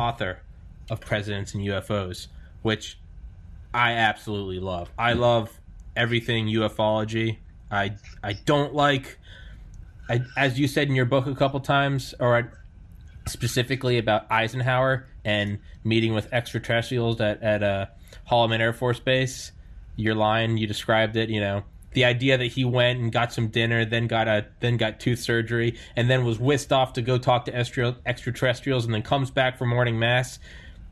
author of Presidents and UFOs, which I absolutely love. I love everything ufology. I I don't like I, as you said in your book a couple times, or specifically about Eisenhower and meeting with extraterrestrials at at uh, Holloman Air Force Base. Your line, you described it. You know, the idea that he went and got some dinner, then got a then got tooth surgery, and then was whisked off to go talk to extraterrestrials, and then comes back for morning mass.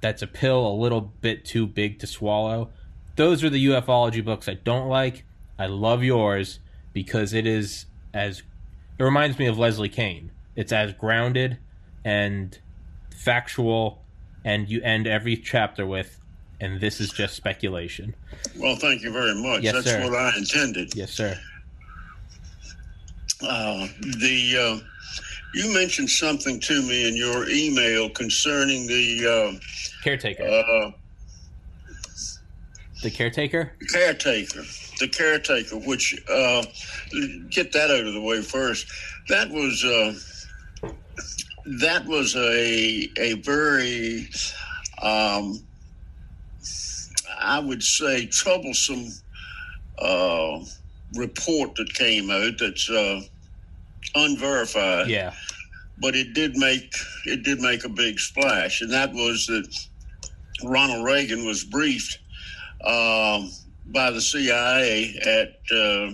That's a pill a little bit too big to swallow. Those are the ufology books I don't like. I love yours because it is as it reminds me of Leslie Kean. It's as grounded and factual, and you end every chapter with, and this is just speculation. Well, thank you very much. Yes, That's sir. what I intended. Yes, sir. Uh, the uh, you mentioned something to me in your email concerning the caretaker. Uh, the caretaker. The caretaker the caretaker, which uh, get that out of the way first. That was uh, that was a a very um, I would say troublesome uh, report that came out that's uh, unverified. Yeah, but it did make it did make a big splash, and that was that Ronald Reagan was briefed. Um, by the CIA at uh,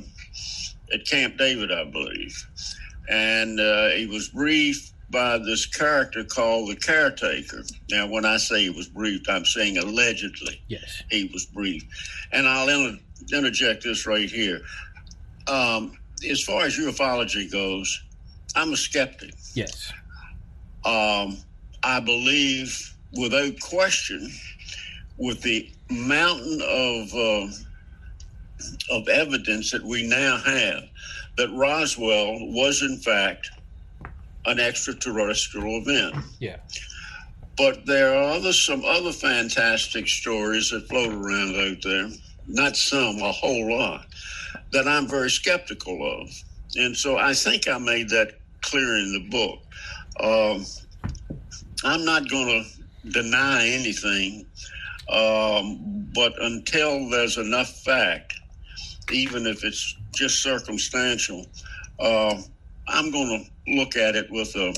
at Camp David, I believe, and uh, he was briefed by this character called the caretaker. Now, when I say he was briefed, I'm saying allegedly. Yes, he was briefed, and I'll inter- interject this right here. Um, as far as ufology goes, I'm a skeptic. Yes. Um, I believe, without question, with the mountain of uh, of evidence that we now have that Roswell was in fact an extraterrestrial event. Yeah. But there are other some other fantastic stories that float around out there. Not some, a whole lot that I'm very skeptical of. And so I think I made that clear in the book. Um, I'm not going to deny anything um, but until there's enough fact, even if it's just circumstantial, uh, I'm going to look at it with a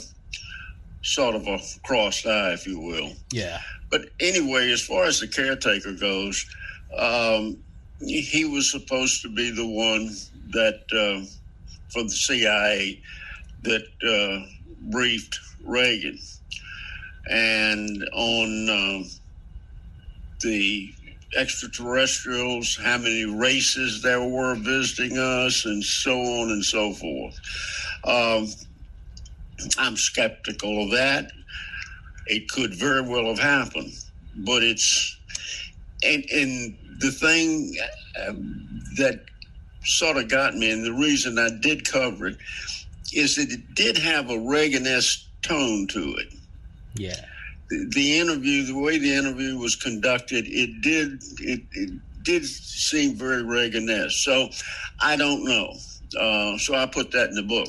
sort of a crossed eye, if you will. Yeah. But anyway, as far as the caretaker goes, um, he was supposed to be the one that, uh, for the CIA, that uh, briefed Reagan. And on. Um, the extraterrestrials, how many races there were visiting us, and so on and so forth. Um, I'm skeptical of that. It could very well have happened, but it's and, and the thing uh, that sort of got me, and the reason I did cover it, is that it did have a Reagan-esque tone to it. Yeah the interview, the way the interview was conducted, it did it, it did seem very Reagan-esque. So I don't know. Uh, so I put that in the book.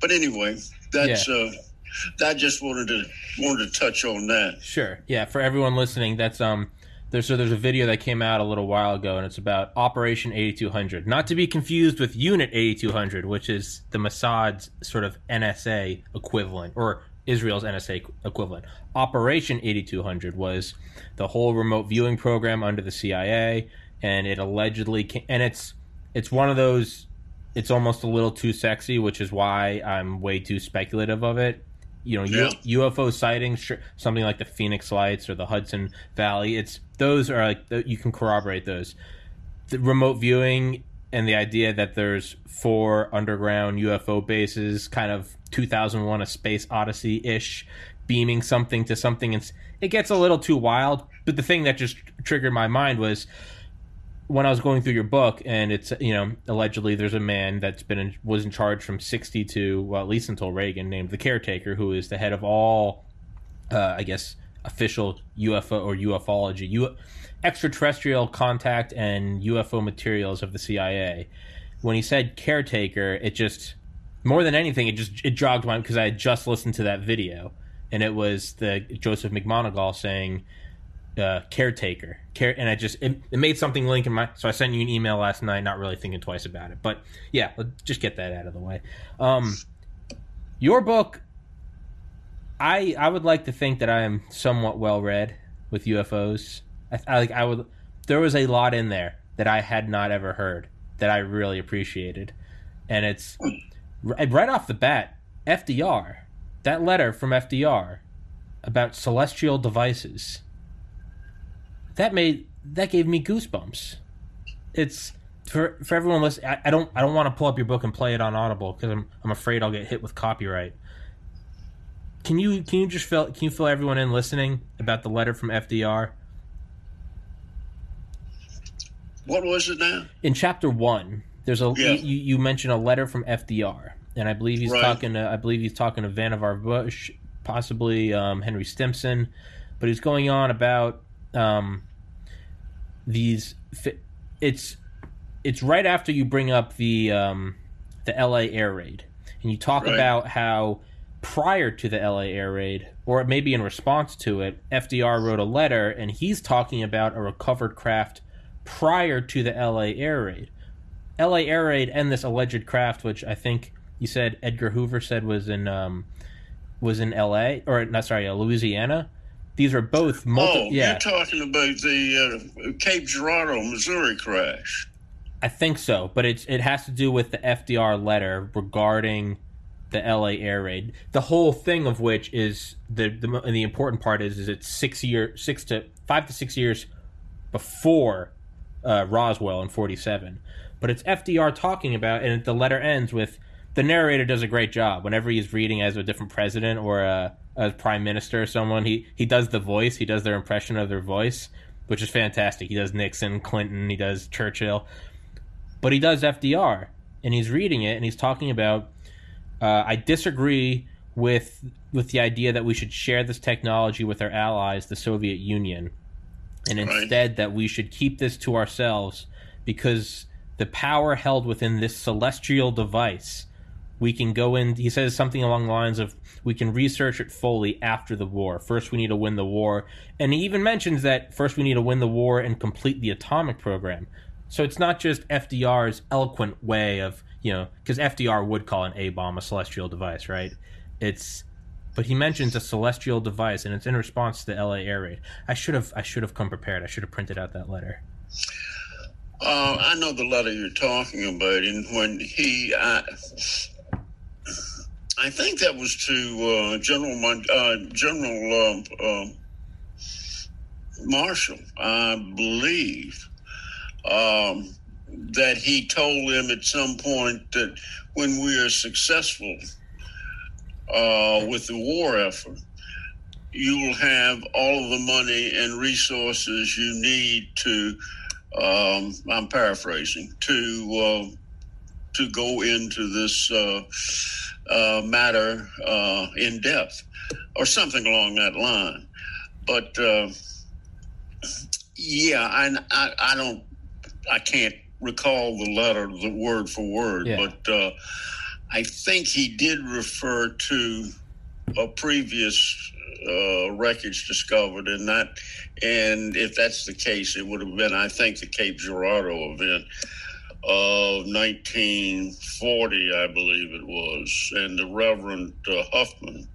But anyway, that's. Yeah. Uh, I just wanted to wanted to touch on that. Sure. Yeah. For everyone listening, that's um. There's so there's a video that came out a little while ago, and it's about Operation 8200, not to be confused with Unit 8200, which is the Mossad's sort of NSA equivalent, or Israel's NSA equivalent. Operation 8200 was the whole remote viewing program under the CIA, and it allegedly came, and it's it's one of those. It's almost a little too sexy, which is why I'm way too speculative of it. You know, yeah. UFO sightings, something like the Phoenix Lights or the Hudson Valley. It's those are like you can corroborate those. The remote viewing and the idea that there's four underground UFO bases, kind of 2001: A Space Odyssey ish, beaming something to something, and it gets a little too wild. But the thing that just triggered my mind was when I was going through your book, and it's you know allegedly there's a man that's been in, was in charge from 60 to well at least until Reagan, named the caretaker, who is the head of all, uh, I guess, official UFO or ufology. U- extraterrestrial contact and UFO materials of the CIA. When he said caretaker, it just more than anything, it just it jogged my because I had just listened to that video, and it was the Joseph McMoneagle saying uh, caretaker. Care and i just it, it, made something link in my so i sent you an email last night not really thinking twice about it but yeah let's just get that out of the way. Um your book i i would like to think that i am somewhat well read with ufos I, I like i would there was a lot in there that i had not ever heard that i really appreciated and it's right off the bat fdr that letter from fdr about celestial devices that made that gave me goosebumps. It's for for everyone listening. I, I don't I don't want to pull up your book and play it on Audible because I'm I'm afraid I'll get hit with copyright. Can you can you just fill can you fill everyone in listening about the letter from FDR? What was it now? In chapter one, there's a yeah. you, you mentioned a letter from FDR, and I believe he's right. talking to I believe he's talking to Vannevar Bush, possibly um, Henry Stimson, but he's going on about um, these it's it's right after you bring up the um, the LA air raid and you talk right. about how prior to the LA air raid or maybe in response to it FDR wrote a letter and he's talking about a recovered craft prior to the LA air raid LA air raid and this alleged craft which I think you said Edgar Hoover said was in um, was in LA or not sorry uh, Louisiana these are both multi- Oh, yeah. you're talking about the uh, Cape Girardeau, Missouri crash. I think so, but it's it has to do with the FDR letter regarding the LA air raid. The whole thing of which is the the and the important part is is it's six year six to five to six years before uh, Roswell in forty seven, but it's FDR talking about, and the letter ends with the narrator does a great job whenever he's reading as a different president or a as prime minister or someone. He he does the voice. He does their impression of their voice, which is fantastic. He does Nixon, Clinton. He does Churchill, but he does FDR, and he's reading it and he's talking about. Uh, I disagree with with the idea that we should share this technology with our allies, the Soviet Union, and instead that we should keep this to ourselves because the power held within this celestial device we can go in he says something along the lines of we can research it fully after the war. First we need to win the war. And he even mentions that first we need to win the war and complete the atomic program. So it's not just fdr's eloquent way of you know because fdr would call an a-bomb a celestial device right? It's but he mentions a celestial device and it's in response to the la air raid. I should have i should have come prepared. I should have printed out that letter. Uh, I know the letter you're talking about, and when he, uh, I think that was to uh, General uh, General um, um, Marshall, I believe, um, that he told him at some point that when we are successful uh, with the war effort, you will have all of the money and resources you need to. Um, I'm paraphrasing to uh, to go into this uh, matter uh, in depth or something along that line. But uh, yeah, I, I, I, don't, I can't recall the letter, the word for word, yeah. but uh, I think he did refer to a previous uh, wreckage discovered, and that, and if that's the case, it would have been, I think, the Cape Girardeau event of 1940, I believe it was, and the Reverend uh, Huffman,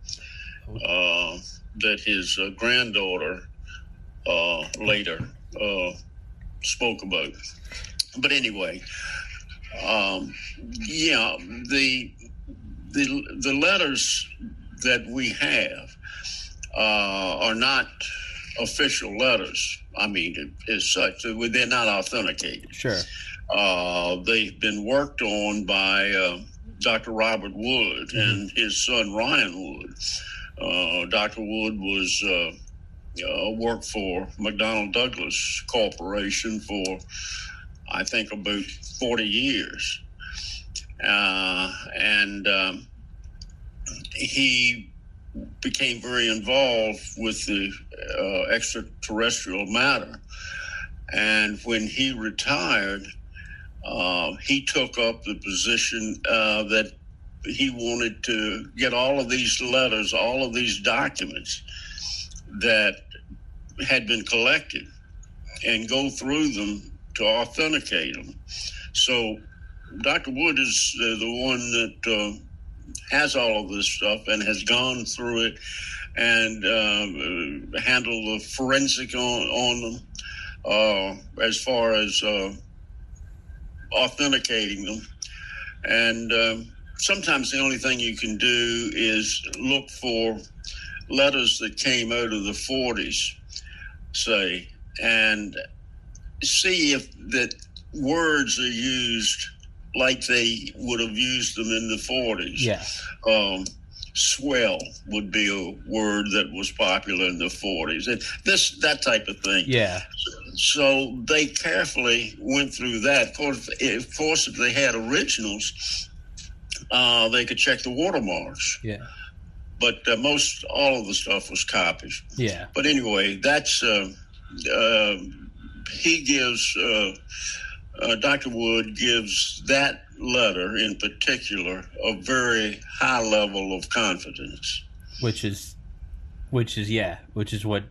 uh, that his uh, granddaughter uh, later uh, spoke about. But anyway, um, yeah, the the the letters that we have uh, are not official letters. I mean, as such, they're not authenticated. Sure. Uh, they've been worked on by uh, Dr. Robert Wood mm-hmm. and his son Ryan Wood. Uh, Dr. Wood was uh, uh, worked for McDonnell Douglas Corporation for I think about forty years, uh, and um, he became very involved with the extraterrestrial matter. And when he retired, uh, he took up the position uh, that he wanted to get all of these letters, all of these documents that had been collected and go through them to authenticate them. So Dr. Wood is uh, the one that uh, has all of this stuff and has gone through it and uh, handled the forensic on, on them uh, as far as authenticating them. And um, sometimes the only thing you can do is look for letters that came out of the 40s, say, and see if that words are used like they would have used them in the 40s. Yeah. Um, swell would be a word that was popular in the 40s and this that type of thing Yeah. So they carefully went through that of course if, of course, if they had originals uh, they could check the watermarks Yeah. but uh, most all of the stuff was copies Yeah. but anyway that's uh, uh, he gives uh, uh, dr wood gives that letter in particular a very high level of confidence Which is, which is yeah, which is what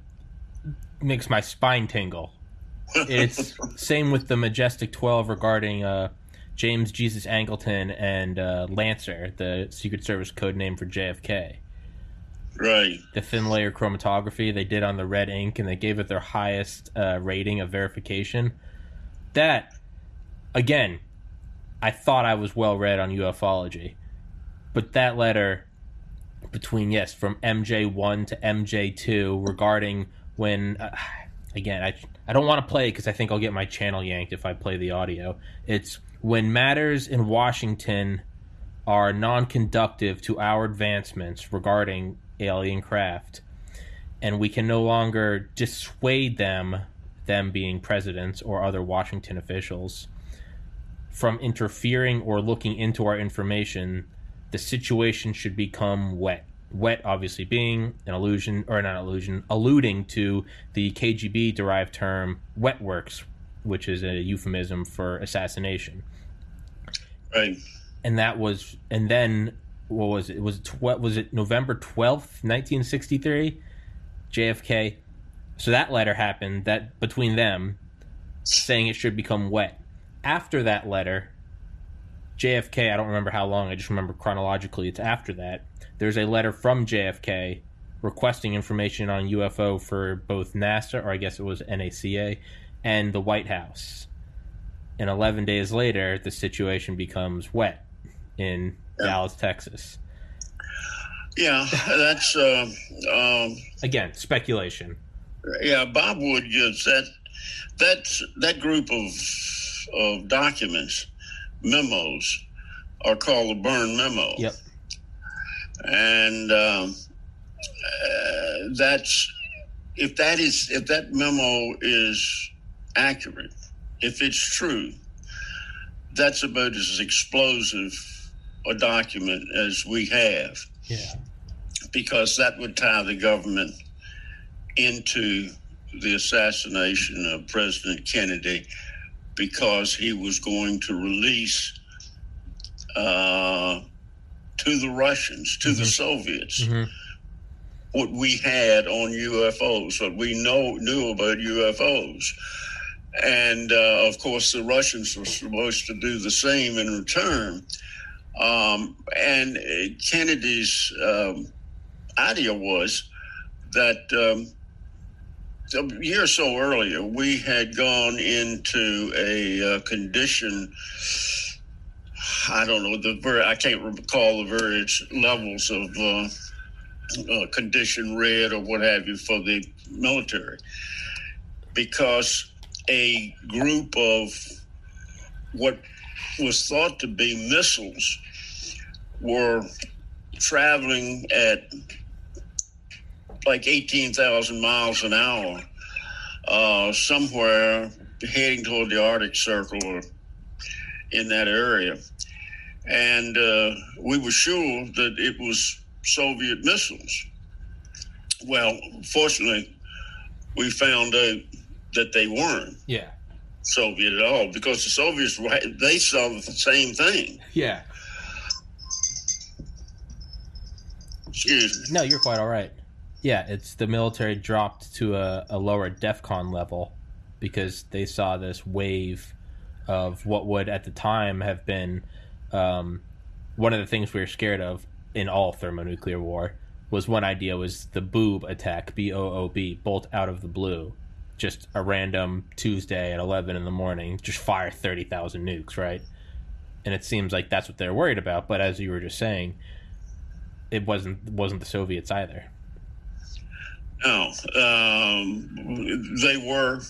makes my spine tingle. It's same with the Majestic Twelve regarding uh, James Jesus Angleton and uh, Lancer, the Secret Service code name for JFK. right the thin layer chromatography they did on the red ink and they gave it their highest uh, rating of verification that again i thought i was well read on ufology but that letter between yes from mj1 to mj2 regarding when uh, again i i don't want to play because i think i'll get my channel yanked if i play the audio. It's when matters in washington are non-conductive to our advancements regarding alien craft and we can no longer dissuade them them being presidents or other washington officials from interfering or looking into our information the situation should become wet wet obviously being an allusion or not allusion alluding to the kgb derived term wet works which is a euphemism for assassination. Right. And that was and then what was it? Was it tw- was it November 12th 1963 JFK so that letter happened that between them saying it should become wet. After that letter JFK I don't remember how long I just remember chronologically it's after that there's a letter from JFK requesting information on UFO for both NASA or I guess it was NACA and the White House and 11 days later the situation becomes wet in Yeah. Dallas, Texas. yeah that's uh, um, Again, speculation. yeah bob wood gives that that that group of of documents memos are called the burn memo Yep. And um, uh, that's if that is if that memo is accurate if it's true that's about as explosive a document as we have Yeah. because that would tie the government into the assassination of President Kennedy because he was going to release uh, to the Russians, to the Mhm. Soviets, hmm what we had on UFOs, what we know knew about UFOs. And uh, of course, the Russians were supposed to do the same in return. Um, and Kennedy's um, idea was that um, a year or so earlier, we had gone into a uh, condition. I don't know the very. I can't recall the various levels of uh, uh, condition red or what have you for the military, because a group of what was thought to be missiles were traveling at like 18,000 miles an hour, uh, somewhere heading toward the Arctic Circle or in that area. And uh, we were sure that it was Soviet missiles. Well, fortunately, we found out that they weren't Yeah. Soviet at all because the Soviets, they saw the same thing. Yeah. Excuse me. No, you're quite all right. Yeah, it's the military dropped to a, a lower DEFCON level because they saw this wave of what would at the time have been um, one of the things we were scared of in all thermonuclear war was one idea was the boob attack b o o b bolt out of the blue. Just a random tuesday at 11 in the morning just fire 30,000 nukes right? And it seems like that's what they're worried about but as you were just saying it wasn't wasn't the soviets either. No, um, they were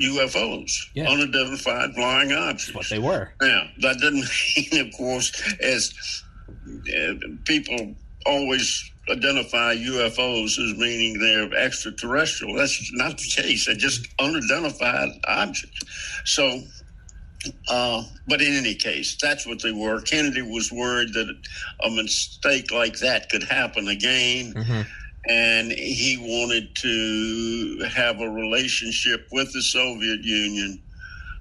UFOs, Yeah. unidentified flying objects. what they were Now, that doesn't mean, of course, as uh, people always identify UFOs as meaning they're extraterrestrial. That's not the case. They're just unidentified objects. So, uh, but in any case, that's what they were. Kennedy was worried that a mistake like that could happen again hmm and he wanted to have a relationship with the Soviet Union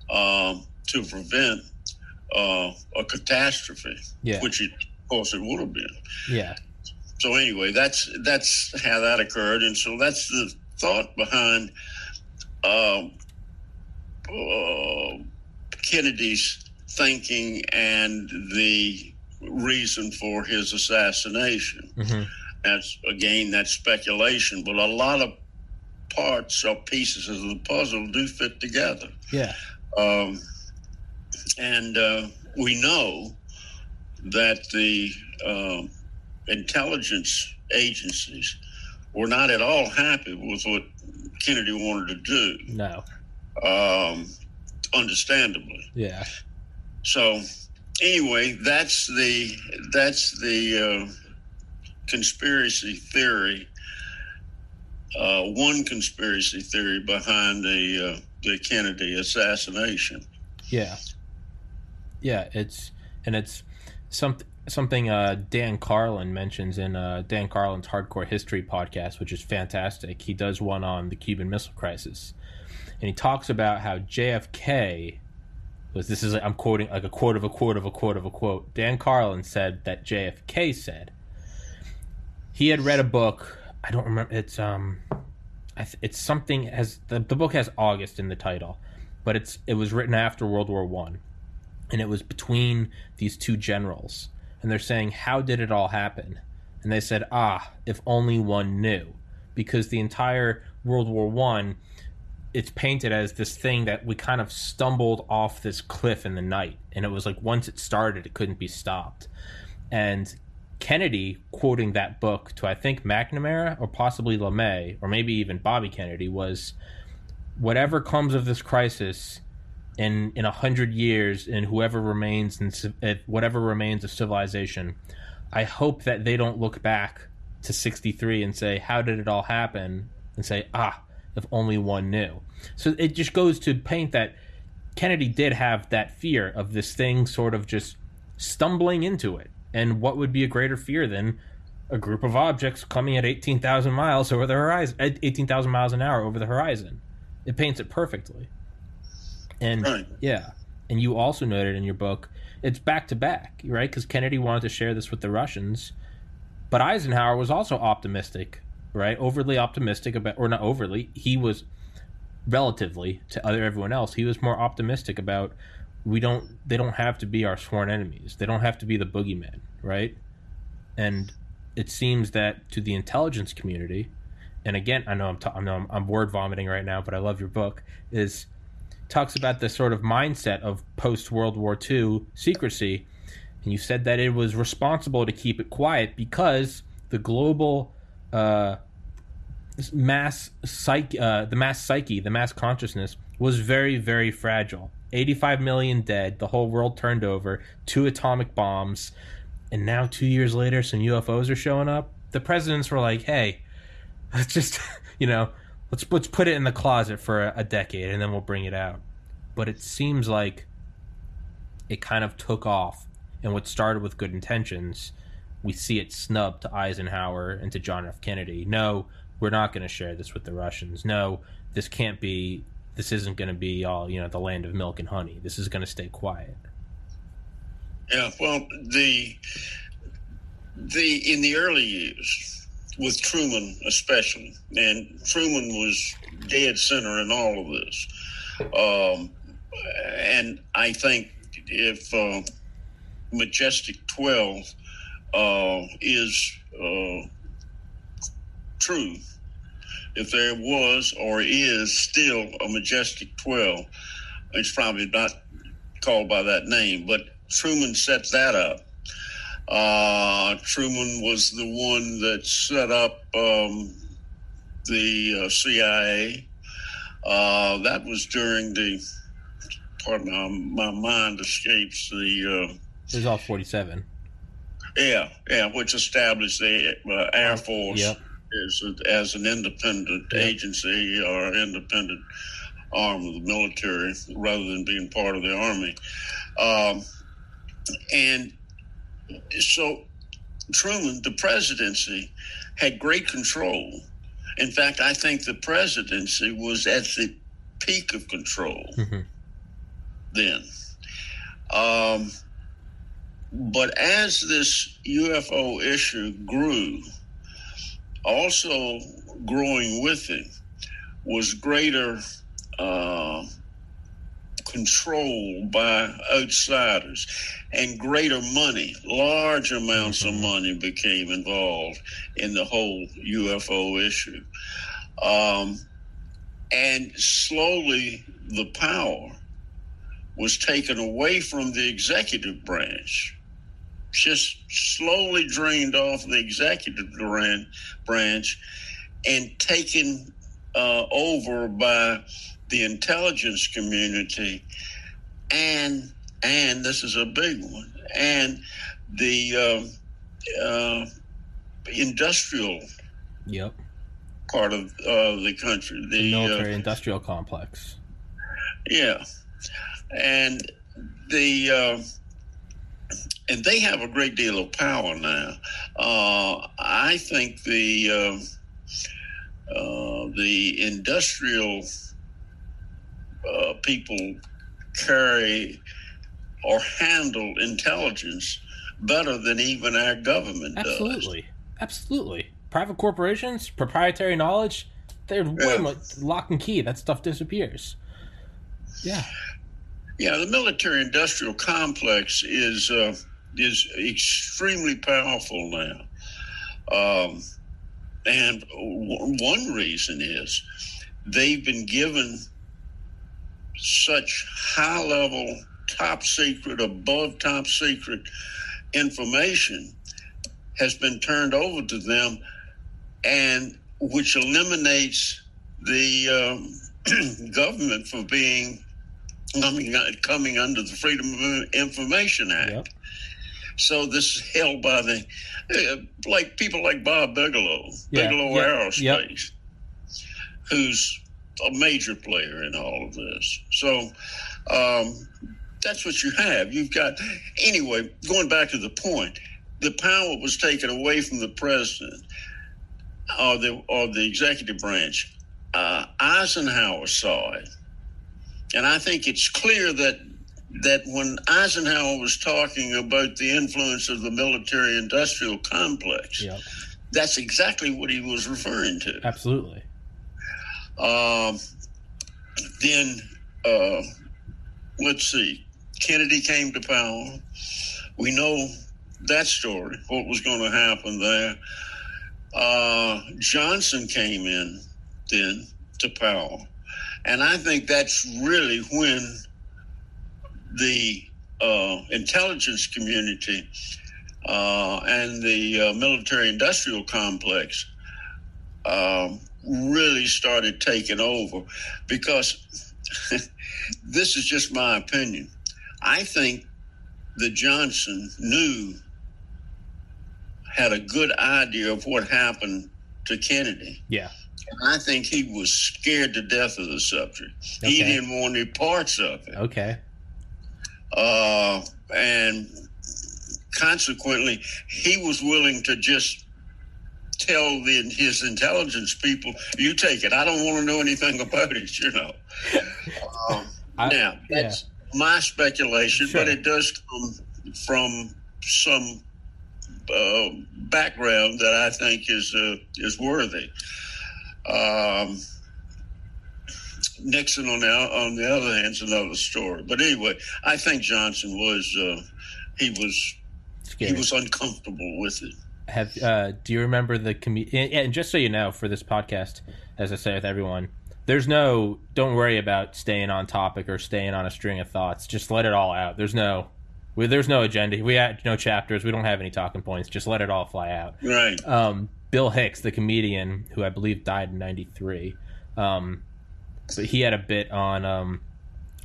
um, to prevent uh, a catastrophe, yeah. which it, of course it would have been. yeah. So anyway, that's that's how that occurred, and so that's the thought behind um, uh, Kennedy's thinking and the reason for his assassination. Hmm that's again that's speculation but a lot of parts or pieces of the puzzle do fit together. Yeah. Um, and uh, we know that the um, intelligence agencies were not at all happy with what kennedy wanted to do. No. Um, understandably. Yeah. So anyway, that's the that's the uh, conspiracy theory. Uh, one conspiracy theory behind the uh, the Kennedy assassination. Yeah. Yeah, it's and it's something something uh, Dan Carlin mentions in uh, Dan Carlin's Hardcore History podcast, which is fantastic. He does one on the Cuban Missile Crisis, and he talks about how JFK was. This is I'm quoting like a quote of a quote of a quote of a quote. Dan Carlin said that JFK said he had read a book. I don't remember. It's um, it's something has the the book has August in the title, but it's it was written after World War One, and it was between these two generals, and they're saying how did it all happen, and they said ah if only one knew, because the entire World War One, it's painted as this thing that we kind of stumbled off this cliff in the night, and it was like once it started it couldn't be stopped, and Kennedy quoting that book to I think McNamara or possibly LeMay or maybe even Bobby Kennedy was whatever comes of this crisis in in a hundred years and whoever remains in eh, whatever remains of civilization, I hope that they don't look back to 63 and say how did it all happen and say ah if only one knew. So it just goes to paint that Kennedy did have that fear of this thing sort of just stumbling into it. And what would be a greater fear than a group of objects coming at 18,000 miles over the horizon, at 18,000 miles an hour over the horizon? It paints it perfectly. And Right. yeah, and you also noted in your book it's back to back, right? Because Kennedy wanted to share this with the Russians, but Eisenhower was also optimistic, right? Overly optimistic about, or not overly. He was relatively to other everyone else. He was more optimistic about we don't. They don't have to be our sworn enemies. They don't have to be the boogeymen, right? And it seems that to the intelligence community, and again, I know I'm ta- I know I'm, I'm word vomiting right now, but I love your book. Is talks about the sort of mindset of post World War II secrecy, and you said that it was responsible to keep it quiet because the global uh, mass psyche, uh, the mass psyche, the mass consciousness was very, very fragile. 85 million dead, the whole world turned over, two atomic bombs, and now two years later, some UFOs are showing up. The presidents were like, "Hey, let's just, you know, let's let's put it in the closet for a, a decade, and then we'll bring it out." But it seems like it kind of took off, and what started with good intentions, we see it snubbed to Eisenhower and to John F. Kennedy. No, we're not going to share this with the Russians. No, this can't be. This isn't going to be all you know, the land of milk and honey. This is going to stay quiet. Yeah, well, the the in the early years with Truman especially, and Truman was dead center in all of this. Um, and I think if uh, Majestic 12 uh, is uh, true, if there was or is still a Majestic 12, it's probably not called by that name, but Truman set that up. Uh, Truman was the one that set up um, the uh, CIA. Uh, that was during the, pardon my, my mind escapes the. Uh, it was all 47. Yeah, yeah, which established the uh, Air Force Yep. as, a, as an independent Yep. agency or independent arm of the military rather than being part of the army. Um, and so Truman, the presidency, had great control. In fact, I think the presidency was at the peak of control Mhm. then. Um, but as this UFO issue grew, also growing with it was greater uh, control by outsiders and greater money. Large amounts of money became involved in the whole UFO issue. Um, and slowly the power was taken away from the executive branch, just slowly drained off the executive branch and taken uh, over by the intelligence community and and this is a big one and the uh, uh, industrial Yep. part of uh, the country The the uh, military industrial complex. Yeah, and the uh, and they have a great deal of power now. Uh, I think the uh, uh, the industrial uh, people carry or handle intelligence better than even our government does. Absolutely. Absolutely. Private corporations, proprietary knowledge, they're way Yeah. more lock and key. That stuff disappears. Yeah. Yeah, the military-industrial complex is uh, is extremely powerful now, um, and w- one reason is they've been given such high-level, top secret, above top secret information has been turned over to them, and which eliminates the um, government for being coming coming under the Freedom of Information Act. Yep. So this is held by the uh, like people like Bob Bigelow, Bigelow yep, Aerospace, who's a major player in all of this. So um, that's what you have. You've got anyway. Going back to the point, the power was taken away from the president or the or the executive branch. Uh, Eisenhower saw it, and I think it's clear that that when Eisenhower was talking about the influence of the military industrial complex, Yep. that's exactly what he was referring to. Absolutely. Um, then, uh, let's see, Kennedy came to power. We know that story, what was going to happen there. Uh, Johnson came in then to power. And I think that's really when the uh, intelligence community uh, and the uh, military industrial complex um, really started taking over because this is just my opinion. I think that Johnson knew, had a good idea of what happened to Kennedy. Yeah. And I think he was scared to death of the subject. He didn't want any parts of it. Okay. Uh, and consequently, he was willing to just tell the, his intelligence people, "You take it. I don't want to know anything about it." You know. Um, I- now that's my speculation, Sure. but it does come from some uh, background that I think is uh, is worthy. Um, Nixon, on the on the other hand, is another story. But anyway, I think Johnson was uh, he was Scary. he was uncomfortable with it. Have uh, do you remember the comedian? And just so you know, for this podcast, as I say with everyone, there's no don't worry about staying on topic or staying on a string of thoughts. Just let it all out. There's no we, there's no agenda. We had no chapters. We don't have any talking points. Just let it all fly out. Right. Um, Bill Hicks, the comedian who I believe died in '93, um, but he had a bit on um,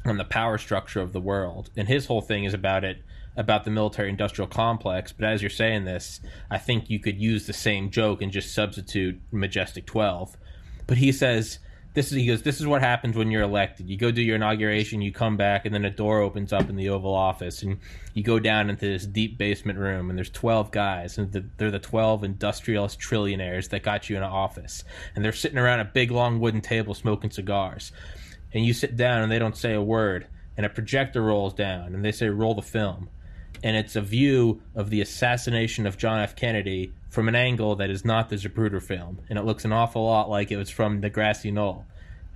on the power structure of the world, and his whole thing is about it about the military industrial complex. But as you're saying this, I think you could use the same joke and just substitute Majestic 12. But he says this is he goes this is what happens when you're elected you go do your inauguration you come back and then a door opens up in the oval office and you go down into this deep basement room and there's 12 guys and the, they're the 12 industrialist trillionaires that got you in an office and they're sitting around a big long wooden table smoking cigars and you sit down and they don't say a word and a projector rolls down and they say roll the film and it's a view of the assassination of John F. Kennedy from an angle that is not the Zapruder film, and it looks an awful lot like it was from the grassy knoll.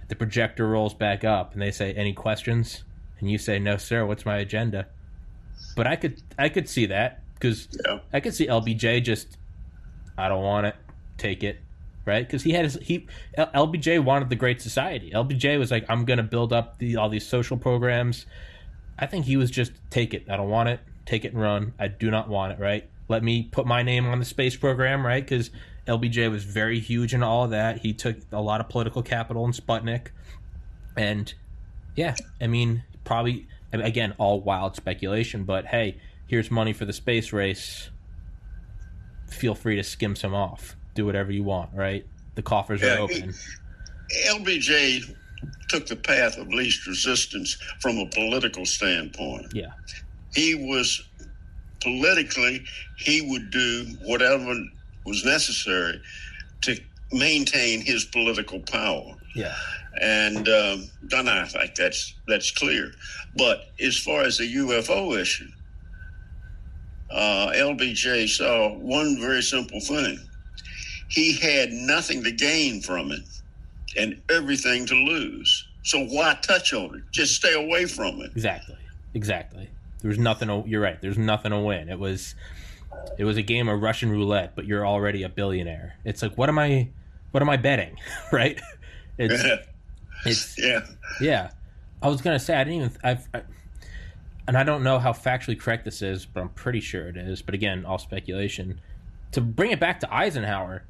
The projector rolls back up, and they say, "Any questions?" And you say, "No, sir. What's my agenda?" But I could, I could see that because yeah. I could see LBJ just, I don't want it, take it, right? Because he had his, he LBJ wanted the Great Society. LBJ was like, I'm going to build up the all these social programs. I think he was just take it. I don't want it take it and run. I do not want it, right? Let me put my name on the space program, right? Because LBJ was very huge in all of that. He took a lot of political capital in Sputnik. And yeah, I mean, probably, again, all wild speculation, but hey, here's money for the space race. Feel free to skim some off. Do whatever you want, right? The coffers yeah, are open. LBJ took the path of least resistance from a political standpoint. Yeah he was politically, he would do whatever was necessary to maintain his political power. Yeah. And um, and I think that's that's clear. But as far as the UFO issue, uh, LBJ saw one very simple thing. He had nothing to gain from it and everything to lose. So why touch on it? Just stay away from it. Exactly. Exactly. There was nothing. You're right. There's nothing to win. It was, it was a game of Russian roulette. But you're already a billionaire. It's like, what am I, what am I betting, right? It's, it's yeah, yeah. I was gonna say I didn't even. I've, I, and I don't know how factually correct this is, but I'm pretty sure it is. But again, all speculation. To bring it back to Eisenhower,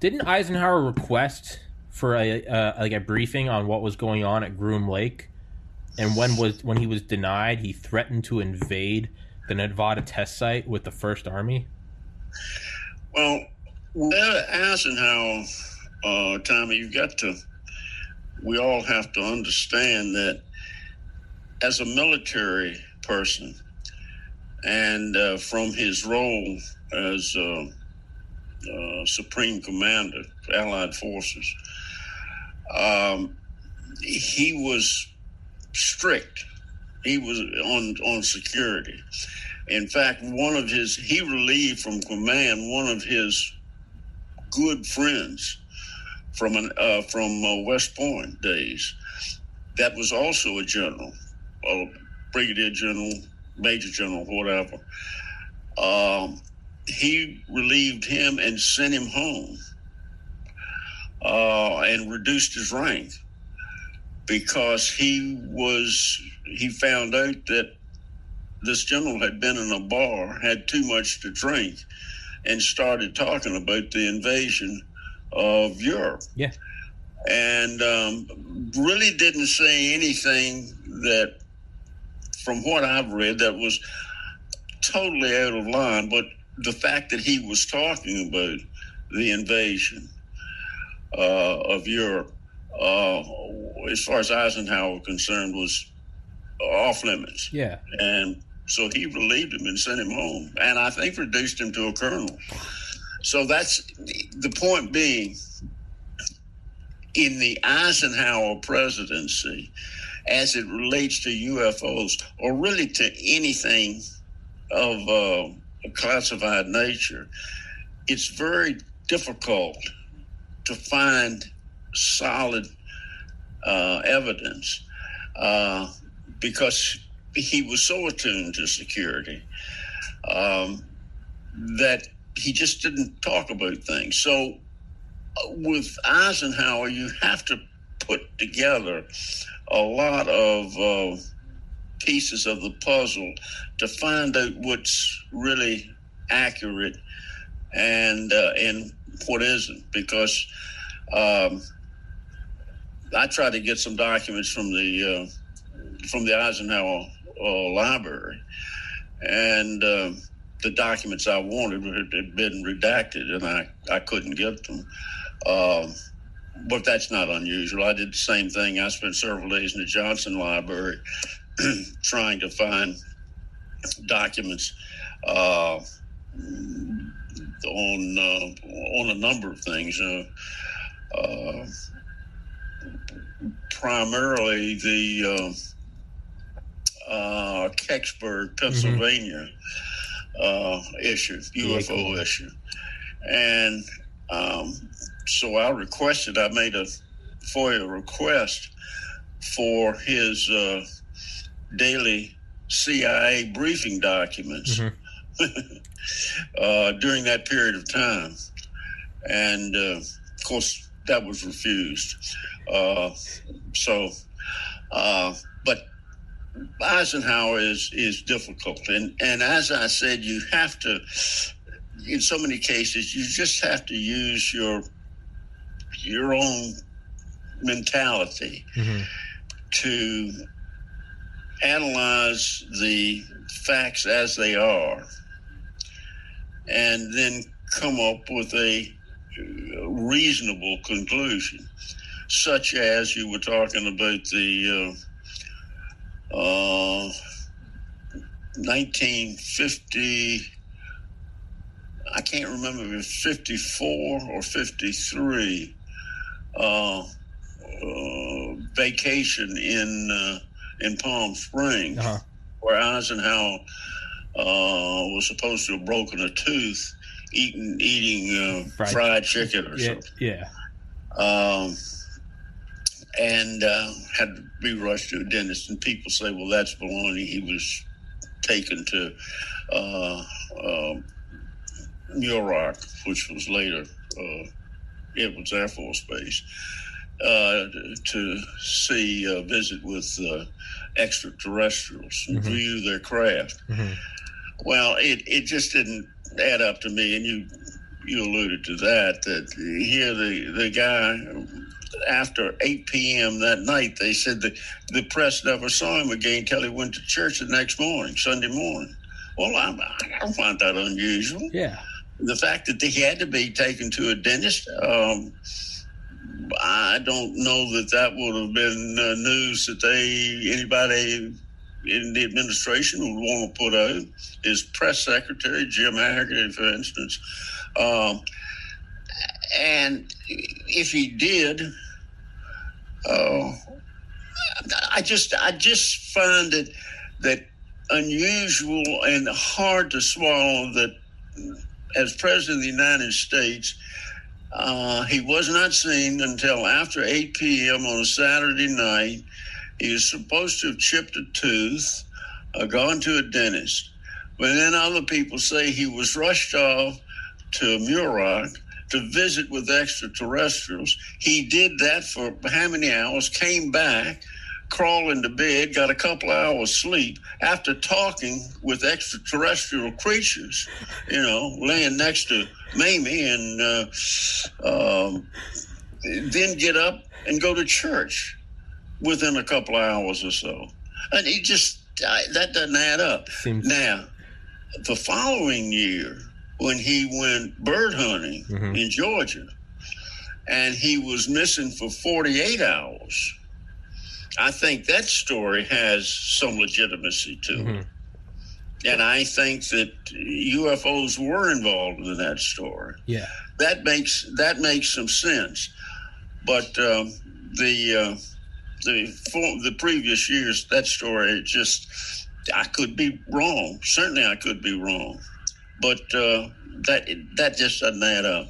didn't Eisenhower request for a uh, like a briefing on what was going on at Groom Lake? And when was when he was denied, he threatened to invade the Nevada test site with the First Army. Well, with Eisenhower, uh, Tommy, you've got to. We all have to understand that as a military person, and uh, from his role as uh, uh, Supreme Commander Allied Forces, um, he was strict. He was on on security. In fact, one of his he relieved from command one of his good friends from an uh, from uh, West Point days. That was also a general, a brigadier general, major general, whatever. Um, he relieved him and sent him home, uh, and reduced his rank because he was he found out that this general had been in a bar, had too much to drink, and started talking about the invasion of Europe. Yeah. And um, really didn't say anything that, from what I've read, that was totally out of line. But the fact that he was talking about the invasion uh, of Europe uh, as far as Eisenhower was concerned, was off limits. Yeah. And so he relieved him and sent him home, and I think reduced him to a colonel. So that's the point being in the Eisenhower presidency, as it relates to UFOs, or really to anything of uh, a classified nature, it's very difficult to find solid uh, evidence uh, because he was so attuned to security um, that he just didn't talk about things. So uh, with Eisenhower, you have to put together a lot of uh, pieces of the puzzle to find out what's really accurate and uh, and what isn't because um, I tried to get some documents from the uh, from the Eisenhower uh, library. And uh, the documents I wanted had been redacted and I, I couldn't get them. Um, but that's not unusual. I did the same thing. I spent several days in the Johnson library trying to find documents uh, on uh, on a number of things. Uh, uh primarily the uh, uh, Kecksburg, Pennsylvania mm-hmm. issue, UFO yeah, issue, and um, so I requested. I made a FOIA request for his daily CIA briefing documents mm-hmm. uh, during that period of time. And uh, of course, that was refused. Uh, so, uh, but Eisenhower is, is difficult. And, and as I said, you have to, in so many cases, you just have to use your, your own mentality mm-hmm. to analyze the facts as they are and then come up with a reasonable conclusion, such as you were talking about the uh, uh, 1950. I can't remember if it was 54 or 53 uh, uh, vacation in uh, in Palm Springs, uh-huh. where Eisenhower uh, was supposed to have broken a tooth eating eating uh, fried, fried, chicken or yeah, something. Yeah. Um, and uh, had to be rushed to a dentist. And people say, "Well, that's baloney." He was taken to uh, uh, Muroc, which was later uh, Edwards Air Force Base, uh, to see uh, visit with uh, extraterrestrials and mm-hmm. view their craft. Mm-hmm. Well, it, it just didn't add up to me, and you you alluded to that. That here the the guy after 8 p.m. that night, they said the the press never saw him again until he went to church the next morning, Sunday morning. Well, I, I don't find that unusual. Yeah. The fact that he had to be taken to a dentist. Um, I don't know that that would have been uh, news that they anybody in the administration would want to put out. His press secretary Jim Hagerty, for instance, um, and if he did, uh, I just I just find it that unusual and hard to swallow that as president of the United States uh, he was not seen until after 8 p.m. on a Saturday night. He was supposed to have chipped a tooth, uh, gone to a dentist. But then other people say he was rushed off to Muroc to visit with extraterrestrials. He did that for how many hours, came back, crawled into bed, got a couple hours sleep after talking with extraterrestrial creatures, you know, laying next to Mamie, and uh, um, then get up and go to church within a couple of hours or so. And he just, I, that doesn't add up. Seems- now, the following year, when he went bird hunting mm-hmm. in Georgia, and he was missing for 48 hours I think that story has some legitimacy to mm-hmm. it. And I think that UFOs were involved in that story. Yeah, that makes that makes some sense. But um, the uh, the the previous years, that story just I could be wrong. Certainly, I could be wrong. But uh, that that just doesn't add up.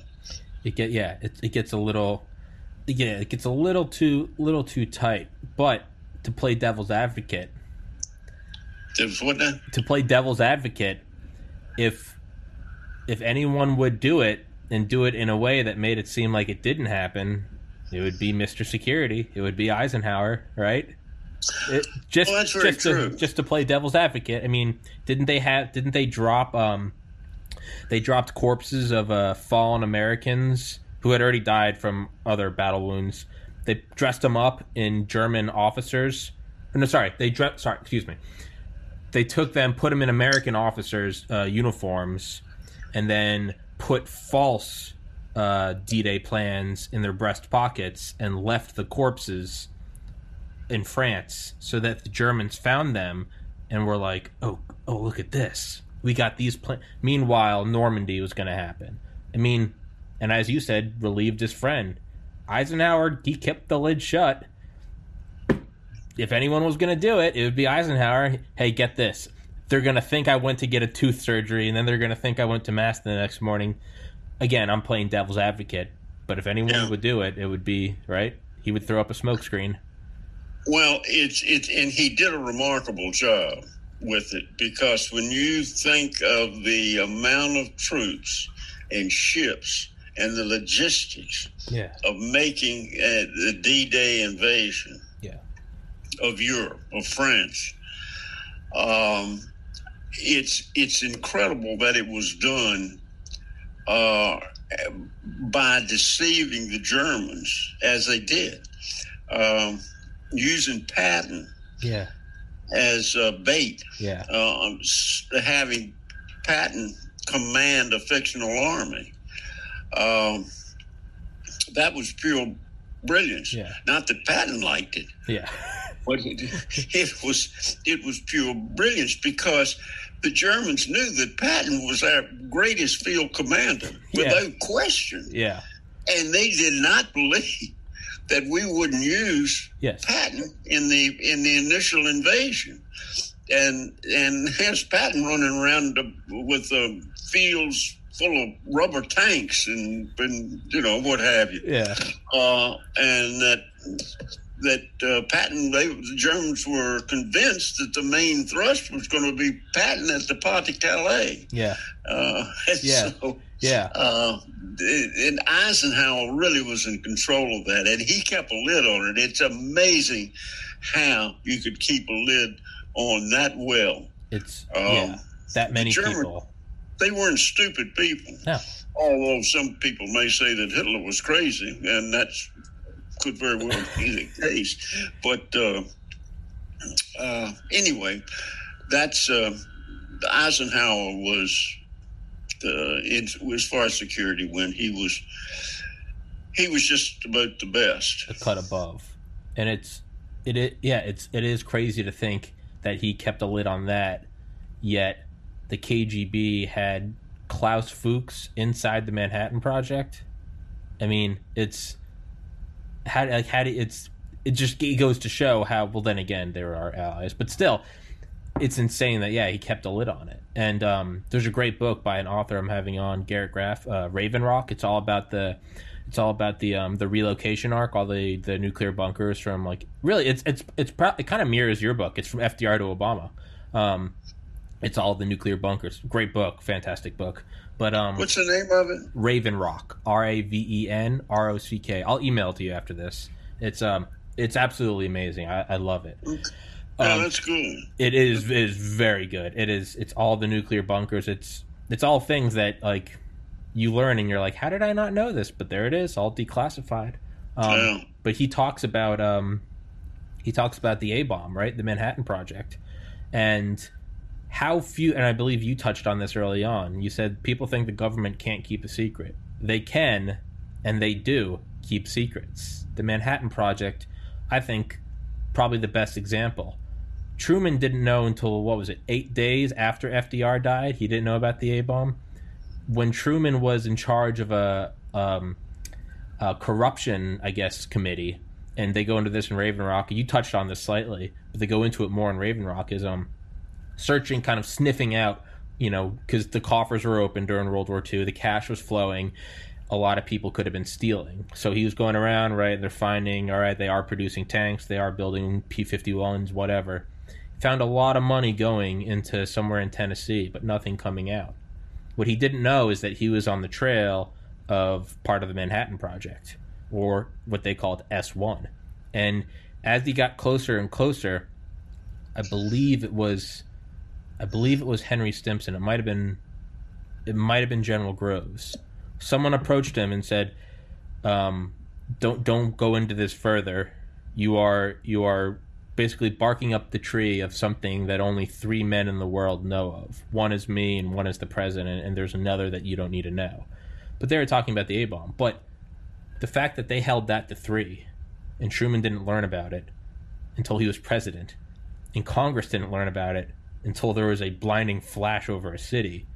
It get yeah, it, it gets a little yeah, it gets a little too little too tight. But to play devil's advocate, what now? to play devil's advocate, if if anyone would do it and do it in a way that made it seem like it didn't happen, it would be Mr. Security. It would be Eisenhower, right? It, just Well, that's very just to, just to play devil's advocate. I mean, didn't they have? Didn't they drop? Um, they dropped corpses of uh, fallen Americans who had already died from other battle wounds. They dressed them up in German officers. No, sorry, they dressed. Sorry, excuse me. They took them, put them in American officers' uh, uniforms, and then put false uh, D-Day plans in their breast pockets and left the corpses in France so that the Germans found them and were like, "Oh, oh, look at this. We got these plans." Meanwhile, Normandy was going to happen. I mean, and as you said, relieved his friend. Eisenhower, he kept the lid shut. If anyone was going to do it, it would be Eisenhower. Hey, get this. They're going to think I went to get a tooth surgery, and then they're going to think I went to Mass the next morning. Again, I'm playing devil's advocate, but if anyone Yeah. would do it, it would be, right? He would throw up a smoke screen. Well, it's it's and he did a remarkable job with it because when you think of the amount of troops and ships and the logistics Yeah. of making uh, the D-Day invasion Yeah. of Europe of France, um, it's it's incredible that it was done uh, by deceiving the Germans as they did, um, using Patton Yeah. As uh, bait, Yeah. uh, having Patton command a fictional army. Um, that was pure brilliance. Yeah. Not that Patton liked it, Yeah. but it, it was it was pure brilliance because the Germans knew that Patton was our greatest field commander Yeah. without question, Yeah. and they did not believe that we wouldn't use Yes. Patton in the in the initial invasion, and and here's Patton running around with the fields full of rubber tanks and and you know what have you, Yeah. uh, and that that uh, Patton they the Germans were convinced that the main thrust was going to be Patton at the Pas de Calais. Yeah. Uh, Yeah. so, Yeah. uh, and Eisenhower really was in control of that, and he kept a lid on it. It's amazing how you could keep a lid on that well. It's Um, yeah. That many German- people. They weren't stupid people. No. Although some people may say that Hitler was crazy, and that's could very well be the case. But uh, uh, anyway, that's uh, Eisenhower was the in, as far as security went. He was he was just about the best. cut above, and it's it, it yeah it's it is crazy to think that he kept a lid on that, yet the KGB had Klaus Fuchs inside the Manhattan Project. I mean, it's how like how do it's it just it goes to show how well then again there are allies, but still. It's insane that yeah he kept a lid on it, and um, there's a great book by an author I'm having on Garrett Graff, uh, Raven Rock. It's all about the it's all about the um, the relocation arc, all the, the nuclear bunkers from like really it's it's it's pro- it kind of mirrors your book. It's from FDR to Obama. Um, it's all the nuclear bunkers. Great book, fantastic book. But um, What's the name of it? Raven Rock, R A V E N R O C K. I'll email it to you after this. It's um it's absolutely amazing. I, I love it. Oh, Um, that's good. it is it is very good. It is it's all the nuclear bunkers. It's it's all things that like you learn and you're like, how did I not know this? But there it is, all declassified. Um, Yeah. But he talks about um, he talks about the A bomb, right? The Manhattan Project, and how few. And I believe you touched on this early on. You said people think the government can't keep a secret. They can, and they do keep secrets. The Manhattan Project, I think, probably the best example. Truman didn't know until what was it, eight days after FDR died. He didn't know about the A bomb. When Truman was in charge of a, um, a corruption, I guess, committee, and they go into this in Raven Rock. You touched on this slightly, but they go into it more in Raven Rock. Is um searching, kind of sniffing out you know, because the coffers were open during World War II, the cash was flowing. A lot of people could have been stealing. So he was going around, right? They're finding, all right, they are producing tanks, they are building P 51s, whatever. Found a lot of money going into somewhere in Tennessee, but nothing coming out. What he didn't know is that he was on the trail of part of the Manhattan Project, or what they called S1. And as he got closer and closer, I believe it was I believe it was Henry Stimson. It might have been it might have been General Groves. Someone approached him and said, um, "Don't don't go into this further. You are you are basically barking up the tree of something that only three men in the world know of. One is me, and one is the president, and there's another that you don't need to know." But they were talking about the A bomb. But the fact that they held that to three, and Truman didn't learn about it until he was president, and Congress didn't learn about it until there was a blinding flash over a city.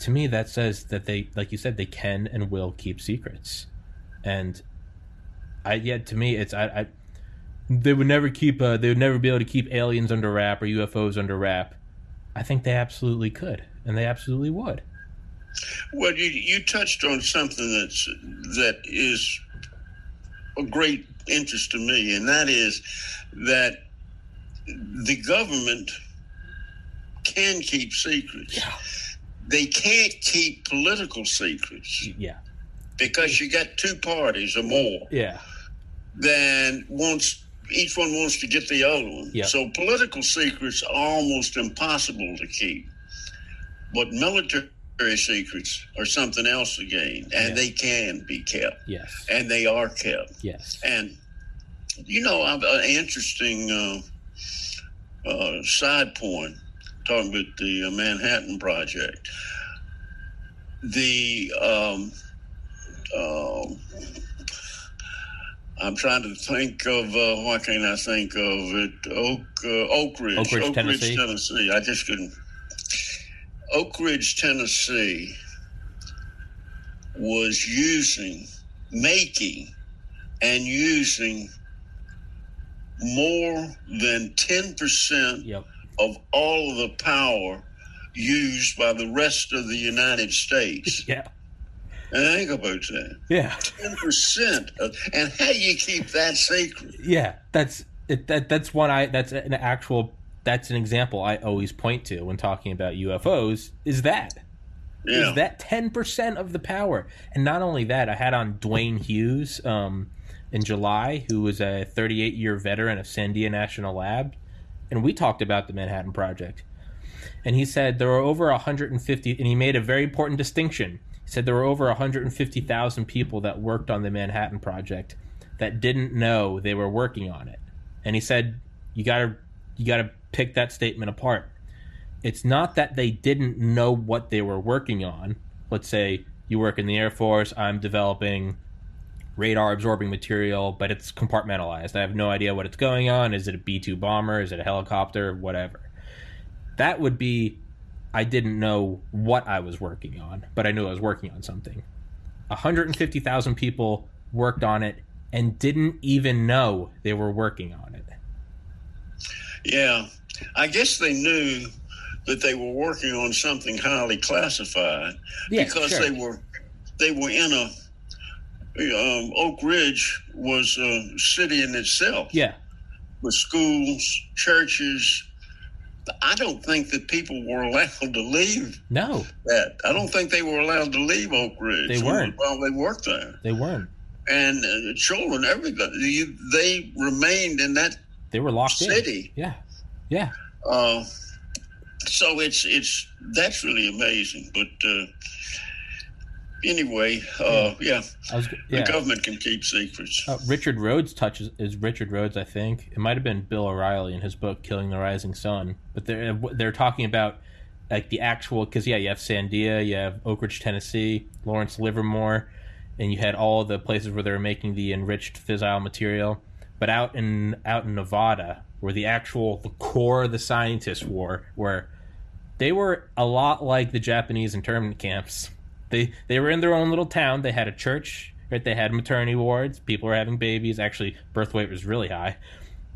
To me, that says that they, like you said, they can and will keep secrets. And I, yeah, to me, it's I, I they would never keep, uh, they would never be able to keep aliens under wrap or UFOs under wrap. I think they absolutely could, and they absolutely would. Well, you you touched on something that's that is a great interest to me, and that is that the government can keep secrets. Yeah. They can't keep political secrets Yeah. because you got two parties or more Yeah. then once each one wants to get the other one. Yeah. So political secrets are almost impossible to keep. But military secrets are something else again, and Yeah. they can be kept, Yes. and they are kept. Yes. And you know, an interesting uh, uh, side point talking about the uh, Manhattan Project. The um, um, I'm trying to think of uh, why can't I think of it? Oak uh, Oak Ridge, Oak Ridge, Tennessee. Tennessee. I just couldn't. Oak Ridge, Tennessee, was using, making, and using more than 10% Yep. Of all the power used by the rest of the United States. Yeah. and think about that. Yeah. 10%. And how do you keep that secret? Yeah. That's it. That that's one. I that's an actual. That's an example I always point to when talking about UFOs. Is that Yeah. is that 10% of the power. And not only that, I had on Dwayne Hughes um, in July, who was a 38 year veteran of Sandia National Lab. And we talked about the Manhattan Project. And he said there were over 150, and he made a very important distinction. He said there were over 150,000 people that worked on the Manhattan Project that didn't know they were working on it. And he said, you gotta, you gotta pick that statement apart it's not that they didn't know what they were working on. Let's say you work in the Air Force, I'm developing radar absorbing material, but it's compartmentalized. I have no idea what it's going on. Is it a B 2 bomber? Is it a helicopter? Whatever. That would be, I didn't know what I was working on, but I knew I was working on something. 150,000 people worked on it and didn't even know they were working on it. Yeah. I guess they knew that they were working on something highly classified Yeah, because sure. they were they were in a um, Oak Ridge was a city in itself Yeah, with schools, churches. I don't think that people were allowed to leave no, that. I don't think they were allowed to leave Oak Ridge. They weren't. While they worked there. they weren't. And uh, children, everybody, you- they remained in that They were locked in. city. Yeah, yeah. Uh, so it's it's that's really amazing. But uh, anyway, uh, yeah, was the government can keep secrets. Uh, Richard Rhodes touches is Richard Rhodes, I think. It might have been Bill O'Reilly in his book "Killing the Rising Sun," but they're they're talking about like the actual because yeah, you have Sandia, you have Oak Ridge, Tennessee, Lawrence Livermore, and you had all the places where they were making the enriched fissile material. But out in out in Nevada, where the actual the core of the scientists were, where they were a lot like the Japanese internment camps. They they were in their own little town. They had a church, right? They had maternity wards. People were having babies. Actually, birth weight was really high.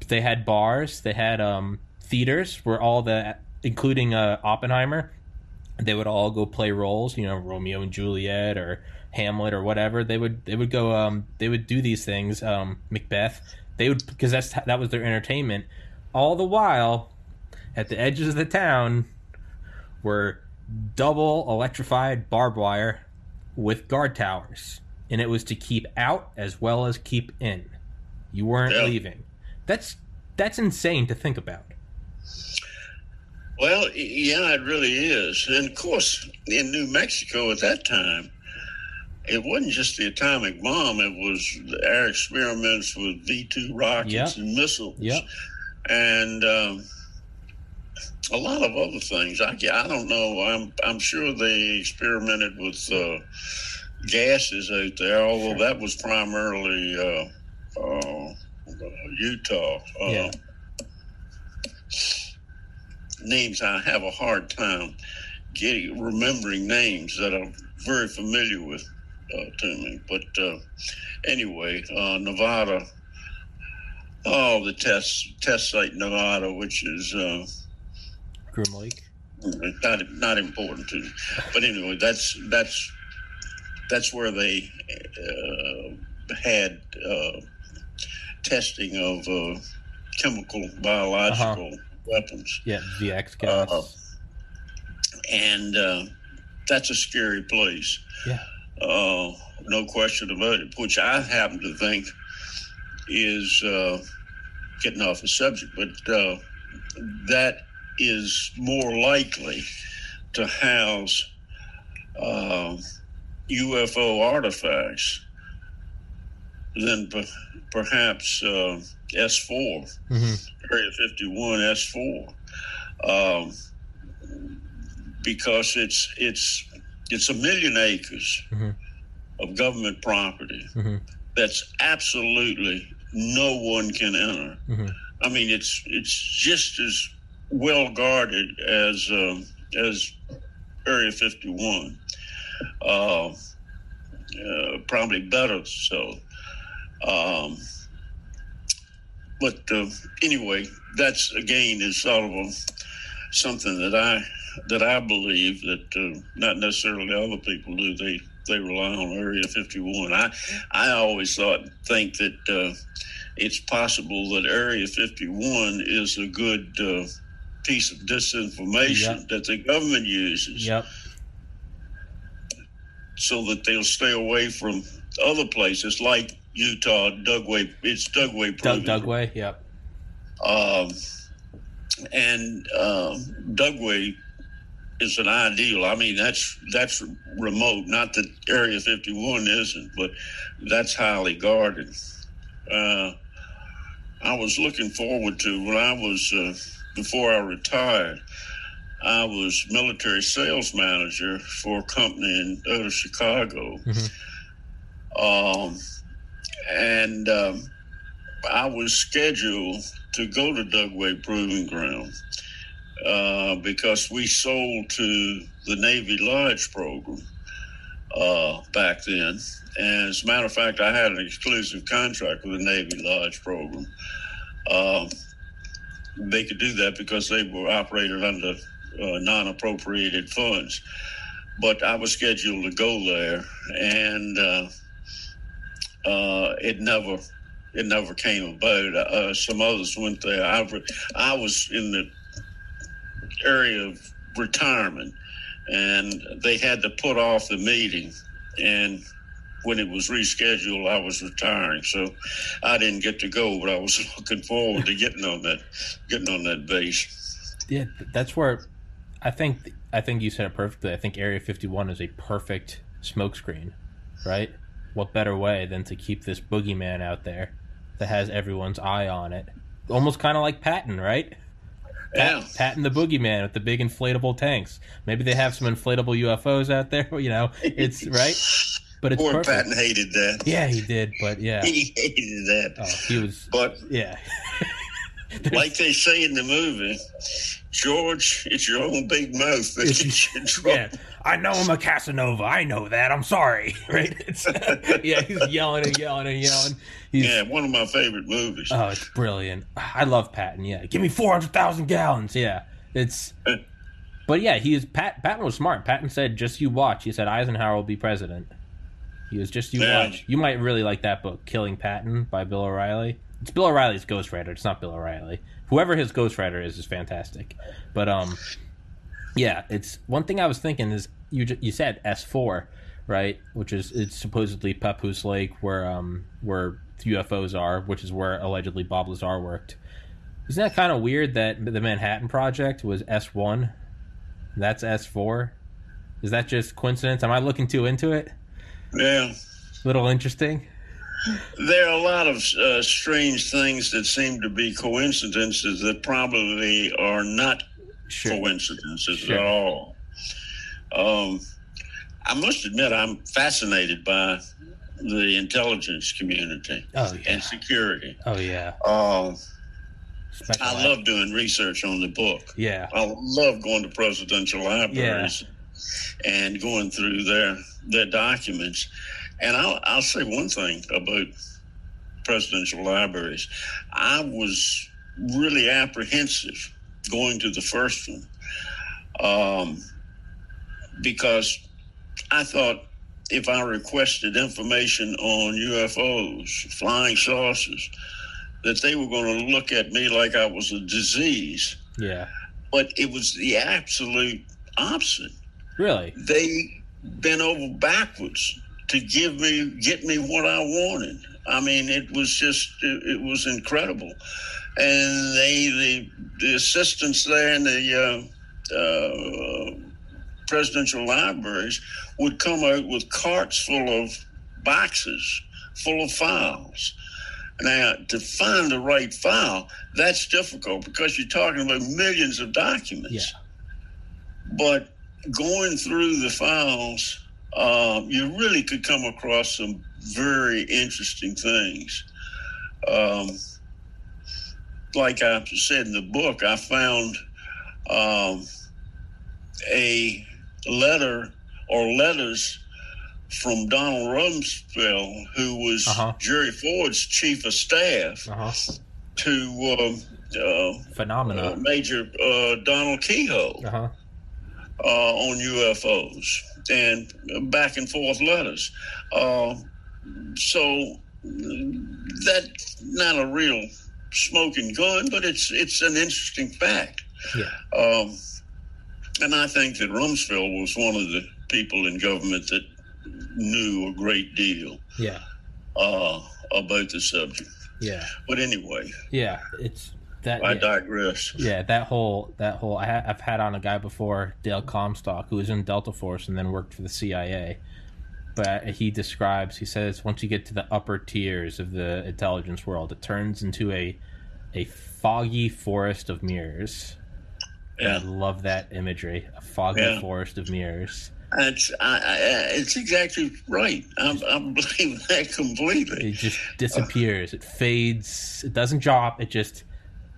They had bars. They had um, theaters where all the, including uh, Oppenheimer, they would all go play roles, you know, Romeo and Juliet or Hamlet or whatever. They would they would go um they would do these things, um Macbeth. They would because that's that was their entertainment. All the while at the edges of the town were double electrified barbed wire with guard towers. And it was to keep out as well as keep in. You weren't Yeah. leaving. That's that's insane to think about. Well, yeah, it really is. And of course, in New Mexico at that time, it wasn't just the atomic bomb, it was our experiments with V 2 rockets Yeah. and missiles. Yep. And um, a lot of other things. I, I don't know. I'm, I'm sure they experimented with uh, gases out there, although that was primarily uh, uh, Utah. Uh, Yeah. names I have a hard time getting remembering names that I'm very familiar with uh, to me. But uh, anyway, uh, Nevada. Oh, the test test site Nevada, which is uh, Groom Lake. not not important to, but anyway, that's that's that's where they uh, had uh, testing of uh, chemical biological weapons. Yeah, VX gas. Uh, and uh, that's a scary place. Yeah. Uh, no question about it. Which I happen to think is uh, getting off the subject, but uh, that is more likely to house uh, UFO artifacts than per- perhaps uh, S4. hmm Area 51 S4 um, because it's it's it's a million acres Mhm. of government property hmm that's absolutely no one can enter. hmm I mean, it's it's just as well guarded as um, as Area 51. Uh, uh, probably better so. Um, but uh, anyway, that's again is sort of a, something that I that I believe that uh, not necessarily other people do. They they rely on Area 51. I I always thought think that uh, it's possible that Area 51 is a good uh, piece of disinformation Yep. that the government uses Yep. so that they'll stay away from other places like Utah, Dugway. It's Dugway Doug Proving Dugway. Yep. um, and um, Dugway is an ideal. I mean, that's that's remote. Not that Area 51 isn't, but that's highly guarded. Uh, I was looking forward to when I was uh, before I retired. I was military sales manager for a company in out of Chicago, Mhm. um, and um, I was scheduled to go to Dugway Proving Ground uh, because we sold to the Navy Lodge program uh, back then. And as a matter of fact, I had an exclusive contract with the Navy Lodge program. Um, they could do that because they were operated under uh, non appropriated funds. But I was scheduled to go there, and uh, uh, it never it never came about. Uh, some others went there. I, I was in the area of retirement, and they had to put off the meeting. And when it was rescheduled, I was retiring, so I didn't get to go. But I was looking forward to getting on that getting on that base. Yeah, that's where I think I think you said it perfectly. I think Area 51 is a perfect smokescreen, right? What better way than to keep this boogeyman out there that has everyone's eye on it? Almost kind of like Patton, right? Yeah. Patton the boogeyman with the big inflatable tanks. Maybe they have some inflatable UFOs out there. You know, it's right, but it's Poor perfect. Patton hated that. Yeah, he did, but yeah, He hated that. oh, he was. But Yeah, like they say in the movie, George, it's your own big mouth that gets you in trouble. yeah. I know I'm a Casanova. I know that. I'm sorry. Right? It's, yeah, he's yelling and yelling and yelling. He's, Yeah, one of my favorite movies. Oh, it's brilliant. I love Patton. Yeah, give me four hundred thousand gallons. Yeah, it's uh, But yeah, he is. Pat, Patton was smart. Patton said, "Just you watch." He said Eisenhower will be president. He was just you watch. You might really like that book, "Killing Patton" by Bill O'Reilly. It's Bill O'Reilly's ghostwriter. It's not Bill O'Reilly. Whoever his ghostwriter is is fantastic. But um, yeah, it's one thing I was thinking is you you said S four, right? Which is it's supposedly Papoose Lake where um where UFOs are, which is where allegedly Bob Lazar worked. Isn't that kind of weird that the Manhattan Project was S one? That's S four. Is that just coincidence? Am I looking too into it? Yeah. A Little interesting. There are a lot of uh, strange things that seem to be coincidences that probably are not Sure. coincidences Sure. at all. Um, I must admit, I'm fascinated by the intelligence community Oh yeah. and security. Oh yeah. Um, I love doing research on the book. Yeah. I love going to presidential libraries and going through their their documents. And I'll, I'll say one thing about presidential libraries. I was really apprehensive going to the first one um, because I thought if I requested information on UFOs, flying saucers, that they were going to look at me like I was a disease. Yeah. But it was the absolute opposite Really? they bent over backwards to give me get me what I wanted. I mean, it was just it, it was incredible, and they the the assistants there in the uh, uh, presidential libraries would come out with carts full of boxes full of files. Now, to find the right file, that's difficult because you're talking about millions of documents Yeah. but going through the files, uh, you really could come across some very interesting things. Um, like I said in the book, I found um, a letter or letters from Donald Rumsfeld, who was Uh-huh. Jerry Ford's chief of staff, Uh huh. to um, uh, uh, Phenomena. Major uh, Donald Keyhoe Uh huh. Uh, on UFOs and back and forth letters. Uh, so that's not a real smoking gun, but it's it's an interesting fact. Yeah. Um, and I think that Rumsfeld was one of the people in government that knew a great deal Yeah. uh, about the subject. Yeah. But anyway, Yeah. It's that. I yeah. digress. Yeah, that whole that whole I ha- I've had on a guy before, Dale Comstock, who was in Delta Force and then worked for the CIA. But he describes, he says, once you get to the upper tiers of the intelligence world, it turns into a a foggy forest of mirrors. And I love that imagery, a foggy Yeah. forest of mirrors. it's I, I, it's exactly right. I, I believe that completely. It just disappears. It fades. It doesn't drop. It just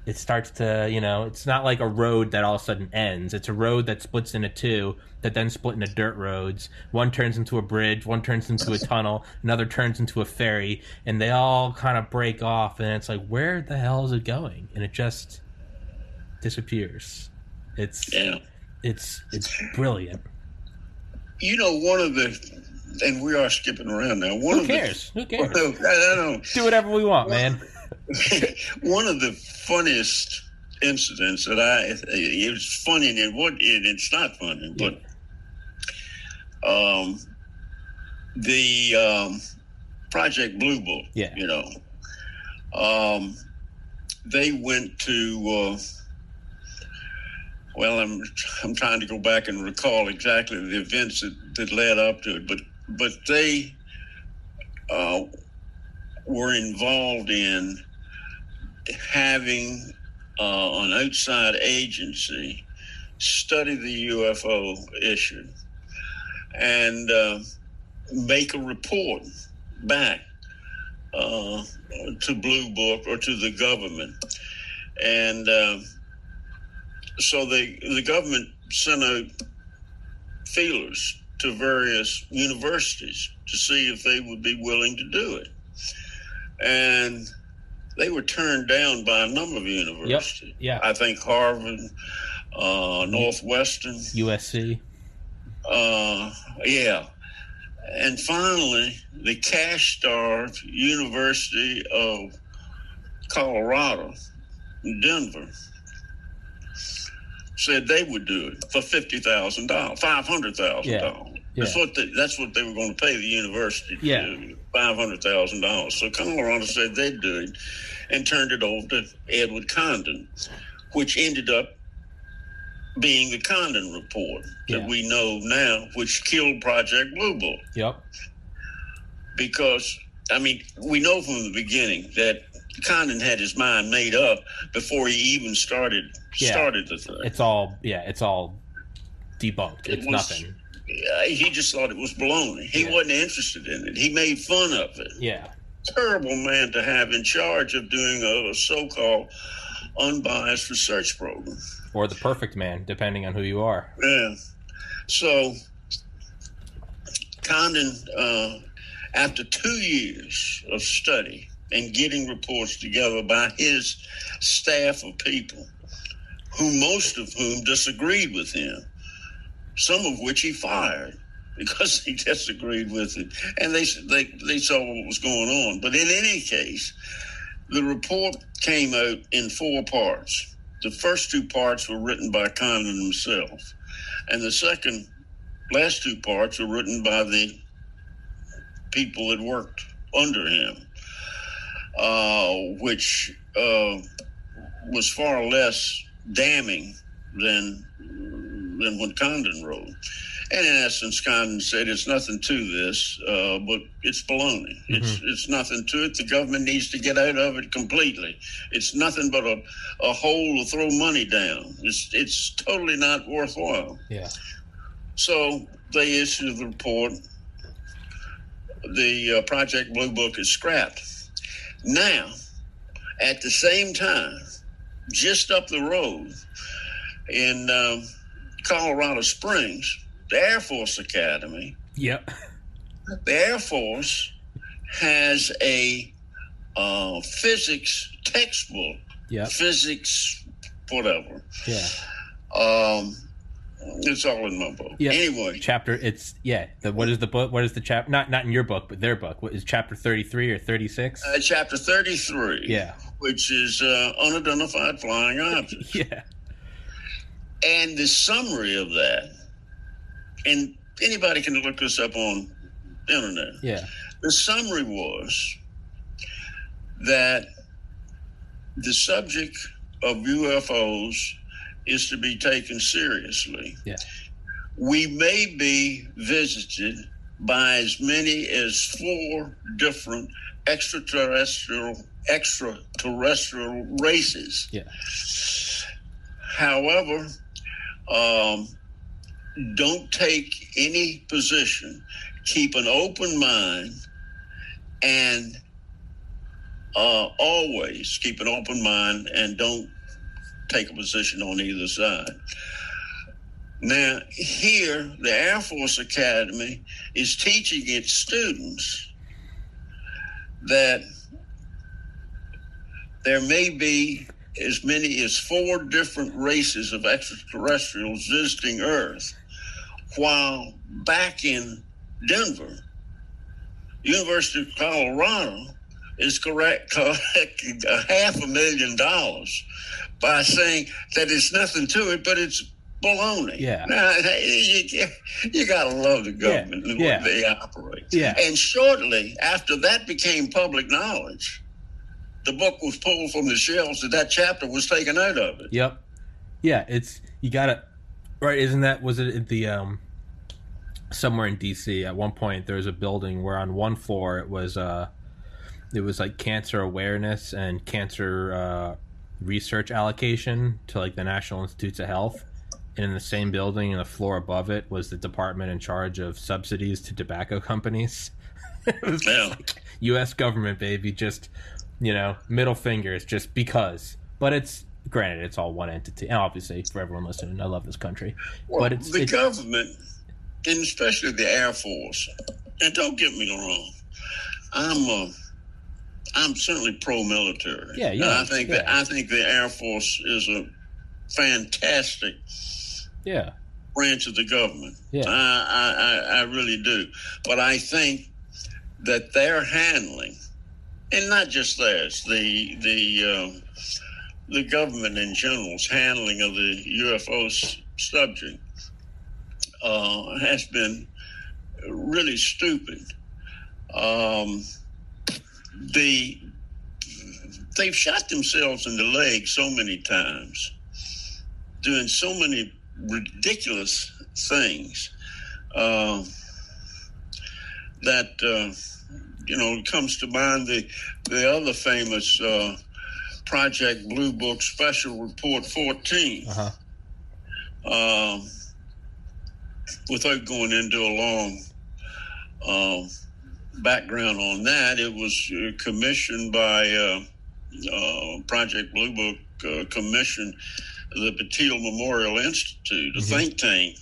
it starts to you know. It's not like a road that all of a sudden ends. It's a road that splits into two that then split into dirt roads. One turns into a bridge. One turns into a tunnel. Another turns into a ferry, and they all kind of break off. And it's like, where the hell is it going? And it just disappears. It's Yeah. it's it's brilliant. You know, one of the, and we are skipping around now. One Who of cares? Who the, cares? I don't know. Do whatever we want, man. one of the funniest incidents that I, it was funny and what, it, it's not funny, but um, the um, Project Blue Book, Yeah. you know, um, they went to, uh, well, I'm I'm trying to go back and recall exactly the events that, that led up to it, but but they uh, were involved in having uh, an outside agency study the UFO issue and uh, make a report back uh, to Blue Book or to the government. And uh, so the the government sent out feelers to various universities to see if they would be willing to do it. And they were turned down by a number of universities. Yeah. I think Harvard, uh, Northwestern, USC. Uh, yeah. And finally, the cash starved University of Colorado, Denver, said they would do it for fifty thousand dollars, five hundred thousand Yeah. dollars. Yeah. That's what they, that's what they were going to pay the university. to Yeah. do, five hundred thousand dollars. So Colorado said they'd do it, and turned it over to Edward Condon, which ended up being the Condon report that Yeah. we know now, which killed Project Blue Book Yep. because I mean we know from the beginning that Condon had his mind made up before he even started Yeah. started the thing. It's all yeah. It's all debunked. It It's was- nothing. Uh, he just thought it was baloney. He Yeah. wasn't interested in it. He made fun of it. Yeah. Terrible man to have in charge of doing a, a so-called unbiased research program. Or the perfect man, depending on who you are. Yeah. So Condon, uh, after two years of study and getting reports together by his staff of people, who most of whom disagreed with him, some of which he fired because he disagreed with it, and they they they saw what was going on. But in any case, the report came out in four parts. The first two parts were written by Condon himself, and the second, last two parts were written by the people that worked under him, uh, which uh, was far less damning than than what Condon wrote. And in essence, Condon said it's nothing to this, uh, but it's baloney. It's it's nothing to it. The government needs to get out of it completely. It's nothing but a, a hole to throw money down. It's it's totally not worthwhile. Yeah. So they issued the report. The uh, Project Blue Book is scrapped. Now, at the same time, just up the road in um, Colorado Springs, the Air Force Academy, Yep. the Air Force has a uh, physics textbook, Yep. physics, whatever. Yeah. Um, it's all in my book. Yeah. Anyway, Chapter. It's yeah. The what is the book? What is the chapter? Not not in your book, but their book. What is chapter thirty three or thirty six? uh, chapter 33, Yeah. which is uh, unidentified flying objects. Yeah. And the summary of that, and anybody can look this up on the internet. Yeah. The summary was that the subject of UFOs is to be taken seriously. Yeah. We may be visited by as many as four different extraterrestrial extraterrestrial races. Yeah. However, um, don't take any position. Keep an open mind and uh, always keep an open mind and don't take a position on either side. Now, here, the Air Force Academy is teaching its students that there may be as many as four different races of extraterrestrials visiting Earth, while back in Denver, University of Colorado is correct collecting a half a million dollars by saying that it's nothing to it, but it's baloney. Yeah. Now, you, you got to love the government and Yeah. what they operate. Yeah. And shortly after that became public knowledge, the book was pulled from the shelves that that chapter was taken out of it. Yep. Yeah. It's you gotta right. Isn't that was it at the um somewhere in DC at one point there was a building where on one floor it was uh it was like cancer awareness and cancer uh research allocation to like the National Institutes of Health. And in the same building, and the floor above it was the department in charge of subsidies to tobacco companies. it was Yeah. like U.S. government, baby, just you know, middle fingers, just because. But it's granted, it's all one entity, and obviously for everyone listening, I love this country. Well, but it's, the it's government, and especially the Air Force, and don't get me wrong, I'm uh, I'm certainly pro-military. Yeah, yeah, I think that. I think the Air Force is a fantastic Yeah. branch of the government. Yeah. I, I, I, I really do. But I think that their handling, and not just theirs, the the um, the government in general's handling of the UFO subject uh, has been really stupid. Um, the they've shot themselves in the leg so many times, doing so many ridiculous things uh, that uh, you know it comes to mind the the other famous uh, Project Blue Book Special Report 14. Uh huh. Um, without going into a long um, background on that, it was uh, commissioned by uh, uh, Project Blue Book uh, commissioned the Battelle Memorial Institute, a Mhm. think tank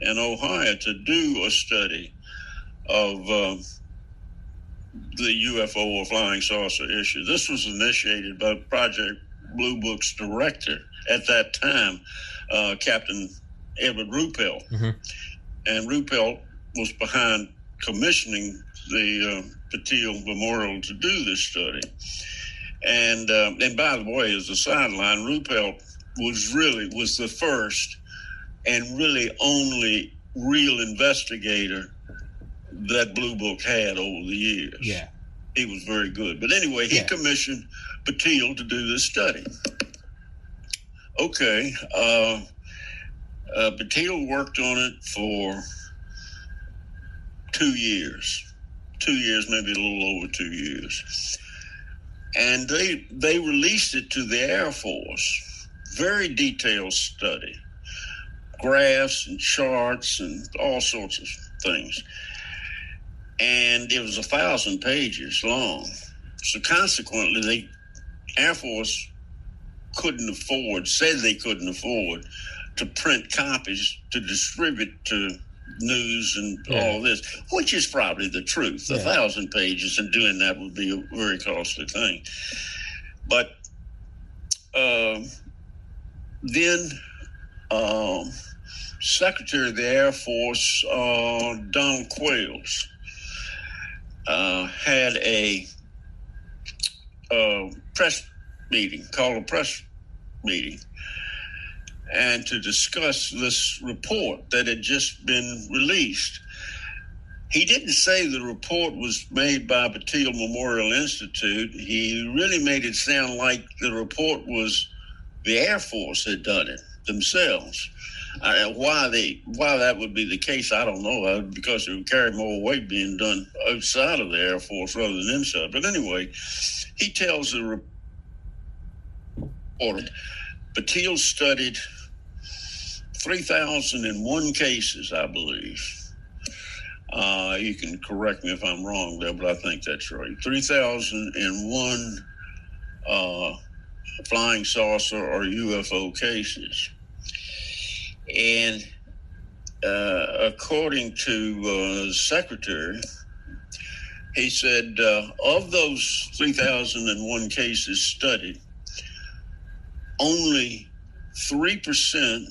in Ohio, to do a study of um the UFO or flying saucer issue. This was initiated by Project Blue Book's director at that time, uh, Captain Edward Ruppelt. Mhm. And Ruppelt was behind commissioning the uh, Battelle Memorial to do this study. And um, and by the way, as a sideline, Ruppelt was really was the first and really only real investigator that Blue Book had over the years. Yeah. He was very good. But anyway, he Yeah. commissioned Battelle to do this study. Okay. Uh, uh, Battelle worked on it for two years. Two years, maybe a little over two years. And they they released it to the Air Force. Very detailed study. Graphs and charts and all sorts of things and it was a thousand pages long. So consequently, the Air Force couldn't afford, said they couldn't afford to print copies to distribute to news and Yeah. all this, which is probably the truth. A thousand pages and doing that would be a very costly thing. But um, then um, Secretary of the Air Force uh, Donald Quarles uh, had a press meeting, called a press meeting, and to discuss this report that had just been released. He didn't say the report was made by Battelle Memorial Institute. He really made it sound like the report was the Air Force had done it themselves. Uh, why they why that would be the case, I don't know. Uh, because it would carry more weight being done outside of the Air Force rather than inside. But anyway, he tells the reporter, Battelle studied three thousand and one cases, I believe. Uh, you can correct me if I'm wrong there, but I think that's right. Three thousand and one uh, flying saucer or UFO cases. And uh, according to uh, secretary, he said uh, of those 3,001 cases studied, only 3%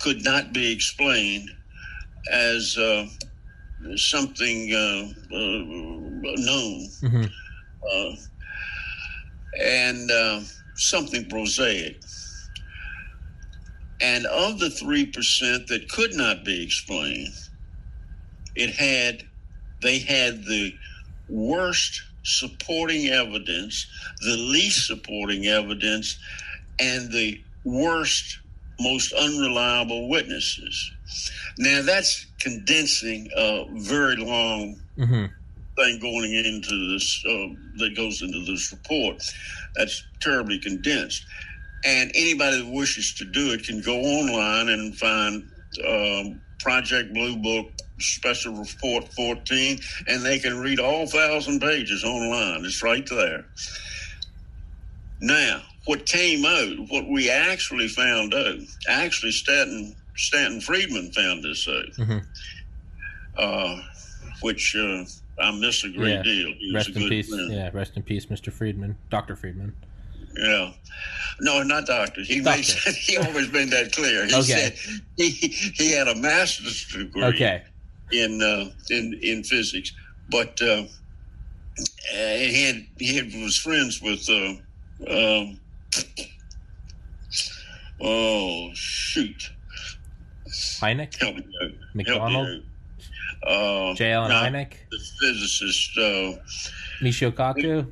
could not be explained as uh, something uh, uh, known hmm uh, and uh, something prosaic. And of the 3% that could not be explained, it had, they had the worst supporting evidence, the least supporting evidence, and the worst, most unreliable witnesses. Now, that's condensing a very long hmm thing going into this uh, that goes into this report. That's terribly condensed, and anybody that wishes to do it can go online and find um, Project Blue Book Special Report 14, and they can read all thousand pages online. It's right there. Now, what came out, what we actually found out, actually Stanton Stanton Friedman found this out, Mhm. uh, which. Uh, I miss a great Yeah. deal. He Rest in peace. friend. Yeah, rest in peace, Mr. Friedman, Doctor Friedman. Yeah. No, not doctor. He Doctor. makes he always made that clear. He Okay. said he he had a master's degree Okay. in uh, in in physics, but uh, he had he had, was friends with uh, um, oh shoot, Hynek, help me out. McDonald, Help me out. Uh, J. Allen Hynek, the physicist, uh, Michio Kaku,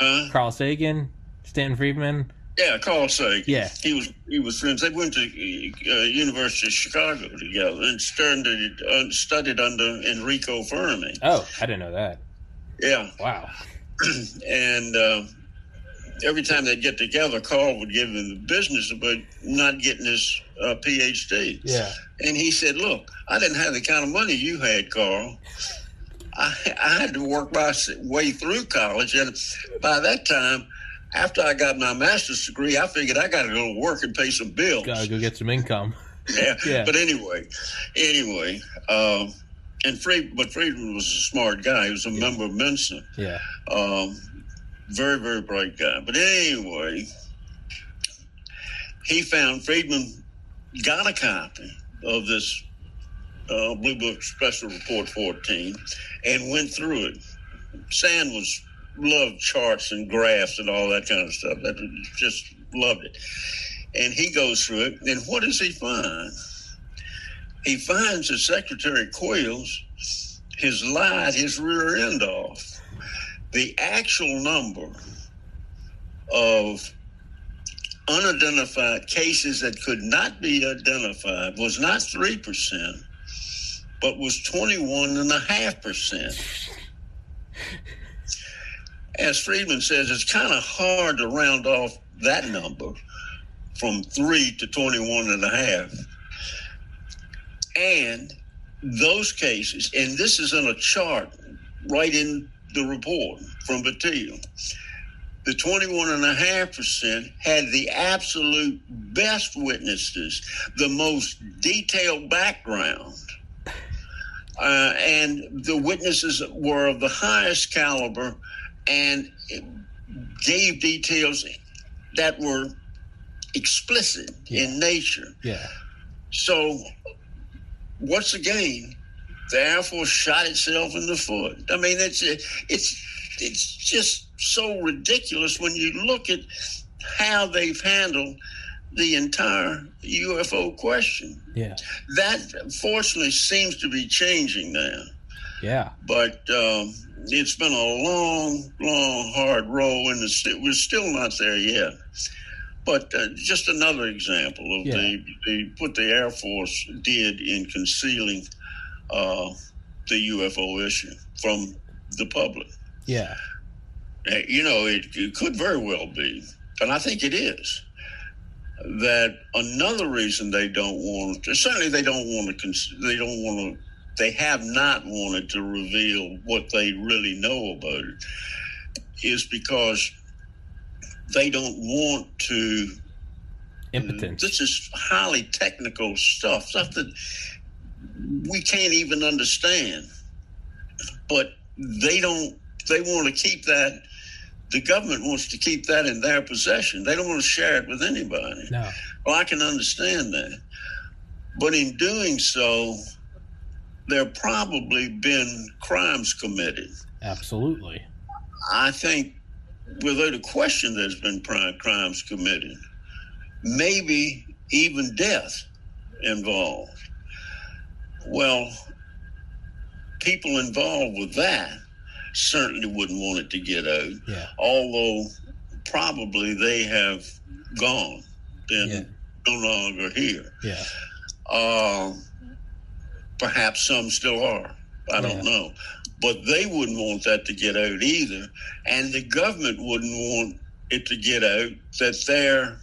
huh? Carl Sagan, Stanton Friedman. Yeah, Carl Sagan. Yeah. he was he was friends. They went to uh, University of Chicago together and studied uh, studied under Enrico Fermi. Oh, I didn't know that. Yeah, Wow. and uh, every time they'd get together, Carl would give him the business about not getting his uh, PhD. Yeah. And he said, "Look, I didn't have the kind of money you had, Carl. I, I had to work my way through college, and by that time." After I got my master's degree, I figured I got to go to work and pay some bills. Gotta go get some income. Yeah. Yeah. But anyway, anyway, um, and Fried, but Friedman was a smart guy. He was a member of Mensa. Yeah. Um, very, very bright guy. But anyway, he found Friedman got a copy of this uh, Blue Book Special Report 14 and went through it. Sand was loved charts and graphs and all that kind of stuff. That just loved it. And he goes through it, and what does he find? He finds that Secretary Quarles has lied his rear end off. The actual number of unidentified cases that could not be identified was not 3%, but was 21.5%. As Friedman says, it's kind of hard to round off that number from 3 to 21.5. And those cases, and this is in a chart right in the report from Battelle. The 21.5% had the absolute best witnesses, the most detailed background. Uh, and the witnesses were of the highest caliber and gave details that were explicit in nature. Yeah. So, once again, the Air Force shot itself in the foot. I mean, it's it's it's just so ridiculous when you look at how they've handled the entire UFO question. Yeah. That fortunately seems to be changing now, Yeah. but um, it's been a long, long, hard row, and it's, we're still not there yet. But uh, just another example of Yeah. the, the what the Air Force did in concealing uh, the UFO issue from the public. Yeah. You know, it, it could very well be, and I think it is, that another reason they don't want to, certainly they don't want to, they don't want to, they have not wanted to reveal what they really know about it, is because they don't want to Impotence. this is highly technical stuff, stuff that we can't even understand. But they don't. They want to keep that. The government wants to keep that in their possession. They don't want to share it with anybody. No. Well, I can understand that. But in doing so, there probably been crimes committed. Absolutely. I think, without a question, there's been crimes committed. Maybe even death involved. Well, people involved with that certainly wouldn't want it to get out, Yeah. although probably they have gone and Yeah. no longer here. Yeah. Uh, perhaps some still are. I don't Yeah. know. But they wouldn't want that to get out either. And the government wouldn't want it to get out that their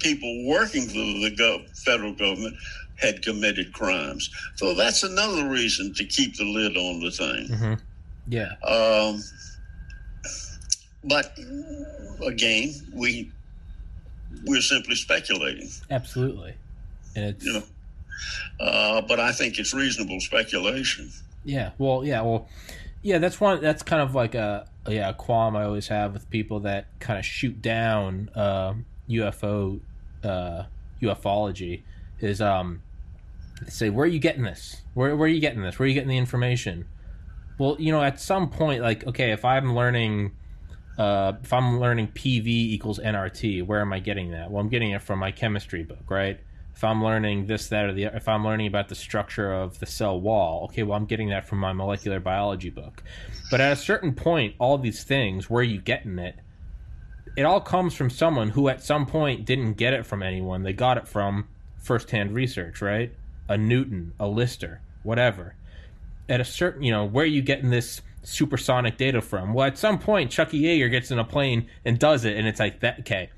people working for the gov- federal government had committed crimes. So that's another reason to keep the lid on the thing. hmm Yeah. Um, but again, we we're simply speculating. Absolutely. And it's you know. Uh, but I think it's reasonable speculation. yeah. Well, yeah. Well, yeah. That's one. That's kind of like a yeah, a qualm I always have with people that kind of shoot down uh, UFO uh, ufology is um, say, "Where are you getting this? Where where are you getting this? Where are you getting the information?" Well, you know, at some point, like, okay, if I'm learning, uh, if I'm learning PV equals nRT, where am I getting that? Well, I'm getting it from my chemistry book, right? If I'm learning this, that, or the, if I'm learning about the structure of the cell wall, okay, well, I'm getting that from my molecular biology book. But at a certain point, all these things, where are you getting it? It all comes from someone who, at some point, didn't get it from anyone. They got it from firsthand research, right? A Newton, a Lister, whatever at a certain, you know, where are you getting this supersonic data from? Well, at some point, Chucky Yeager gets in a plane and does it, and it's like that. Okay,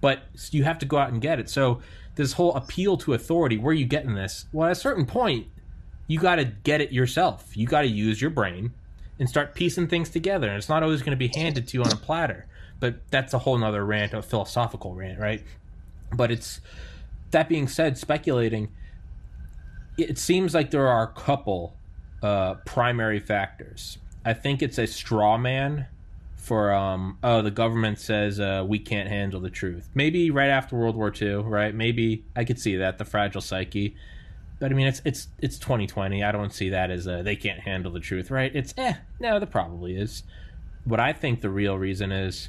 but you have to go out and get it. So this whole appeal to authority, where are you getting this? Well, at a certain point, you got to get it yourself. You got to use your brain and start piecing things together. And it's not always going to be handed to you on a platter. But that's a whole nother rant, a philosophical rant, right? But it's that being said, speculating. It seems like there are a couple uh, primary factors. I think it's a straw man for um oh the government says uh, we can't handle the truth. Maybe right after World War II, right? Maybe I could see that the fragile psyche. But I mean, it's it's it's 2020. I don't see that as a, they can't handle the truth, right? It's eh, no, there probably is. What I think the real reason is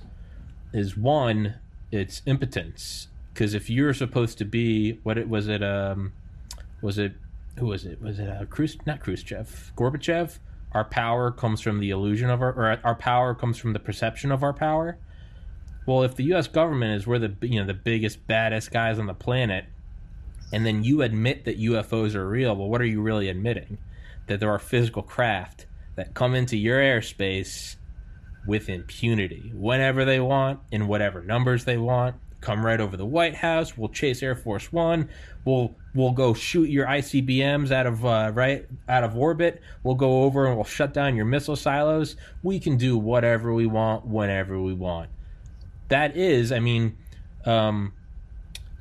is one, it's impotence. Because if you're supposed to be what it was it um was it who was it? Was it uh, Khrushchev? Not Khrushchev. Gorbachev. Our power comes from the illusion of our, or our power comes from the perception of our power. Well, if the U.S. government is we're the you know the biggest baddest guys on the planet, and then you admit that UFOs are real, well, what are you really admitting? That there are physical craft that come into your airspace with impunity whenever they want, in whatever numbers they want, come right over the White House. We'll chase Air Force One. We'll we'll go shoot your ICBMs out of uh, right out of orbit. We'll go over and we'll shut down your missile silos. We can do whatever we want whenever we want. That is, I mean, um,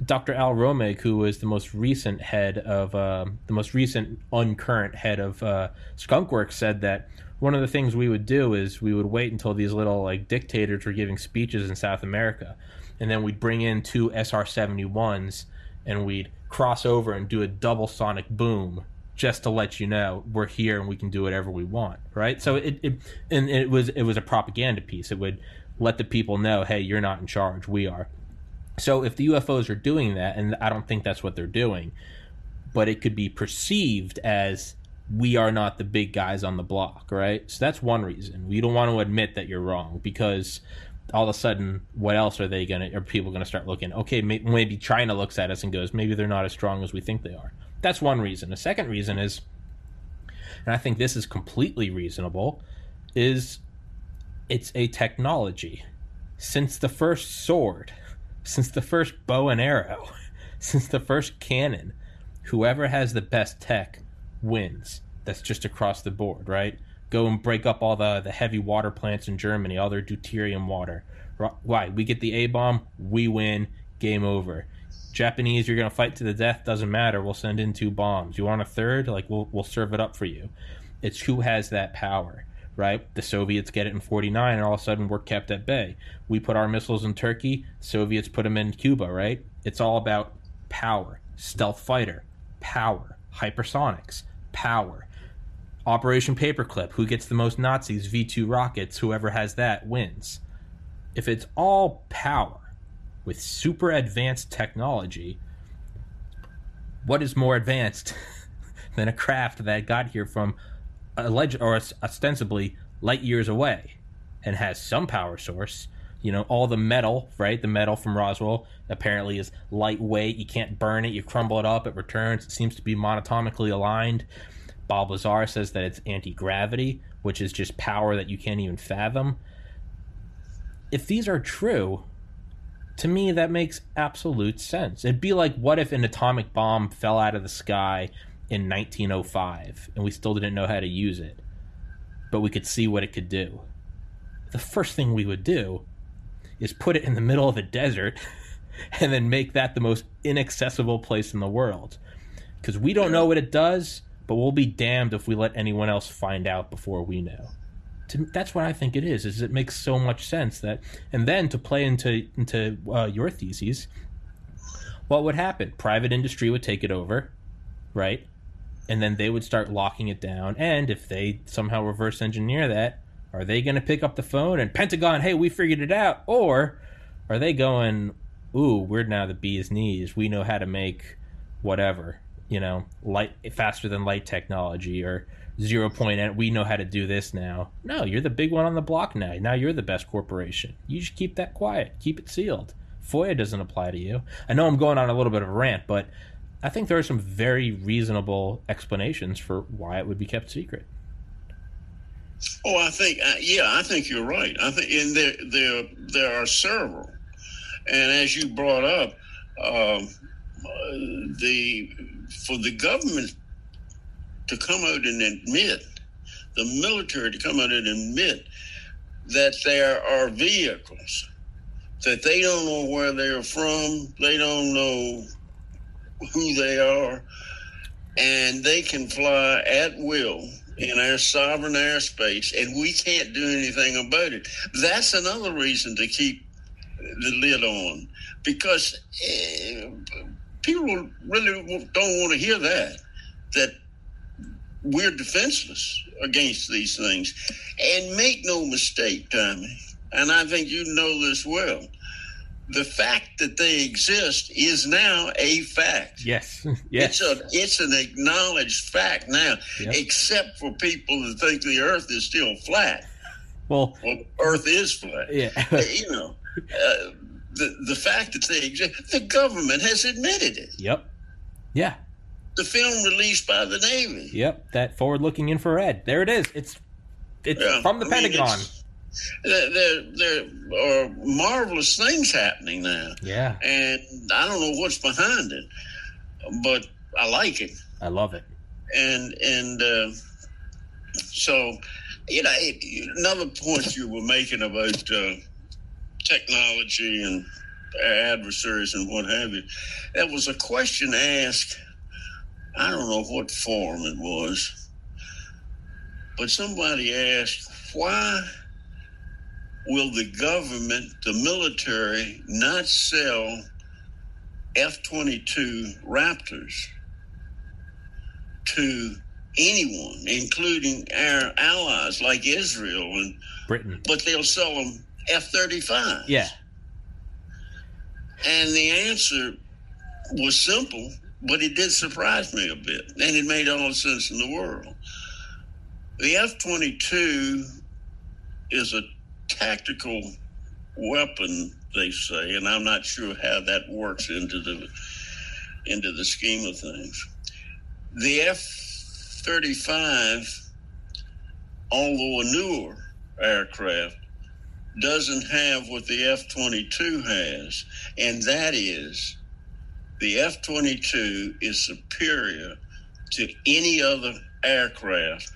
Dr. Al Romig, who was the most recent head of uh, the most recent uncurrent head of uh, Skunkworks, said that one of the things we would do is we would wait until these little like dictators were giving speeches in South America and then we'd bring in two SR 71s and we'd cross over and do a double sonic boom just to let you know we're here and we can do whatever we want, right? So it, it and it was it was a propaganda piece. It would let the people know, hey, you're not in charge, we are. So if the UFOs are doing that, and I don't think that's what they're doing, but it could be perceived as we are not the big guys on the block, right? So that's one reason. We don't want to admit that you're wrong because all of a sudden, what else are they gonna? Are people gonna start looking? Okay, maybe China looks at us and goes, maybe they're not as strong as we think they are. That's one reason. The second reason is, and I think this is completely reasonable, is it's a technology. Since the first sword, since the first bow and arrow, since the first cannon, whoever has the best tech wins. That's just across the board, right? Go and break up all the, the heavy water plants in Germany, all their deuterium water. Why? We get the A bomb, we win, game over. Japanese, you're gonna fight to the death, doesn't matter. We'll send in two bombs. You want a third? Like we'll we'll serve it up for you. It's who has that power, right? The Soviets get it in '49, and all of a sudden we're kept at bay. We put our missiles in Turkey. Soviets put them in Cuba, right? It's all about power. Stealth fighter, power. Hypersonics, power. Operation Paperclip, who gets the most Nazis, V 2 rockets, whoever has that wins. If it's all power with super advanced technology, what is more advanced than a craft that got here from alleged or ostensibly light years away and has some power source? You know, all the metal, right? The metal from Roswell apparently is lightweight. You can't burn it. You crumble it up, it returns. It seems to be monatomically aligned. Bob Lazar says that it's anti gravity, which is just power that you can't even fathom. If these are true, to me, that makes absolute sense. It'd be like what if an atomic bomb fell out of the sky in 1905 and we still didn't know how to use it, but we could see what it could do? The first thing we would do is put it in the middle of a desert and then make that the most inaccessible place in the world. Because we don't know what it does, but we'll be damned if we let anyone else find out before we know. to, that's what I think it is. Is it makes so much sense that, and then to play into into uh, your theses, what would happen? Private industry would take it over, right? And then they would start locking it down. And if they somehow reverse engineer that, are they going to pick up the phone and Pentagon, hey, we figured it out? Or are they going, ooh, we're now the bee's knees. We know how to make whatever, you know, light faster than light technology or zero point. We know how to do this now. No, you're the big one on the block now. Now you're the best corporation. You should keep that quiet. Keep it sealed. FOIA doesn't apply to you. I know I'm going on a little bit of a rant, but I think there are some very reasonable explanations for why it would be kept secret. Oh, I think uh, yeah, I think you're right. I think and there there there are several, and as you brought up, um, the for the government to come out and admit, the military to come out and admit that there are vehicles that they don't know where they're from, they don't know who they are, and they can fly at will in our sovereign airspace, and we can't do anything about it. That's another reason to keep the lid on because uh, people really don't want to hear that that we're defenseless against these things. And make no mistake, Tommy, and I think you know this well. The fact that they exist is now a fact. Yes, yes. It's a it's an acknowledged fact now, yep. except for people that think the Earth is still flat. Well, well Earth is flat. Yeah, you know, uh, the the fact that they exist, the government has admitted it. Yep. Yeah. The film released by the Navy. Yep, that forward-looking infrared. There it is. It's it's yeah, from the I Pentagon. Mean, there, there are marvelous things happening now. Yeah. And I don't know what's behind it, but I like it. I love it. And and uh, so, you know, another point you were making about uh, technology and adversaries and what have you, there was a question asked. I don't know what form it was, but somebody asked why will the government, the military, not sell F 22 Raptors to anyone, including our allies like Israel and Britain? But they'll sell them F 35. Yeah. And the answer was simple, but it did surprise me a bit. And it made all the sense in the world. The F 22 is a tactical weapon, they say, and I'm not sure how that works into the into the scheme of things. The F thirty five, although a newer aircraft, doesn't have what the F twenty two has, and that is the F twenty two is superior to any other aircraft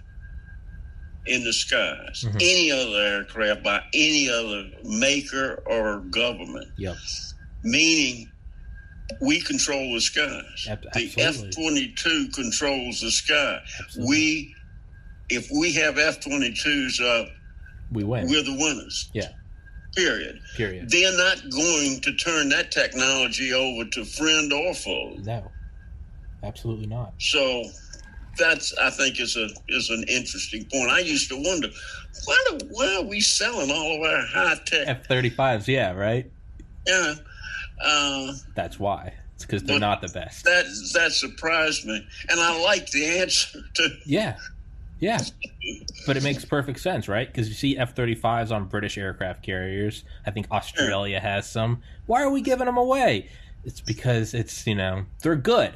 in the skies. Mm-hmm. Any other aircraft by any other maker or government. Yep. Meaning we control the skies. Absolutely. The F twenty two controls the sky. Absolutely. We if we have F twenty twos up we win. We're the winners. Yeah. Period. Period. They're not going to turn that technology over to friend or foe. No. Absolutely not. So that's I think is a is an interesting point. I used to wonder why do, why are we selling all of our high tech F thirty fives? Yeah, right. Yeah, uh, that's why. It's because they're not the best. That that surprised me, and I like the answer to. Yeah, yeah, but it makes perfect sense, right? Because you see F thirty fives on British aircraft carriers. I think Australia has some. Why are we giving them away? It's because it's you know they're good.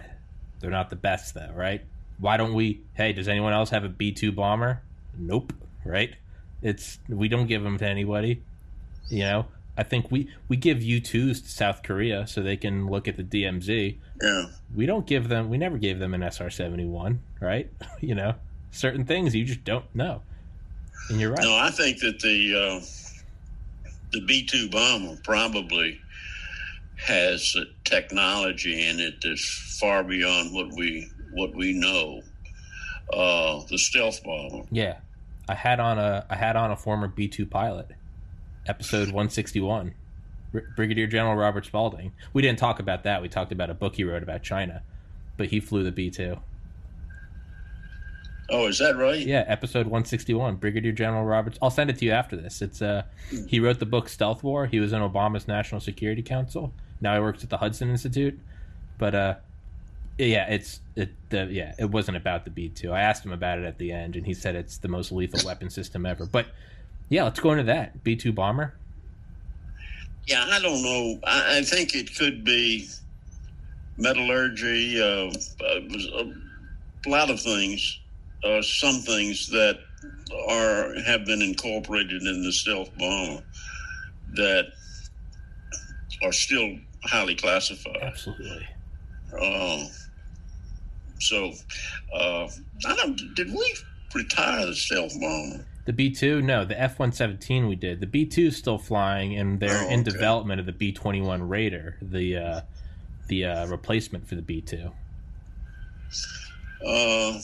They're not the best though, right? why don't we? Hey, does anyone else have a B two bomber? Nope. Right? It's we don't give them to anybody. You know, I think we we give U twos to South Korea so they can look at the DMZ. Yeah. We don't give them. We never gave them an SR seventy one. Right? you know, certain things you just don't know. And you're right. No, I think that the uh, the B two bomber probably has technology in it that's far beyond what we what we know. Uh, the stealth bomber. Yeah, I had on a I had on a former B two pilot, episode one sixty one, Brigadier General Robert Spalding. We didn't talk about that. We talked about a book he wrote about China, but he flew the B two. Oh, is that right? Yeah, episode 161, Brigadier General Roberts. I'll send it to you after this. It's uh he wrote the book Stealth War. He was in Obama's National Security Council. Now he works at the Hudson Institute. But uh yeah, it's it the yeah, it wasn't about the B2. I asked him about it at the end and he said it's the most lethal weapon system ever. But yeah, let's go into that. B2 bomber. Yeah, I don't know. I, I think it could be metallurgy, uh, uh a lot of things uh, some things that are have been incorporated in the stealth bomber that are still highly classified. Absolutely. Uh, so, uh, I don't. Did we retire the stealth bomber? The B two, no. The F one seventeen we did. The B two is still flying, and they're oh, in development of the B twenty one Raider, the uh, the uh, replacement for the B two. Uh,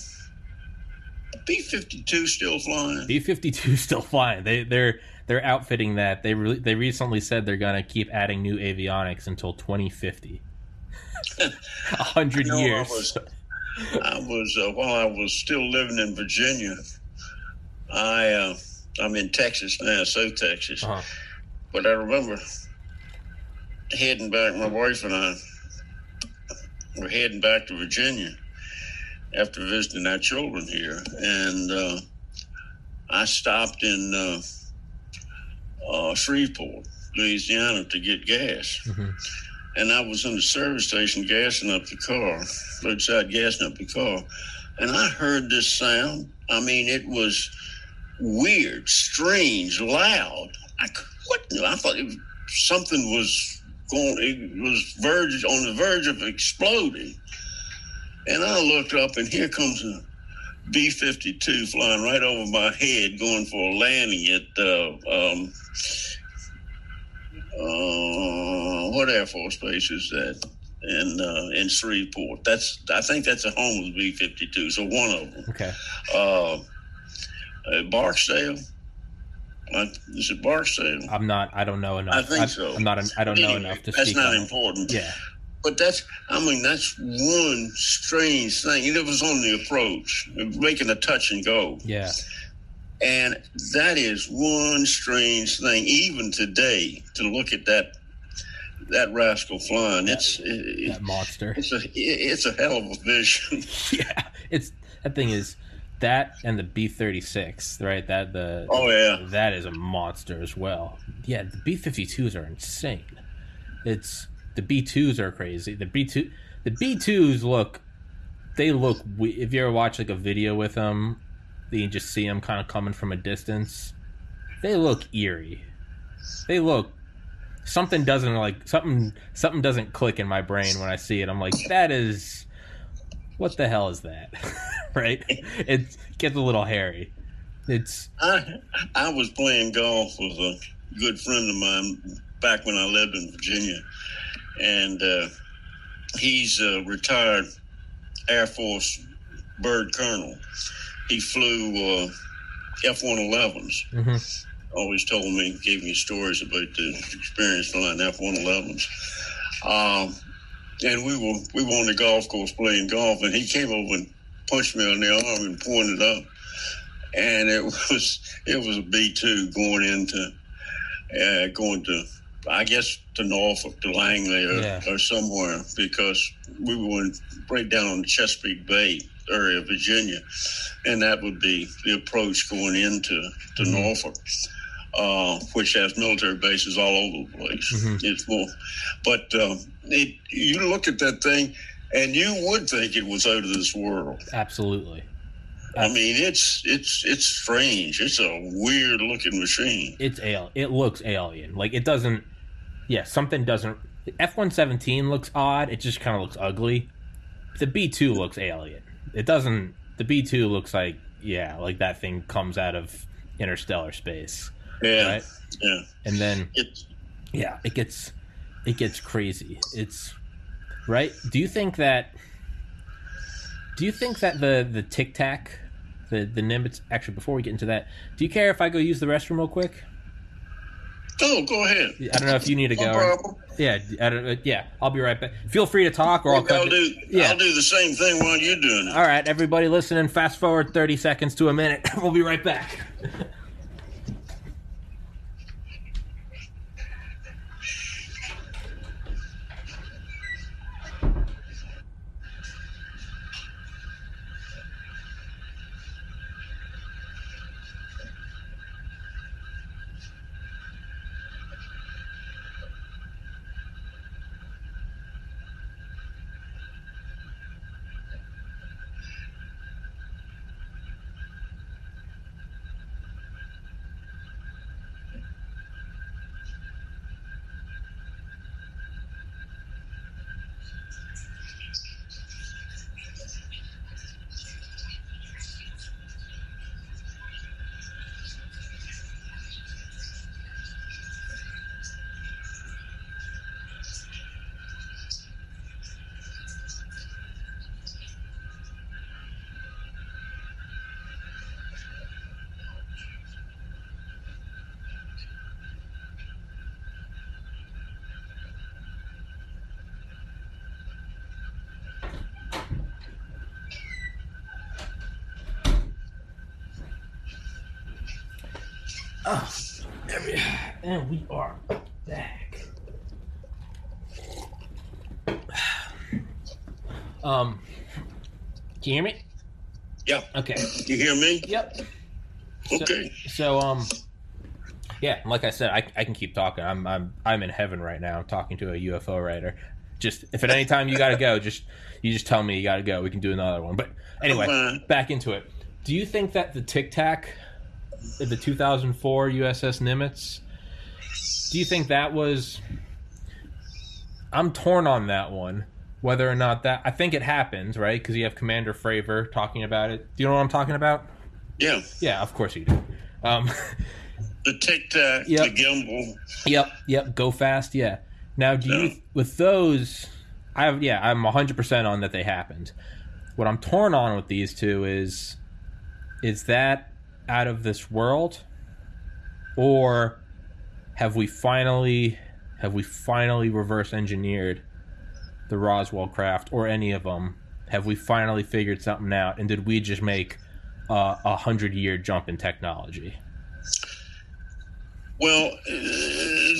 B fifty two still flying. B fifty two still flying. They they're they're outfitting that. They re- they recently said they're gonna keep adding new avionics until twenty fifty. A hundred years. I was, I was uh, while I was still living in Virginia. I uh, I'm in Texas now, South Texas. Uh-huh. But I remember heading back. My wife and I were heading back to Virginia after visiting our children here, and uh, I stopped in uh, uh, Shreveport, Louisiana, to get gas. Mm-hmm. And I was in the service station gassing up the car, roadside gassing up the car, and I heard this sound. I mean, it was weird, strange, loud. I couldn't. I thought was, something was going. It was verge on the verge of exploding. And I looked up, and here comes a B 52 flying right over my head, going for a landing at uh, um, uh, what Air Force base is that? In uh, in Shreveport. That's I think that's a home of B fifty two. So one of them. Okay. Uh, Barksdale. Is it Barksdale? I'm not. I don't know enough. I think I, so. I'm not. I don't anyway, know enough to. See. That's not on. important. Yeah. But that's, I mean, that's one strange thing. It was on the approach, making a touch and go. Yeah. And that is one strange thing, even today, to look at that that rascal flying. That, it's it, that monster. It's a it's a hell of a vision. yeah, it's that thing is that and the B thirty six, right? That the oh yeah, that is a monster as well. Yeah, the B fifty twos are insane. It's the B twos are crazy. The B two, the B twos look, they look. If you ever watch like a video with them, you just see them kind of coming from a distance. They look eerie. They look. Something doesn't like something. Something doesn't click in my brain when I see it. I'm like, that is. What the hell is that? right? It gets a little hairy. It's. I I was playing golf with a good friend of mine back when I lived in Virginia, and uh, he's a retired Air Force bird colonel. He flew uh, F 111s. Mm-hmm. Always told me, gave me stories about the experience flying F 111s. Um, and we were we were on the golf course playing golf, and he came over and punched me on the arm and pointed up, and it was it was a B two going into uh, going to I guess to Norfolk, to Langley, or, yeah. or somewhere, because we were right down on the Chesapeake Bay area of Virginia, and that would be the approach going into to mm-hmm. Norfolk. Uh, which has military bases all over the place. Mm-hmm. It's more, but um, it, you look at that thing, and you would think it was out of this world. Absolutely. I mean, it's it's it's strange. It's a weird looking machine. It's al. It looks alien. Like it doesn't yeah, something doesn't. F one seventeen looks odd. It just kind of looks ugly. The B two looks alien. It doesn't. The B two looks like yeah, like that thing comes out of interstellar space. Yeah, right? yeah. And then it's yeah, it gets it gets crazy. It's right. Do you think that? Do you think that the the tic tac, the the Nimitz. Actually, before we get into that, do you care if I go use the restroom real quick? Oh, go ahead. I don't know if you need to No go. problem. Yeah, I don't, uh, yeah. I'll be right back. Feel free to talk, or I'll I'll do. it. Yeah. I'll do the same thing while you're doing it. All right, everybody listening, fast forward 30 seconds to a minute. We'll be right back. Oh, there we and we are back. Um, can you hear me? Yeah. Okay. You hear me? Yep. Okay. So um, yeah, like I said, I, I can keep talking. I'm I'm I'm in heaven right now, I'm talking to a UFO writer. Just if at any time you got to go, just you just tell me you got to go. We can do another one. But anyway, back into it. Do you think that the Tic Tac, the 2004 USS Nimitz, do you think that was? I'm torn on that one. Whether or not that, I think it happens, right? Because you have Commander Fravor talking about it. Do you know what I'm talking about? Yeah. Yeah, of course you do. Um, The tic tac, Yep. the gimbal. Yep, yep. Go fast. Yeah. Now, do you with those? I have yeah. I'm 100 percent on that they happened. What I'm torn on with these two is, is that out of this world, or have we finally have we finally reverse engineered the Roswell craft or any of them? Have we finally figured something out? And did we just make uh, a hundred year jump in technology? Well,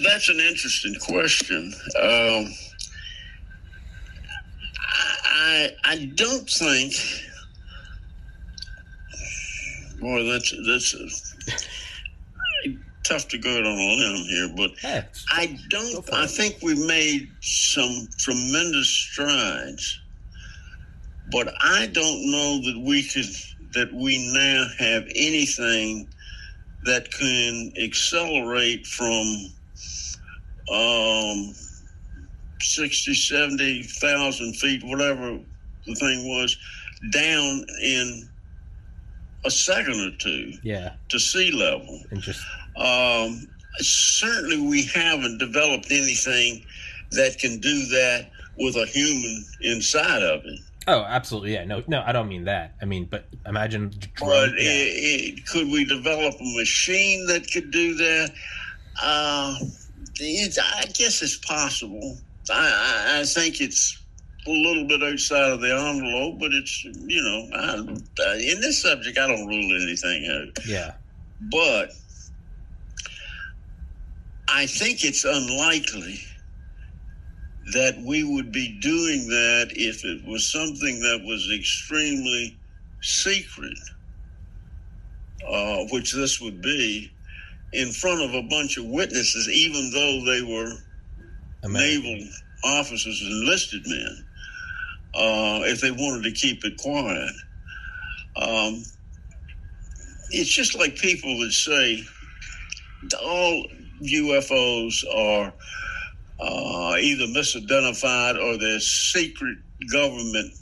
that's an interesting question. Um, I I don't think. Boy, that's that's tough to go out on a limb here, but Hey, I don't. I think we made some tremendous strides, but I don't know that we could. That we now have anything that can accelerate from um, 60, 70,000 feet, whatever the thing was, down in a second or two yeah, to sea level. just Um, certainly, we haven't developed anything that can do that with a human inside of it. Oh, absolutely. Yeah. No, no, I don't mean that. I mean, but imagine. Drone, But yeah. it, it, could we develop a machine that could do that? Uh, it's, I guess it's possible. I, I, I think it's a little bit outside of the envelope, but it's you know, I, in this subject, I don't rule anything out. yeah. but I think it's unlikely that we would be doing that if it was something that was extremely secret, uh, which this would be, in front of a bunch of witnesses, even though they were American. naval officers and enlisted men, uh, if they wanted to keep it quiet. Um, it's just like people that say all UFOs are uh, either misidentified or they're secret government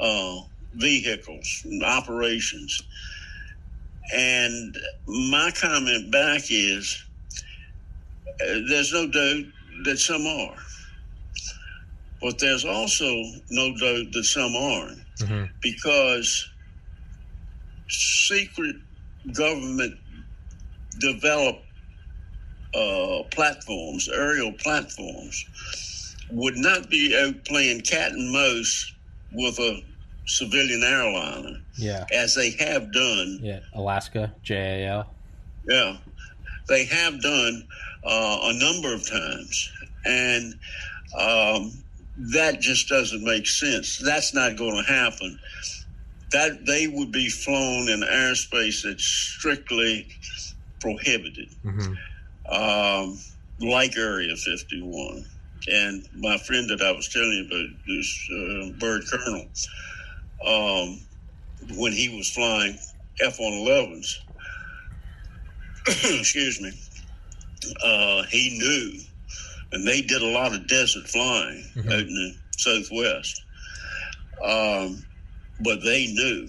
uh, vehicles, operations. And my comment back is uh, there's no doubt that some are. But there's also no doubt that some aren't Mhm. because secret government developed uh, platforms, aerial platforms, would not be out playing cat and mouse with a civilian airliner. Yeah. As they have done. Yeah. Alaska, JAL. Yeah. They have done uh, a number of times. And um, that just doesn't make sense. That's not going to happen. That they would be flown in airspace that's strictly prohibited, mm-hmm. Um, like Area 51. And my friend that I was telling you about, this uh, Bird Colonel, um, when he was flying F 111s, excuse me, uh, he knew, and they did a lot of desert flying mm-hmm. out in the southwest. Um, but they knew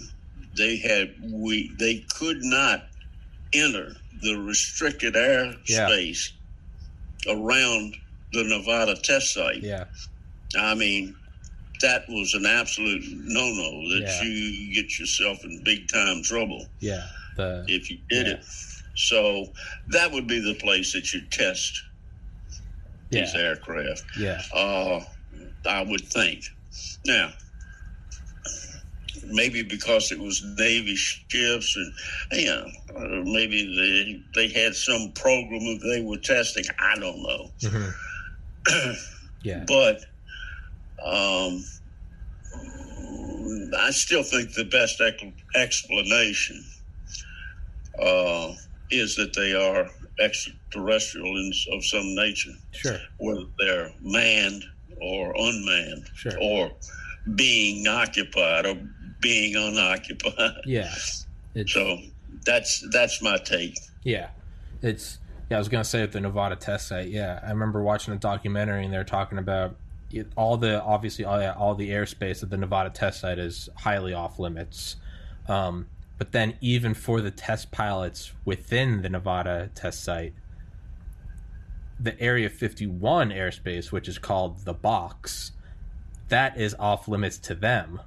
they had we they could not enter the restricted airspace yeah. around the Nevada test site. Yeah. I mean, that was an absolute no no that yeah. you get yourself in big time trouble. Yeah. The, if you did yeah. it. So that would be the place that you test these aircraft. Yeah. Uh, I would think. Now, maybe because it was Navy ships and you know, uh, maybe they they had some program that they were testing. I don't know. Mm-hmm. yeah, but um, I still think the best explanation uh, is that they are extraterrestrial in, of some nature. Sure, whether they're manned or unmanned, sure. or being occupied or being unoccupied. Yeah. So that's that's my take. Yeah, it's yeah. I was gonna say at the Nevada test site. Yeah, I remember watching a documentary and they're talking about all the obviously all, all the airspace at the Nevada test site is highly off limits. Um, but then even for the test pilots within the Nevada test site, the Area 51 airspace, which is called the box, that is off limits to them.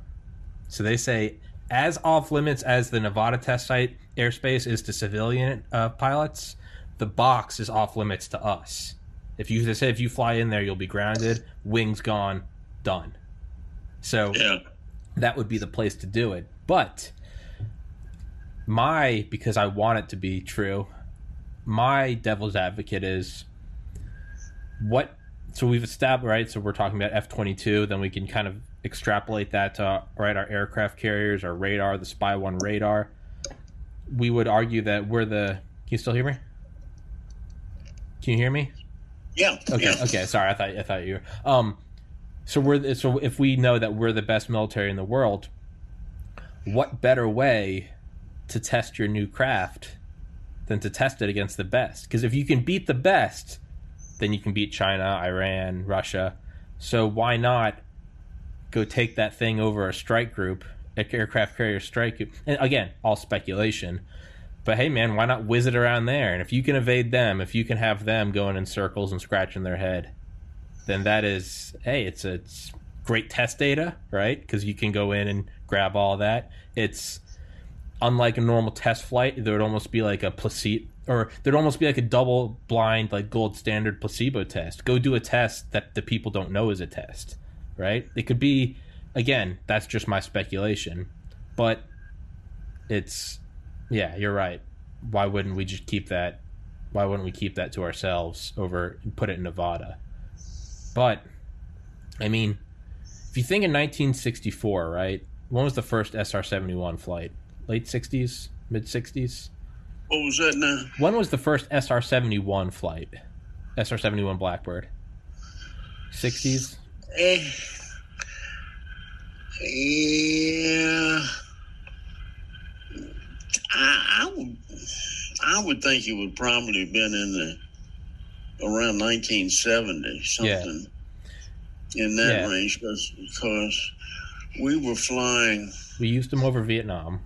So they say as off limits as the Nevada test site airspace is to civilian uh, pilots, the box is off limits to us. If you they say if you fly in there, you'll be grounded, wings gone, done. So yeah. that would be the place to do it. But my because I want it to be true, my devil's advocate is what so we've established right so we're talking about f-22 then we can kind of extrapolate that to right our aircraft carriers, our radar, the Spy One radar, we would argue that we're the. Can you still hear me? Can you hear me? Yeah. Okay. Yeah. Okay. Sorry, I thought I thought you. Were. Um, so we're so if we know that we're the best military in the world, what better way to test your new craft than to test it against the best? Because if you can beat the best, then you can beat China, Iran, Russia. So why not go take that thing over a strike group, an aircraft carrier strike group. And again, all speculation. But hey, man, why not whiz it around there? And if you can evade them, if you can have them going in circles and scratching their head, then that is, hey, it's it's great test data, right? Because you can go in and grab all that. It's unlike a normal test flight. There would almost be like a placebo, or there'd almost be like a double blind, like gold standard placebo test. Go do a test that the people don't know is a test right? It could be, again, that's just my speculation, but it's, yeah, you're right. Why wouldn't we just keep that? Why wouldn't we keep that to ourselves over and put it in Nevada? But, I mean, if you think in 1964, right? When was the first SR 71 flight? Late 60s? Mid 60s? What was that now? When was the first SR 71 flight? SR 71 Blackbird? 60s? Eh, yeah. I, I would I would think it would probably have been in the around 1970 something yeah. in that yeah. range because because we were flying. We used them over Vietnam.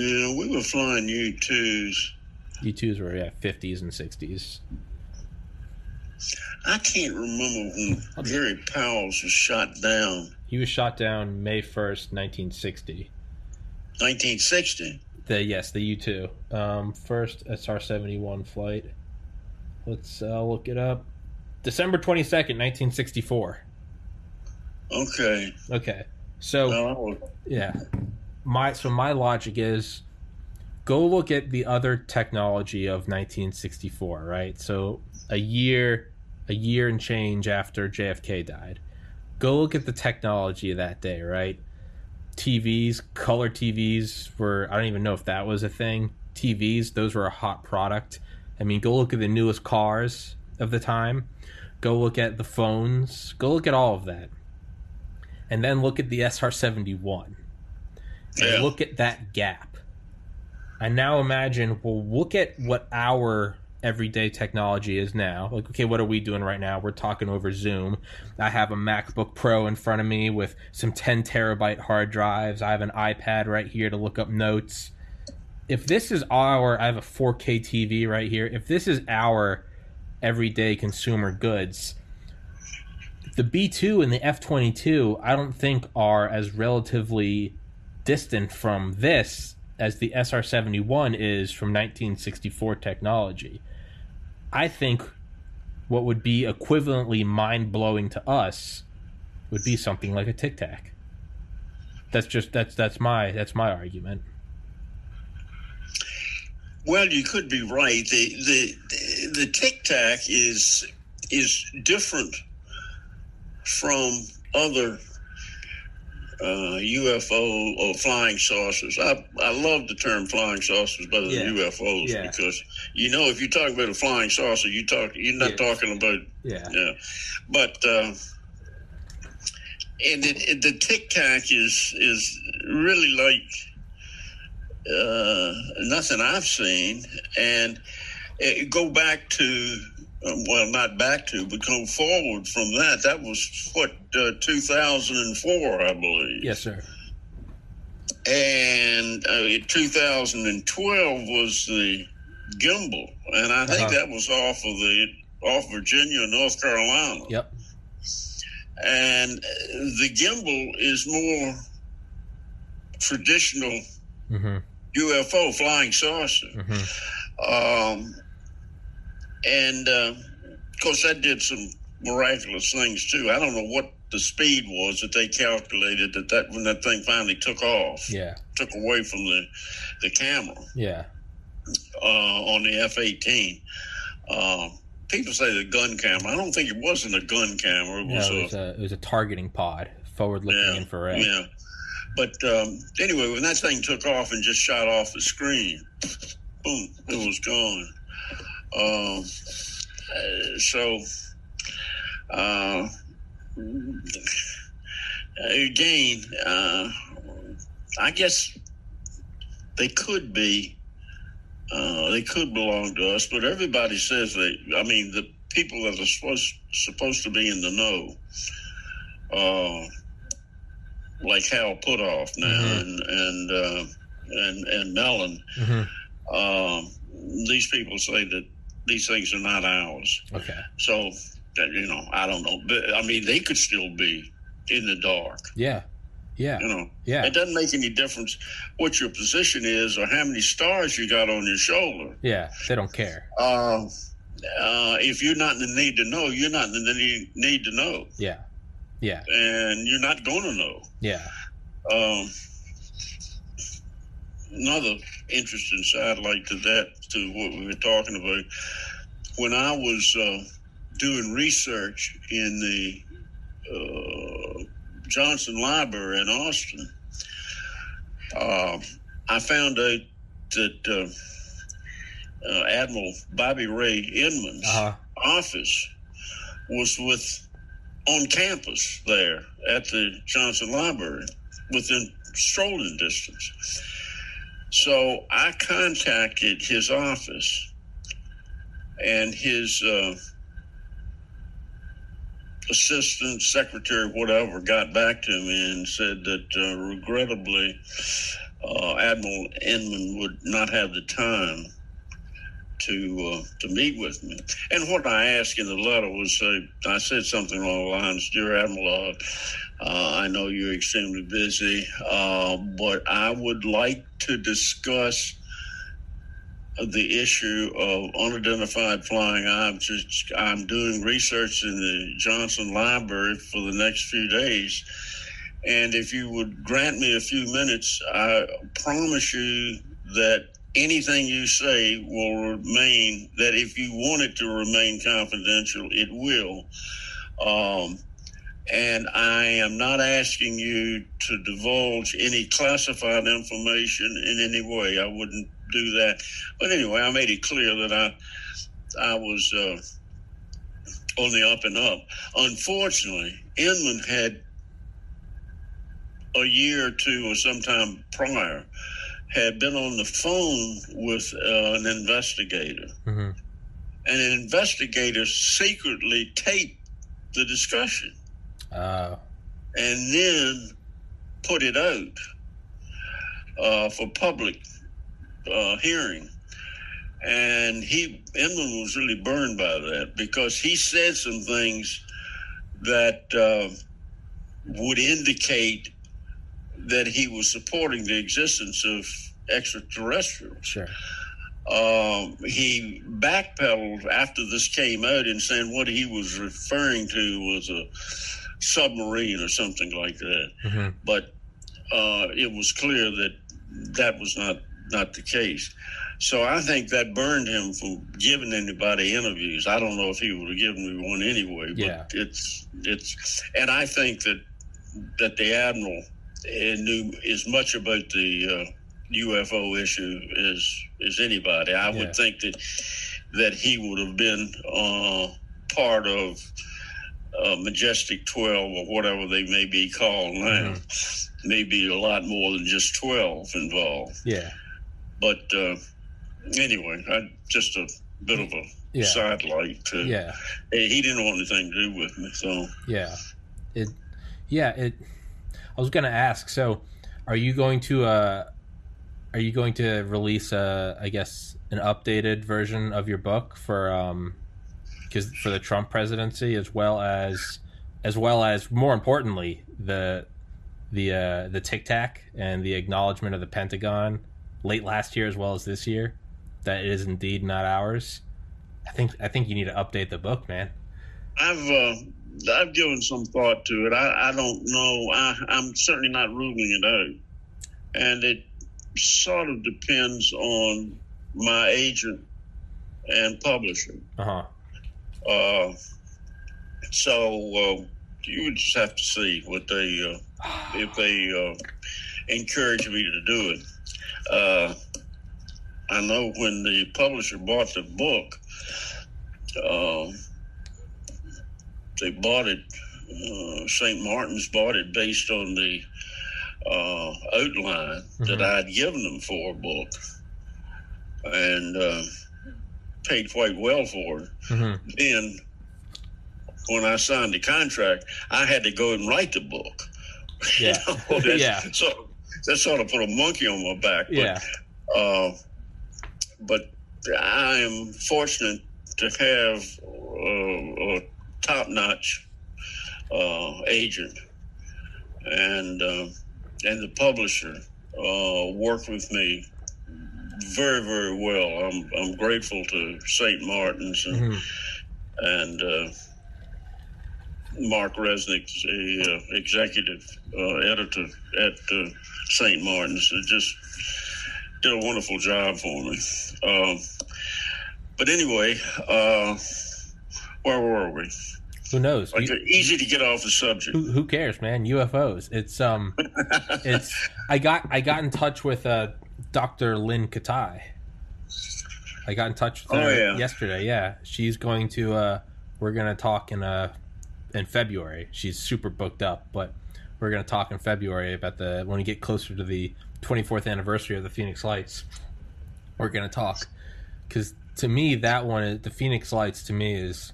Yeah, we were flying U twos. U twos were yeah fifties and sixties. I can't remember when Gary Powers was shot down. He was shot down May 1st, 1960. 1960. The yes, the U two. Um, first SR seventy one flight. Let's uh, look it up. December twenty second, nineteen sixty four. Okay. Okay. So No, yeah, my so my logic is go look at the other technology of 1964, right? So a year, a year and change after JFK died. Go look at the technology of that day, right? TVs, color TVs were I don't even know if that was a thing. TVs, those were a hot product. I mean, go look at the newest cars of the time. Go look at the phones. Go look at all of that. And then look at the SR71 and Yeah. look at that gap. And now imagine, well, look at what our everyday technology is now. Like, okay, what are we doing right now? We're talking over Zoom. I have a MacBook Pro in front of me with some 10 terabyte hard drives. I have an iPad right here to look up notes. If this is our, I have a 4K TV right here. If this is our everyday consumer goods, the B2 and the F22, I don't think are as relatively distant from this as the SR 71 is from 1964 technology. I think what would be equivalently mind blowing to us would be something like a Tic Tac. That's just that's that's my that's my argument. Well, you could be right. The the the Tic Tac is is different from other uh, UFO or flying saucers. I I love the term flying saucers better Yeah. than UFOs Yeah. because you know if you talk about a flying saucer, you talk you're not Yeah. talking about Yeah. yeah, but uh, and it, it, the Tic Tac is is really like uh, nothing I've seen, and it, go back to um, well, not back to, but go forward from that. That was what uh, 2004, I believe, Yes, sir. and uh, 2012 was the gimbal, and I think Uh-huh. that was off of the off Virginia, North Carolina Yep. and uh, the gimbal is more traditional Mm-hmm. UFO flying saucer. Mm-hmm. Um, and uh, of course, that did some miraculous things too. I don't know what the speed was that they calculated that, that when that thing finally took off, Yeah. took away from the the camera Yeah. uh, on the F eighteen. Um, people say the gun camera. I don't think it wasn't a gun camera. It No, was it a was a it was a targeting pod, forward looking infrared. Yeah. But um, anyway, when that thing took off and just shot off the screen, boom, it was gone. Um, uh, so, uh, again, uh, I guess they could be, uh, they could belong to us, but everybody says they, I mean, the people that are supposed, supposed to be in the know, uh, like Hal Puthoff now Mhm. and and uh, and and Mellon. Mm-hmm. Um, these people say that these things are not ours. Okay. So you know, I don't know. But I mean, they could still be in the dark. Yeah. Yeah. You know, Yeah. it doesn't make any difference what your position is or how many stars you got on your shoulder. Yeah. They don't care. Uh, uh, if you're not in the need to know, you're not in the need, need to know, Yeah. Yeah. and you're not going to know. Yeah. Um, another interesting satellite to that, to what we were talking about. When I was uh, doing research in the uh, Johnson Library in Austin, uh, I found out that uh, uh, Admiral Bobby Ray Inman's Uh huh. office was with on campus there at the Johnson Library within strolling distance. So I contacted his office and his uh, assistant, secretary, whatever, got back to me and said that uh, regrettably uh, Admiral Inman would not have the time to uh, to meet with me. And what I asked in the letter was, uh, I said something along the lines, "Dear Admiral, uh, I know you're extremely busy, uh, but I would like to discuss." The issue of unidentified flying objects. I'm doing research in the Johnson Library for the next few days. And if you would grant me a few minutes, I promise you that anything you say will remain that if you want it to remain confidential it will. Um, and i am not asking you to divulge any classified information in any way. I wouldn't do that. But anyway i made it clear that i i was uh, on the up and up. Unfortunately inman had a year or two or sometime prior had been on the phone with uh, an investigator. Mm-hmm. And an investigator secretly taped the discussion Uh, and then put it out uh, for public uh, hearing. And he, Inman was really burned by that because he said some things that uh, would indicate that he was supporting the existence of extraterrestrials. sure. Um, he backpedaled after this came out and saying what he was referring to was a submarine or something like that. hmm But uh, it was clear that that was not not the case. So I think that burned him from giving anybody interviews. I don't know if he would have given me one anyway. But Yeah. it's it's, and I think that that the admiral uh, knew as much about the uh, UFO issue as as anybody. I Yeah. would think that that he would have been uh, part of uh, Majestic 12 or whatever they may be called now. Maybe a lot more than just 12 involved. Yeah. But uh, anyway, I, just a bit of a Yeah. sidelight. To, Yeah. He didn't want anything to do with me, so. Yeah. It. Yeah. It. I was gonna ask. So, are you going to? uh Are you going to release a? I guess an updated version of your book for um, because for the Trump presidency as well as, as well as more importantly the, the uh the Tic Tac and the acknowledgement of the Pentagon late last year as well as this year that it is indeed not ours. I think I think you need to update the book, man. I've uh, I've given some thought to it. I, I don't know. I, I'm certainly not ruling it out, and it sort of depends on my agent and publisher. Uh huh. Uh, so uh, you would just have to see what they uh, if they uh, encourage me to do it. Uh, I know when the publisher bought the book, uh, they bought it. Uh, St. Martin's bought it based on the uh, outline that Mhm. I had given them for a book, and uh, paid quite well for it hmm then when I signed the contract, I had to go and write the book. You Yeah. know, that- Yeah. So that sort of put a monkey on my back. But, Yeah. Uh, but I am fortunate to have uh, a top-notch uh, agent and uh, and the publisher uh, work with me very very well. I'm I'm grateful to St. Martin's and hmm and uh, Marc Resnick, the uh, executive uh, editor at uh, St. Martin's, uh, just did a wonderful job for me. Um, but anyway, uh, where were we? Who knows? Like, You- easy to get off the subject. who, who cares, man? UFOs. It's um, it's. I got I got in touch with uh, Dr. Lynne Kitei. I got in touch with Oh, her yeah. yesterday. Yeah, she's going to. uh We're gonna talk in uh in February. She's super booked up, but we're gonna talk in February about the when we get closer to the 24th anniversary of the Phoenix Lights. We're gonna talk because to me that one, is- the Phoenix Lights, to me is.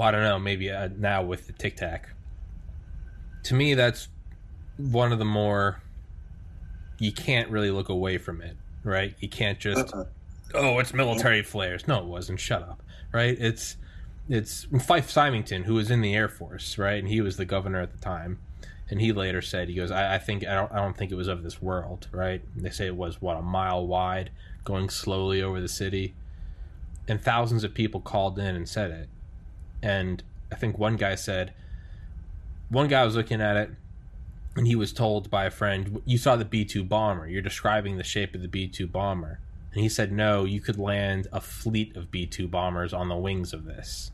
Well, I don't know. Maybe uh, now with the Tic Tac to me that's one of the more you can't really look away from it right you can't just Uh-uh. oh, it's military flares. No, it wasn't. Shut up. Right? It's it's Fife Symington who was in the Air Force, right? And he was the governor at the time. And he later said, he goes, I, I think I don't I don't think it was of this world, right? They say it was what a mile wide, going slowly over the city, and thousands of people called in and said it. And I think one guy said, one guy was looking at it, and he was told by a friend, "You saw the B two bomber. You're describing the shape of the B two bomber." And he said, "No, you could land a fleet of B two bombers on the wings of this."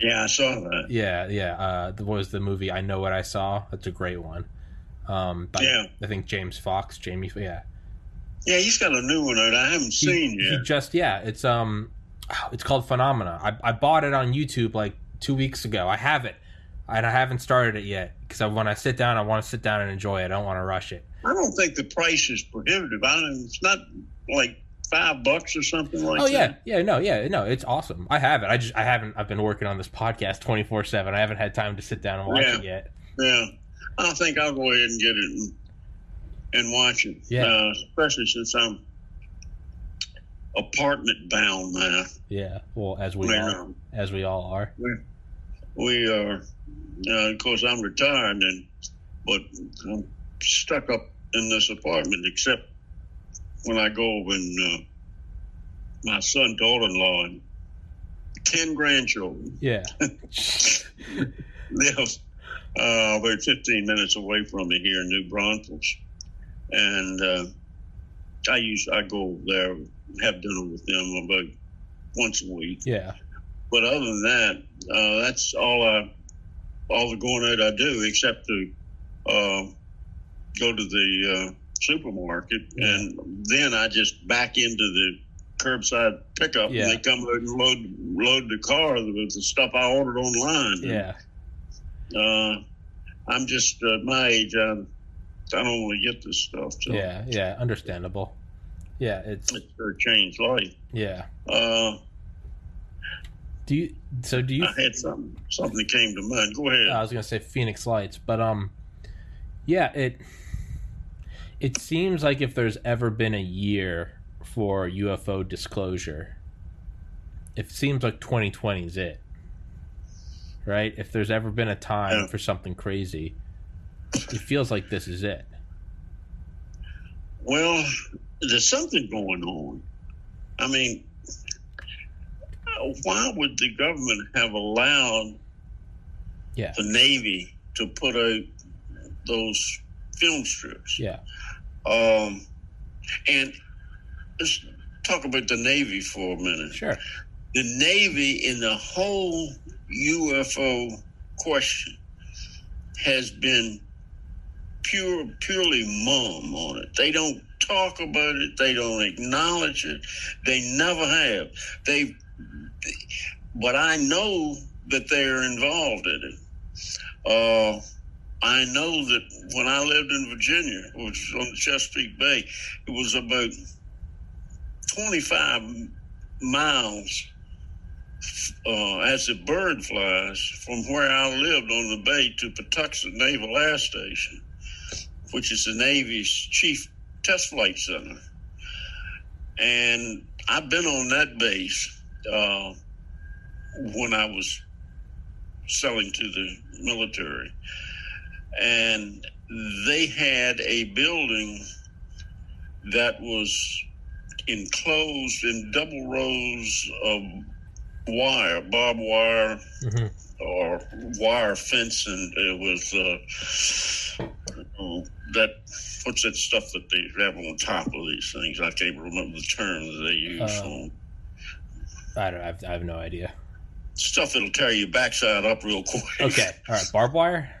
Yeah, I saw that. Yeah, yeah. Uh, what was the movie? I know what I saw. That's a great one. Um, by, Yeah. I think James Fox, Jamie. Yeah, Yeah, he's got a new one out. I haven't he, seen he just yeah. It's um, it's called Phenomena. I I bought it on YouTube like two weeks ago. I have it, and I haven't started it yet because when I sit down, I want to sit down and enjoy it. I don't want to rush it. I don't think the price is prohibitive. I don't. It's not like five bucks or something like that. Oh that. yeah, yeah, no, yeah, no, it's awesome. I have it. I just I haven't. I've been working on this podcast twenty four seven. I haven't had time to sit down and watch Yeah. it yet. Yeah, I think I'll go ahead and get it and, and watch it. Yeah. uh, especially since I'm apartment bound now. Yeah, well, as we When, all um, as we all are. we are, uh, of course, I'm retired, and but I'm stuck up in this apartment. Except when I go and uh, my son, daughter-in-law, and ten grandchildren Yeah, live uh, about 15 minutes away from me here in New Braunfels, and uh, I use I go there have dinner with them about once a week. yeah, But other than that, uh, that's all I all the going out I do, except to uh, go to the uh, supermarket, Yeah. and then I just back into the curbside pickup, Yeah. and they come out and load load the car with the stuff I ordered online. yeah, Uh, I'm just uh, my age. I, I don't want to get this stuff. So yeah, yeah. Understandable. Yeah, it's it's sure changed life. yeah. Uh, Do you? So do you? I had something something that came to mind. Go ahead. I was gonna say Phoenix Lights, but um, yeah, it it seems like if there's ever been a year for UFO disclosure, it seems like 2020 is it. Right? If there's ever been a time Yeah. for something crazy, it feels like this is it. Well, there's something going on. I mean, why would the government have allowed Yeah. the Navy to put out those film strips? Yeah. Um, and let's talk about the Navy for a minute. Sure. The Navy, in the whole UFO question, has been pure, purely mum on it. They don't talk about it. They don't acknowledge it. They never have. They, but I know that they're involved in it. Uh, I know that when I lived in Virginia, which was on the Chesapeake Bay, it was about 25 miles uh, as the bird flies from where I lived on the bay to Patuxent Naval Air Station, which is the Navy's chief test flight center. And I've been on that base uh, when I was selling to the military. And they had a building that was enclosed in double rows of wire, barbed wire, hmm or wire fence, and it was uh, uh, that what's that stuff that they have on top of these things? I can't remember the term that they use. Uh, I don't. I have, I have no idea. stuff that'll tear your backside up real quick. Okay. All right. Barbed wire.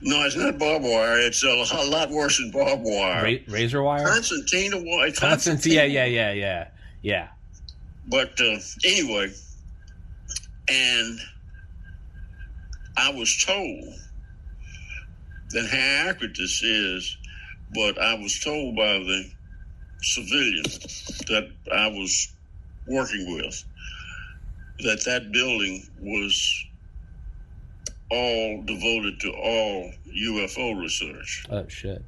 no, it's not barbed wire. It's a, a lot worse than barbed wire. Ra- razor wire. Constantine wire. Constant. Yeah. Yeah. Yeah. Yeah. Yeah. But uh, anyway, and I was told that how accurate this is, but I was told by the civilian that I was working with that that building was all devoted to all UFO research. Oh shit.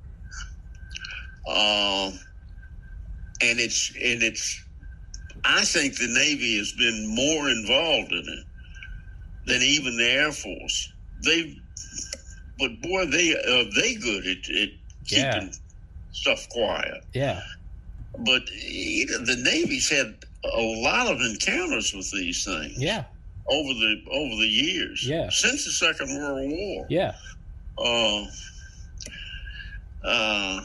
Um, and it's and it's I think the Navy has been more involved in it than even the Air Force. They, but boy, they uh, they good at, at keeping Yeah. stuff quiet. Yeah. But you know, the Navy's had a lot of encounters with these things Yeah. over the over the years. Yeah. since the Second World War. Yeah. Uh, uh,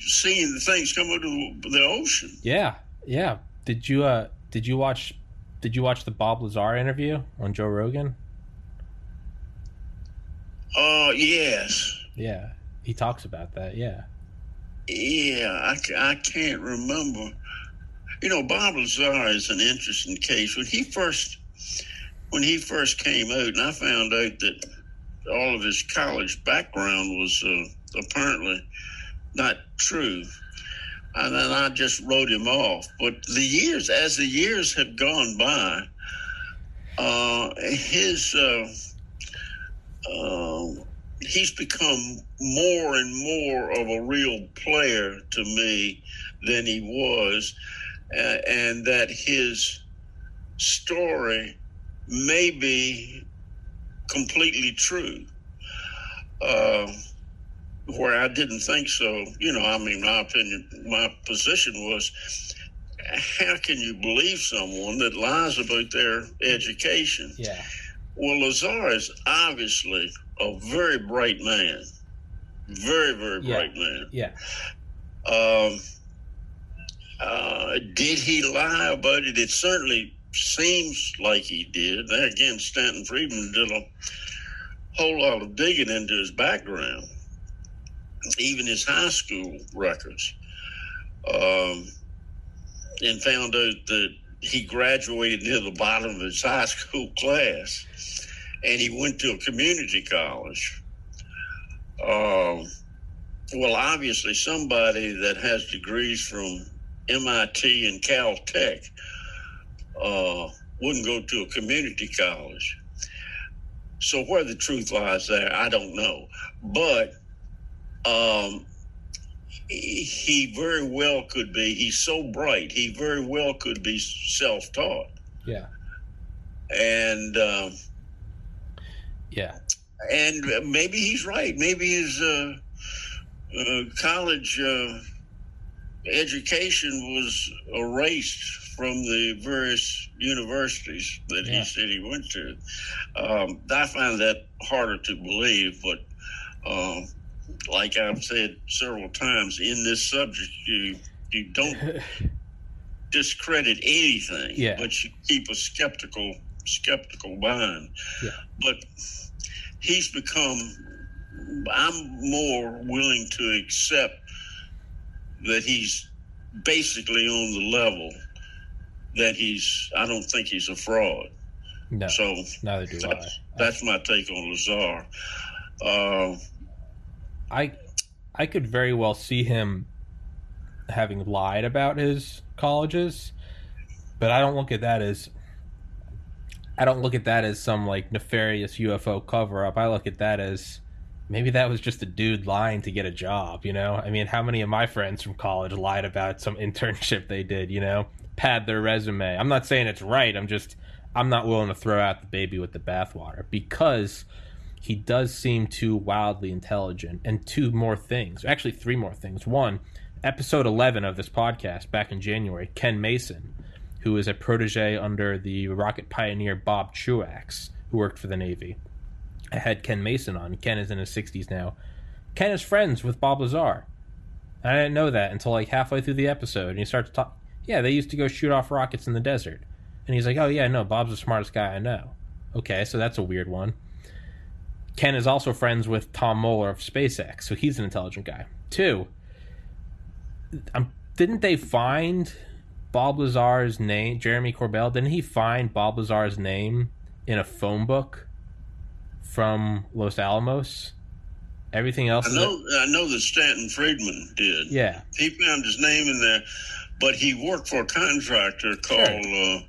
seeing the things come of the, the ocean. Yeah. Yeah. Did you uh did you watch did you watch the Bob Lazar interview on Joe Rogan? Uh, yes. Yeah. He talks about that. Yeah. Yeah, I, I can't remember. You know, Bob Lazar is an interesting case. When he first when he first came out, and I found out that all of his college background was uh, apparently not true, and then I just wrote him off. But the years, as the years have gone by, uh, his uh, uh, he's become more and more of a real player to me than he was, uh, and that his story may be completely true. Uh, where I didn't think so, you know, I mean, my opinion, my position was how can you believe someone that lies about their education? Yeah. Well, Lazar is obviously a very bright man. Very, very Yeah. bright man. Yeah. Um, uh, did he lie about it? It certainly seems like he did. There again, Stanton Friedman did a whole lot of digging into his background, even his high school records, um, and found out that he graduated near the bottom of his high school class, and he went to a community college. Um, well, obviously, somebody that has degrees from MIT and Caltech uh, wouldn't go to a community college. So, where the truth lies there, I don't know. But um, he- very well could be, he's so bright, he very well could be self taught. Yeah. And, um, Yeah. and maybe he's right. Maybe his uh, uh, college uh, education was erased from the various universities that Yeah. he said he went to. Um, I find that harder to believe, but um, like I've said several times in this subject, you you don't discredit anything, Yeah. but you keep a skeptical skeptical mind. Yeah. But he's become. I'm more willing to accept that he's basically on the level that he's. I don't think he's a fraud. no. So neither do I. that's, that's my take on Lazar. Uh, I I could very well see him having lied about his colleges, but I don't look at that as I don't look at that as some like nefarious UFO cover up. I look at that as maybe that was just a dude lying to get a job, you know? I mean, how many of my friends from college lied about some internship they did, you know? Pad their resume. I'm not saying it's right. I'm just I'm not willing to throw out the baby with the bathwater because he does seem too wildly intelligent. And two more things, actually, three more things. One, episode 11 of this podcast back in January, Ken Mason, who is a protege under the rocket pioneer Bob Truax, who worked for the Navy. I had Ken Mason on. Ken is in his 60s now. Ken is friends with Bob Lazar. I didn't know that until like halfway through the episode. And he starts to talk. Yeah, they used to go shoot off rockets in the desert. And he's like, oh, yeah, no, Bob's the smartest guy I know. Okay, so that's a weird one. Ken is also friends with Tom Mueller of SpaceX, so he's an intelligent guy. Two, um, didn't they find Bob Lazar's name, Jeremy Corbell? Didn't he find Bob Lazar's name in a phone book from Los Alamos? Everything else, I know. I know that Stanton Friedman did. yeah, He found his name in there, but he worked for a contractor called uh,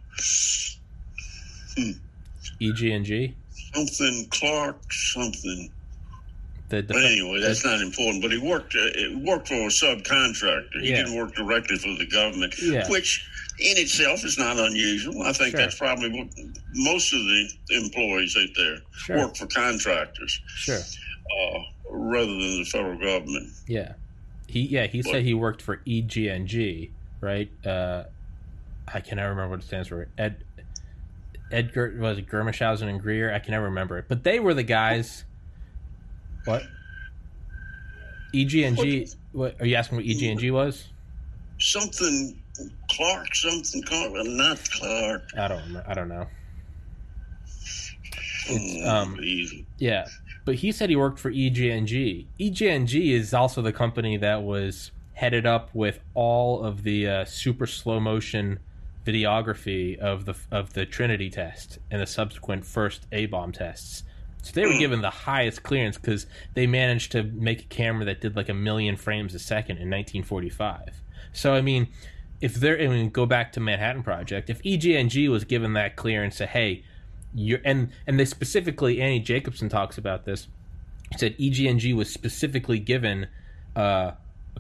EG and G. something Clark something. The But anyway, that's not important. But he worked uh, worked for a subcontractor. He Yeah. didn't work directly for the government, Yeah. which in itself is not unusual. I think Sure. that's probably what most of the employees out there Sure. work for contractors sure. uh, rather than the federal government. Yeah. He yeah, he What? said he worked for EG&G, right? Uh I cannot remember what it stands for. Ed Edgar was it Germeshausen and Grier? I can never remember it. But they were the guys What? EG&G what are you asking what EG&G was? Something Clark, something Clark, well, not Clark. I don't. I don't know. Mm, um. Yeah, but he said he worked for EG&G. EG&G is also the company that was headed up with all of the uh, super slow motion videography of the of the Trinity test and the subsequent first A bomb tests. So they were given the highest clearance because they managed to make a camera that did like a million frames a second in 1945. So I mean, if they're I mean, go back to Manhattan Project, if EG&G was given that clearance, say, hey, you're and and they specifically Annie Jacobson talks about this. Said EG&G was specifically given uh,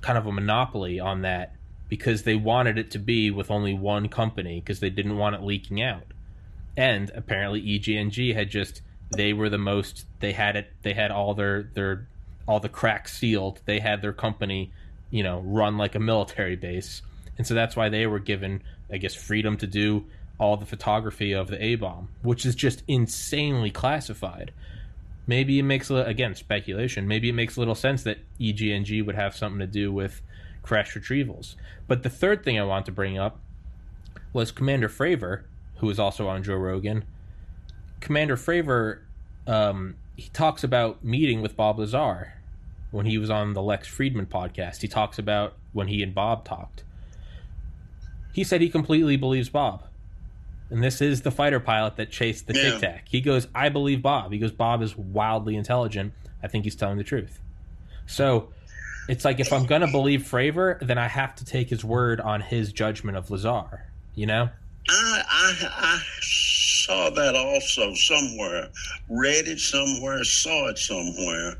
kind of a monopoly on that because they wanted it to be with only one company because they didn't want it leaking out. And apparently EG&G had just they were the most they had it they had all their their all the cracks sealed. They had their company, you know, run like a military base. And so that's why they were given I guess freedom to do all the photography of the A bomb, which is just insanely classified. Maybe it makes again speculation. Maybe it makes a little sense that EG&G would have something to do with crash retrievals. But the third thing I want to bring up was Commander Fravor, who is also on Joe Rogan. Commander Fravor, um, he talks about meeting with Bob Lazar when he was on the Lex Fridman podcast. He talks about when he and Bob talked. He said he completely believes Bob. And this is the fighter pilot that chased the Yeah. Tic Tac. He goes, I believe Bob. He goes, Bob is wildly intelligent. I think he's telling the truth. So it's like if I'm going to believe Fravor, then I have to take his word on his judgment of Lazar. You know? I, I I saw that also somewhere, read it somewhere, saw it somewhere.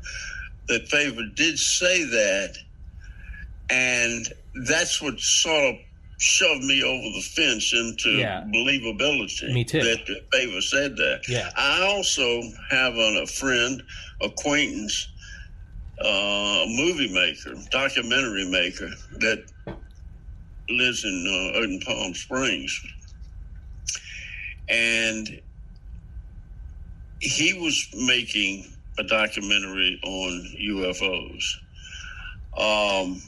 That Fravor did say that, and that's what sort of shoved me over the fence into Yeah. believability. Me too. That Fravor said that. Yeah. I also have a, a friend, acquaintance, uh, a movie maker, documentary maker that lives in uh, in Palm Springs, and he was making a documentary on UFOs. Um,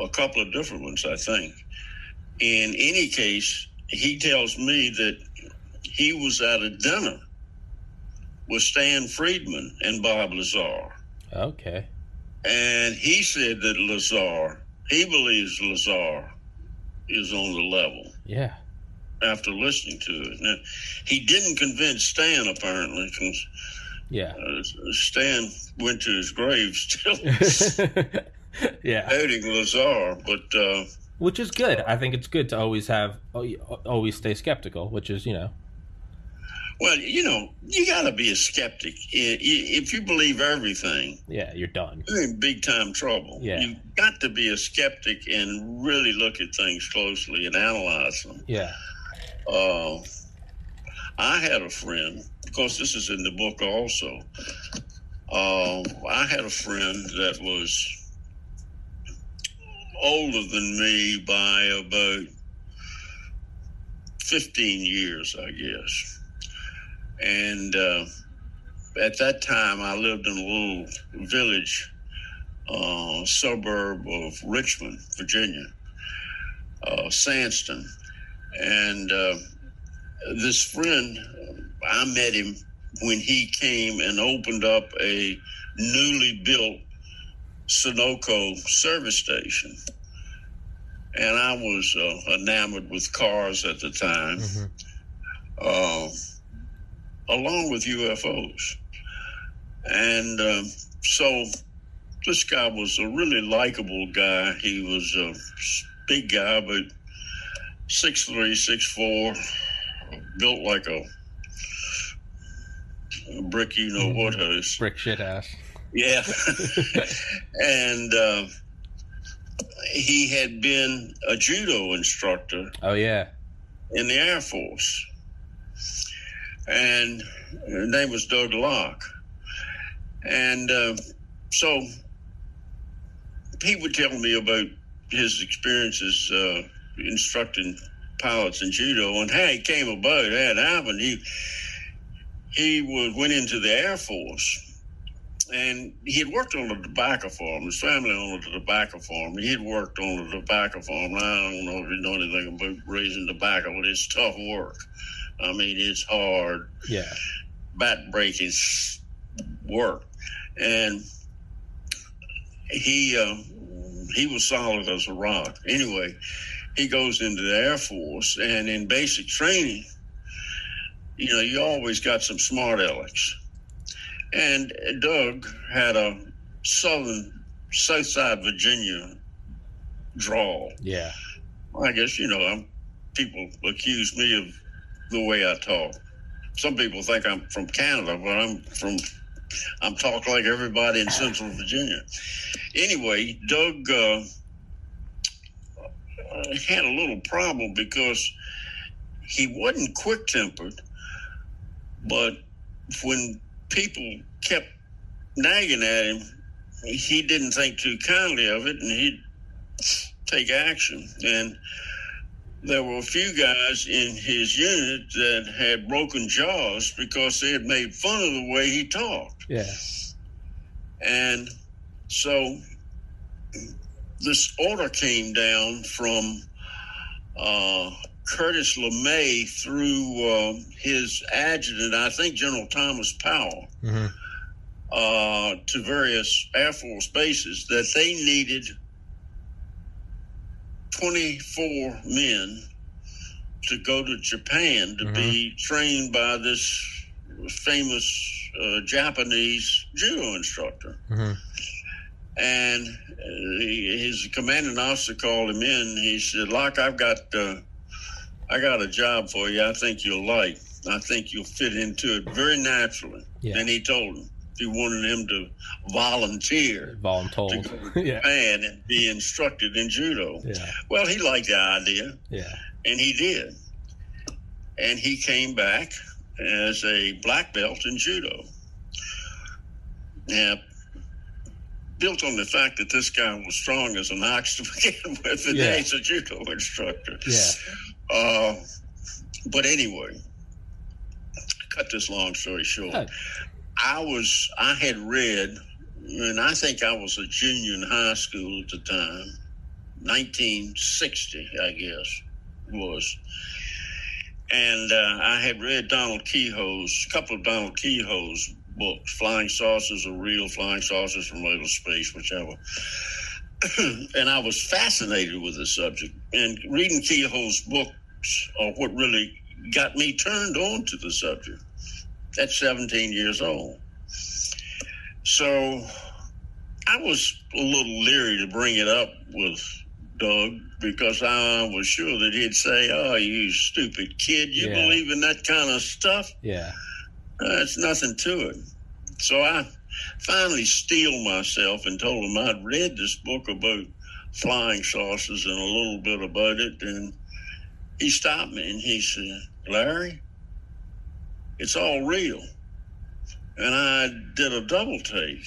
a couple of different ones, I think. In any case, he tells me that he was at a dinner with Stan Friedman and Bob Lazar. Okay. And he said that Lazar, he believes Lazar is on the level Yeah. After listening to it. Now, he didn't convince Stan, apparently, because Yeah. uh, Stan went to his grave still yeah. hating Lazar. But uh, Which is good. I think it's good to always have, always stay skeptical, which is, you know, Well, you know, you got to be a skeptic. If you believe everything, yeah, you're done. you're in big time trouble. Yeah. You got to be a skeptic and really look at things closely and analyze them. Yeah. Uh, I had a friend, because this is in the book also. Uh, I had a friend that was older than me by about 15 years, I guess. And uh, at that time, I lived in a little village, uh, suburb of Richmond, Virginia, uh, Sandston. And uh, this friend, I met him when he came and opened up a newly built Sunoco service station. And I was uh, enamored with cars at the time, Mhm. uh, along with UFOs. And um, so this guy was a really likable guy. He was a big guy, but six three, six four, built like a, a brick, you know what house. Brick shit ass. Yeah. and uh, he had been a judo instructor. Oh, yeah. In the Air Force. And his name was Doug Locke. And uh, so he would tell me about his experiences uh, instructing pilots in judo and how he came about that happened. He he was went into the Air Force and he had worked on a tobacco farm. His family owned a tobacco farm. He had worked on a tobacco farm. I don't know if you know anything about raising tobacco, but it's tough work. I mean, it's hard. Yeah. Back breaking work. And he uh, he was solid as a rock. Anyway, he goes into the Air Force, and in basic training, you know, you always got some smart alecks. And Doug had a southern, Southside Virginia drawl. Yeah. I guess, you know, I'm, people accuse me of the way I talk. Some people think I'm from Canada, but I'm from I'm talking like everybody in Central Virginia. Anyway, Doug uh, had a little problem because he wasn't quick tempered, but when people kept nagging at him, he didn't think too kindly of it and he'd take action. And there were a few guys in his unit that had broken jaws because they had made fun of the way he talked. Yeah. And so this order came down from uh, Curtis LeMay through uh, his adjutant, I think General Thomas Power, mm-hmm. uh, to various Air Force bases that they needed 24 men to go to Japan to mm-hmm. be trained by this famous uh, Japanese judo instructor. Mm-hmm. And uh, his commanding officer called him in. He said, "Locke, I've got uh, I got a job for you. I think you'll like. I think you'll fit into it very naturally." Yeah. And he told him he wanted him to volunteer volunteer to go to yeah. Japan and be instructed in judo. Yeah. Well, he liked the idea, Yeah. and he did. And he came back as a black belt in judo. Now, built on the fact that this guy was strong as an ox to begin with, and Yeah. he's a judo instructor. Yeah. Uh, but anyway, cut this long story short. I was I had read, and I think I was a junior in high school at the time, 1960, I guess was. And uh, I had read Donald Keyhoe's, a couple of Donald Keyhoe's books, Flying Saucers or Real Flying Saucers from Outer Space, whichever. and I was fascinated with the subject. And reading Keyhoe's books are what really got me turned on to the subject at 17 years old. So I was a little leery to bring it up with Doug because I was sure that he'd say, Oh, you stupid kid, you Yeah. believe in that kind of stuff? Yeah. Uh, it's nothing to it. So I finally steeled myself and told him I'd read this book about flying saucers and a little bit about it. And he stopped me and he said, Larry, it's all real. And I did a double take.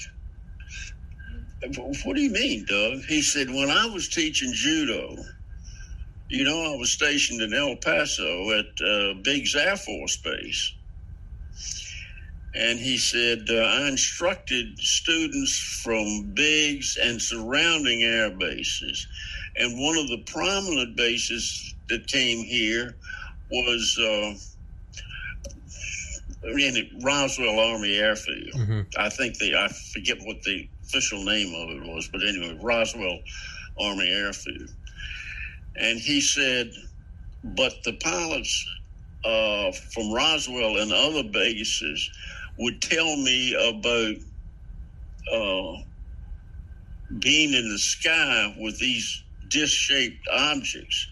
What do you mean, Doug? He said, when I was teaching judo, you know, I was stationed in El Paso at uh, Biggs Air Force Base. And he said, uh, I instructed students from Biggs and surrounding air bases. And one of the prominent bases that came here was uh, in Roswell Army Airfield. hmm I think the I forget what the official name of it was, but anyway, Roswell Army Airfield. And he said, but the pilots uh, from Roswell and other bases would tell me about uh, being in the sky with these disc-shaped objects.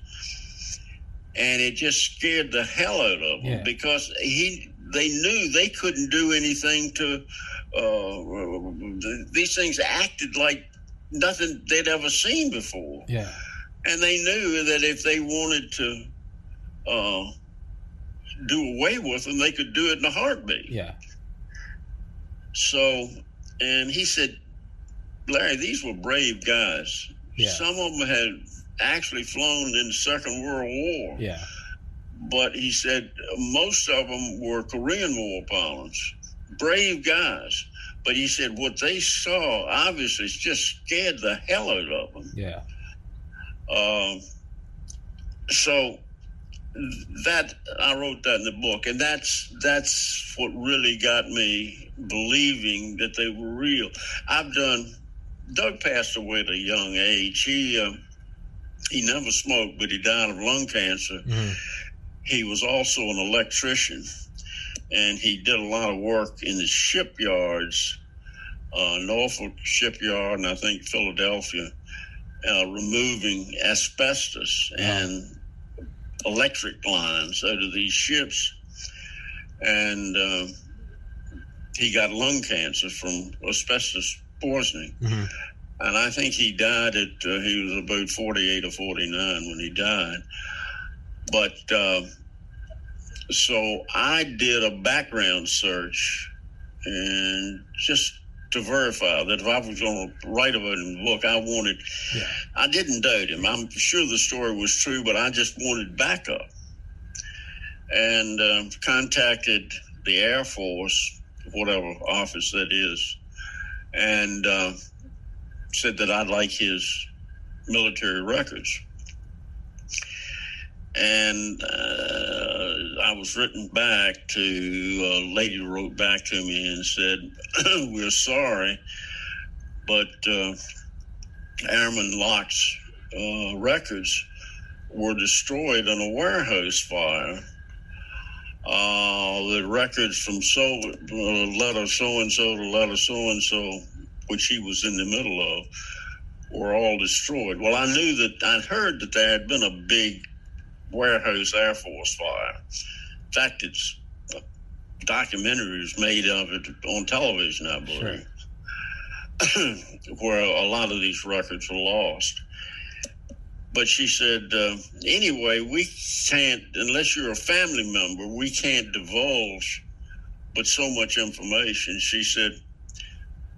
And it just scared the hell out of him Yeah. because he they knew they couldn't do anything to. Uh, these things acted like nothing they'd ever seen before. Yeah. And they knew that if they wanted to uh, do away with them, they could do it in a heartbeat. Yeah. So, and he said, Larry, these were brave guys. Yeah. Some of them had actually flown in the Second World War. Yeah. But he said most of them were Korean War pilots, brave guys. But he said what they saw obviously just scared the hell out of them. Yeah. Um, so that I wrote that in the book, and that's that's what really got me believing that they were real. I've done. Doug passed away at a young age. He uh, he never smoked, but he died of lung cancer. Mhm. He was also an electrician, and he did a lot of work in the shipyards, uh, Norfolk shipyard, and I think Philadelphia, uh, removing asbestos and electric lines out of these ships. And uh, he got lung cancer from asbestos poisoning. Mhm. And I think he died at, uh, he was about 48 or 49 when he died. But uh, so I did a background search and just to verify that if I was going to write about him book, I wanted, Yeah. I didn't doubt him. I'm sure the story was true, but I just wanted backup. And uh, contacted the Air Force, whatever office that is, and uh, said that I'd like his military records. And uh, I was written back to a lady wrote back to me and said, We're sorry, but uh, Airman Locke's uh, records were destroyed in a warehouse fire. Uh, the records from so uh, letter so and so to letter so and so, which he was in the middle of, were all destroyed. Well, I knew that I'd heard that there had been a big warehouse Air Force fire. In fact, it's a documentary was made of it on television, I believe, where a lot of these records were lost. But she said, uh, anyway, we can't, unless you're a family member, we can't divulge but so much information. She said,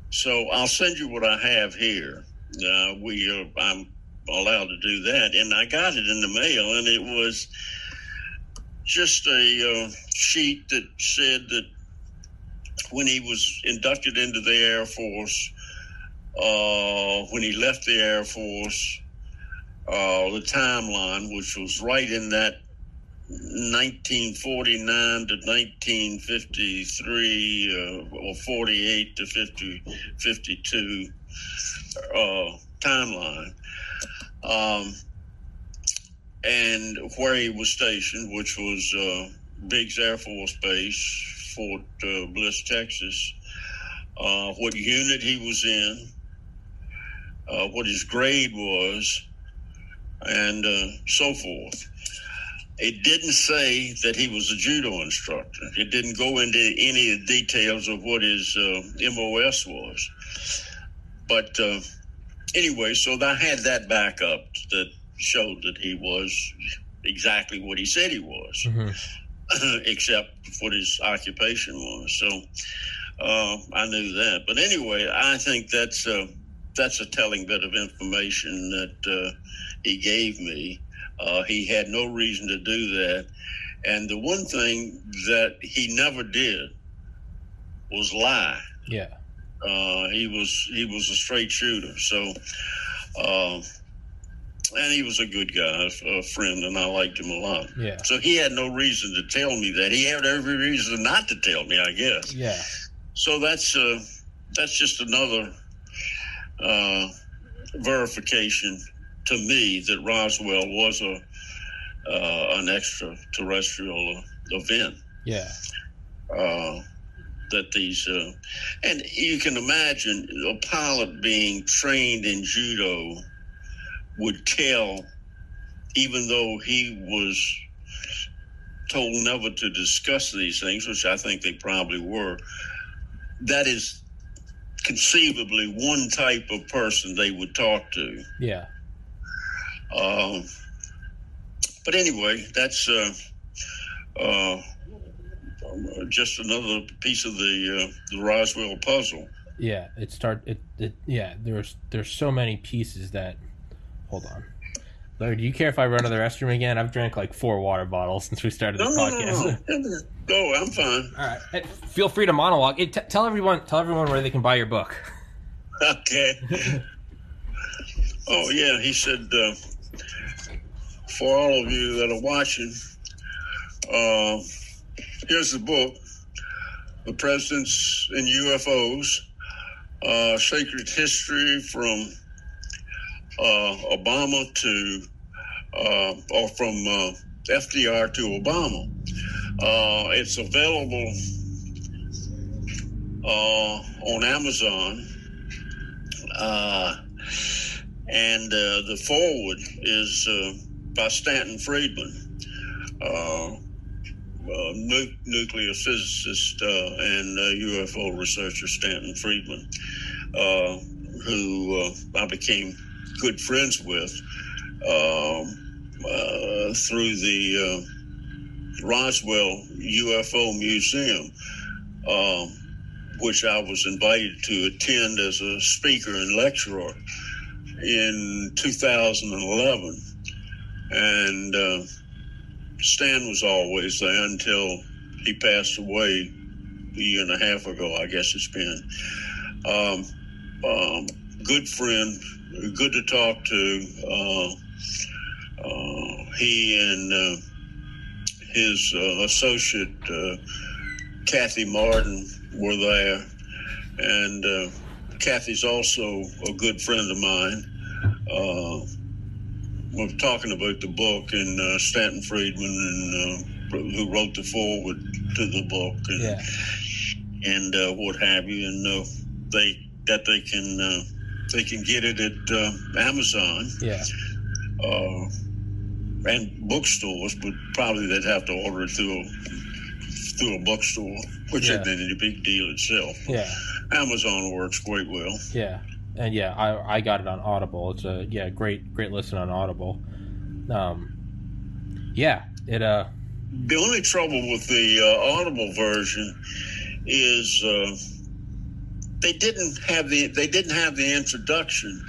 so I'll send you what I have here. Uh, we are, I'm allowed to do that. And I got it in the mail, and it was just a uh, sheet that said that when he was inducted into the Air Force, uh, when he left the Air Force, uh, the timeline, which was right in that 1949 to 1953 uh, or 48 to 50, 52 uh, timeline. Um, and where he was stationed, which was uh, Biggs Air Force Base, Fort uh, Bliss, Texas, uh, what unit he was in, uh, what his grade was, and uh, so forth. It didn't say that he was a judo instructor. It didn't go into any of the details of what his uh, MOS was. But anyway, so I had that backup that showed that he was exactly what he said he was, Mhm. except what his occupation was. So uh, I knew that. But anyway, I think that's uh, that's a telling bit of information that uh, he gave me. Uh, he had no reason to do that. And the one thing that he never did was lie. Yeah. Uh, he was he was a straight shooter. So, uh, and he was a good guy, a friend, and I liked him a lot. Yeah. So he had no reason to tell me that. He had every reason not to tell me, I guess. Yeah. So that's uh, that's just another uh, verification to me that Roswell was a uh, an extraterrestrial event. Yeah. Uh, that these uh, and you can imagine a pilot being trained in judo would tell, even though he was told never to discuss these things, which I think they probably were, that is conceivably one type of person they would talk to. Yeah. Um, but anyway, that's uh, uh, just another piece of the uh, the Roswell puzzle. Yeah, it start it, it yeah, there's there's so many pieces that hold on. Larry, do you care if I run to the restroom again? I've drank like four water bottles since we started the No, no, podcast. no, no. Go, I'm fine. All right. Hey, feel free to monologue. Hey, t- tell everyone tell everyone where they can buy your book. Okay. oh yeah, he said uh, for all of you that are watching, uh, here's the book, "The Presidents and UFOs: uh, Secret History from Obama to uh, or from uh, FDR to Obama." Uh, it's available uh, on Amazon. Uh, and uh, the forward is uh, by Stanton Friedman, uh, uh, nu- nuclear physicist uh, and uh, UFO researcher Stanton Friedman, uh, who uh, I became good friends with um, uh, through the uh, Roswell UFO Museum. Um, which I was invited to attend as a speaker and lecturer in 2011. And uh, Stan was always there until he passed away a year and a half ago, I guess it's been. Um, um, good friend, good to talk to. Uh, uh, he and uh, his uh, associate, uh, Kathy Marden, were there, and uh, Kathy's also a good friend of mine. Uh, we're talking about the book and uh, Stanton Friedman, and uh, who wrote the foreword to the book, and Yeah. and uh, what have you, and uh, they that they can uh, they can get it at uh, Amazon Yeah. uh, and bookstores, but probably they'd have to order it through a, through a bookstore, which Yeah. isn't any big deal itself. Yeah. Amazon works quite well. Yeah, and yeah, I I got it on Audible. It's a yeah great great listen on Audible. Um, yeah, it uh The only trouble with the uh, Audible version is uh, they didn't have the they didn't have the introduction,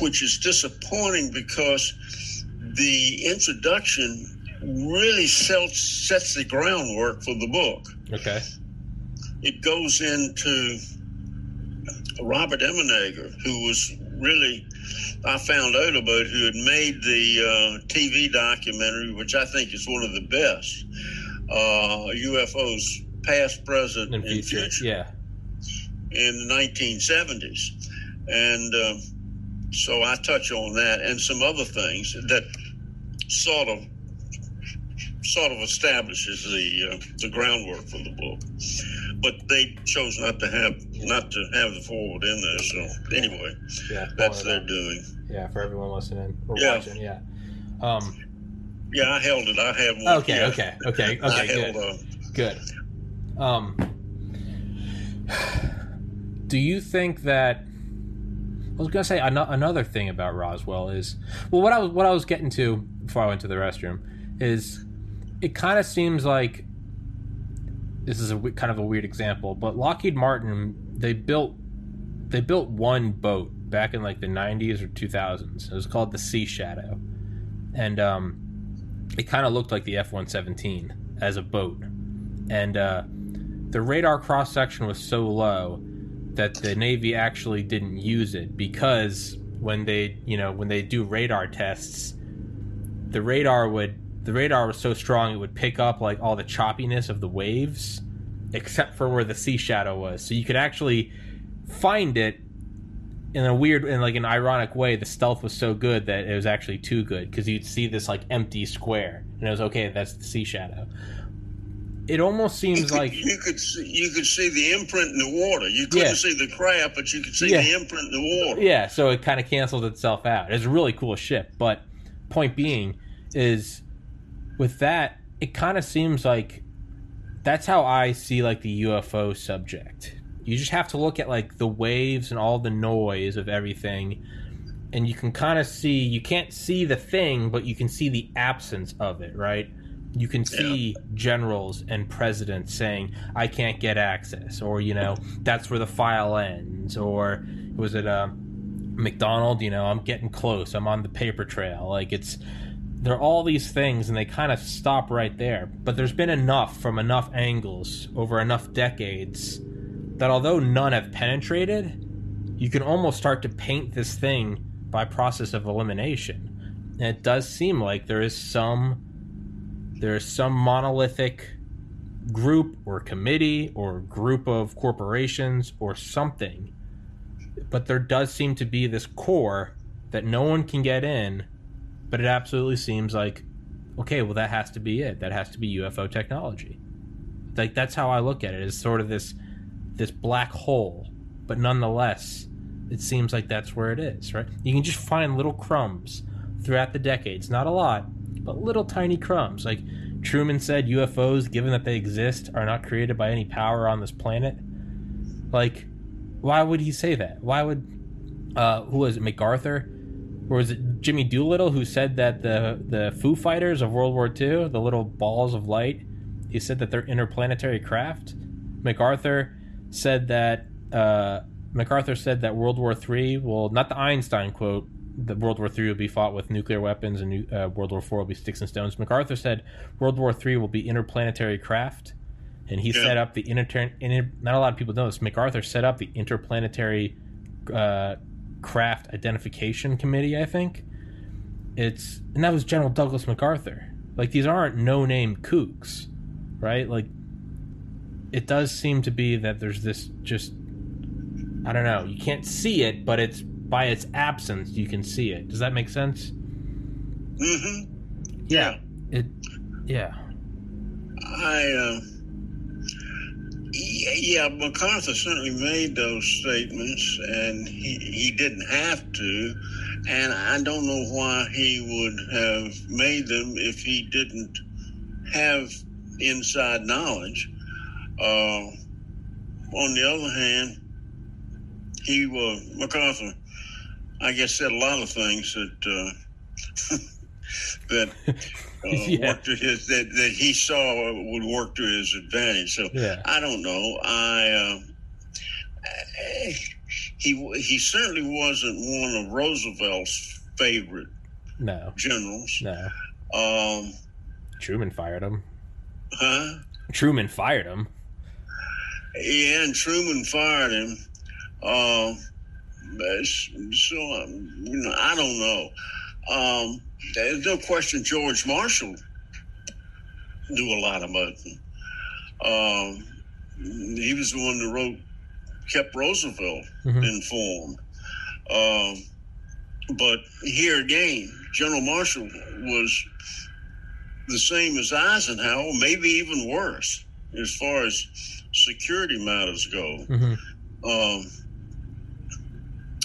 which is disappointing because the introduction really sets sets the groundwork for the book. okay. it goes into Robert Emenegger, who was really, I found out about, who had made the uh, TV documentary, which I think is one of the best uh, UFOs, past, present, and future, future, yeah, in the 1970s. And um, so I touch on that and some other things that sort of sort of establishes the uh, the groundwork for the book. But they chose not to have not to have the forward in there. So anyway, yeah. that's their doing. yeah for everyone listening or Yeah. watching. Yeah. Um. Yeah, I held it. I have one. Okay. yeah. Okay. Okay. I Okay. held Good. uh, Good. Um. Do you think that? I was gonna say ano- another thing about Roswell is well, what I was what I was getting to before I went to the restroom is it kind of seems like this is a kind of a weird example, but Lockheed Martin they built they built one boat back in like the 90s or 2000s. It was called the Sea Shadow, and um, it kind of looked like the F-117 as a boat, and uh, the radar cross section was so low that the Navy actually didn't use it because when they you know when they do radar tests, the radar would the radar was so strong it would pick up like all the choppiness of the waves except for where the sea shadow was. So you could actually find it in a weird in like an ironic way the stealth was so good that it was actually too good because you'd see this like empty square and it was okay that's the sea shadow it almost you seems could, like you could see, you could see the imprint in the water. You couldn't Yeah. see the craft, but you could see Yeah. the imprint in the water. yeah so it kind of canceled itself out it's a really cool ship but point being is with that it kind of seems like that's how I see like the UFO subject. You just have to look at like the waves and all the noise of everything and you can kind of see you can't see the thing but you can see the absence of it, right? You can see yeah. generals and presidents saying I can't get access or you know that's where the file ends or was it uh McDonald, you know, I'm getting close. I'm on the paper trail. Like it's there are all these things and they kind of stop right there. But there's been enough from enough angles over enough decades that although none have penetrated, you can almost start to paint this thing by process of elimination. And it does seem like there is some there is some monolithic group or committee or group of corporations or something. But there does seem to be this core that no one can get in but it absolutely seems like, okay, well, that has to be it. That has to be UFO technology. Like that's how I look at it. Is sort of this this black hole, but nonetheless, it seems like that's where it is. Right? You can just find little crumbs throughout the decades. Not a lot, but little tiny crumbs. Like Truman said, UFOs, given that they exist, are not created by any power on this planet. Like, why would he say that? Why would uh, who was it? MacArthur or was it Jimmy Doolittle who said that the the Foo Fighters of World War II, the little balls of light, he said that they're interplanetary craft. MacArthur said that uh, MacArthur said that World War III will not the Einstein quote that World War III will be fought with nuclear weapons and uh, World War IV will be sticks and stones. MacArthur said World War III will be interplanetary craft, and he yeah. set up the inter, inter. Not a lot of people know this. MacArthur set up the interplanetary uh, Craft Identification Committee, I think. It's and that was General Douglas MacArthur. Like these aren't no-name kooks, right? Like it does seem to be that there's this just I don't know. You can't see it, but it's by its absence you can see it. Does that make sense? Mm-hmm. Yeah. yeah. It. Yeah. I. Uh yeah, MacArthur certainly made those statements, and he, he didn't have to. And I don't know why he would have made them if he didn't have inside knowledge. Uh, on the other hand, he was MacArthur. I guess said a lot of things that uh, that uh, yeah. work to his that, that he saw would work to his advantage. So yeah. I don't know. I uh, he he certainly wasn't one of Roosevelt's favorite no generals. No. Um, Truman fired him. Huh? Truman fired him. Yeah, and Truman fired him. Uh, so you know, I don't know. Um, there's no question George Marshall knew a lot about them. Um, he was the one that wrote, kept Roosevelt mm-hmm. informed. Um, but here again, General Marshall was the same as Eisenhower, maybe even worse as far as security matters go. Mm-hmm. Um,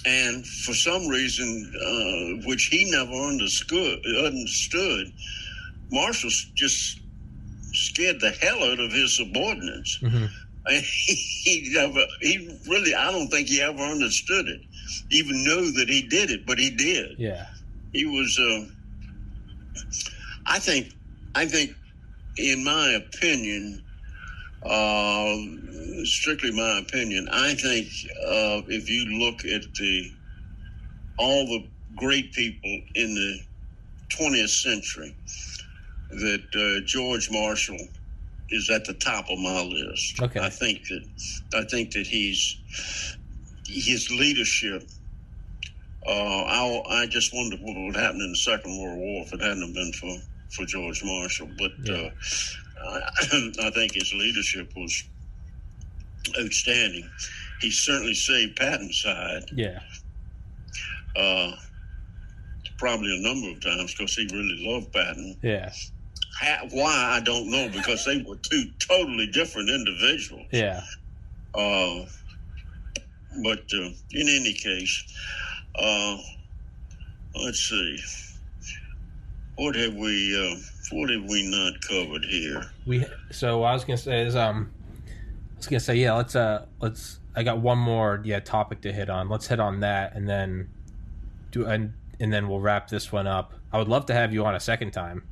and for some reason, uh, which he never understood, understood, Marshall just scared the hell out of his subordinates. Mm-hmm. He, he never, he really, I don't think he ever understood it, even knew that he did it, but he did. Yeah, he was. Uh, I think, I think, in my opinion, uh, strictly my opinion. I think uh, if you look at the all the great people in the 20th century, that uh, George Marshall is at the top of my list. Okay. I think that I think that he's his leadership. Uh, I I just wonder what would happen in the Second World War if it hadn't been for for George Marshall. But yeah. I think his leadership was outstanding. He certainly saved Patton's side. Yeah. Uh, probably a number of times because he really loved Patton. Yeah. How, why I don't know because they were two totally different individuals. Yeah. Uh, but uh, in any case, uh, let's see. what have we uh, what have we not covered here? We so what I was gonna say is um, I was gonna say yeah. Let's uh, let's. I got one more yeah topic to hit on. Let's hit on that and then do and and then we'll wrap this one up. I would love to have you on a second time.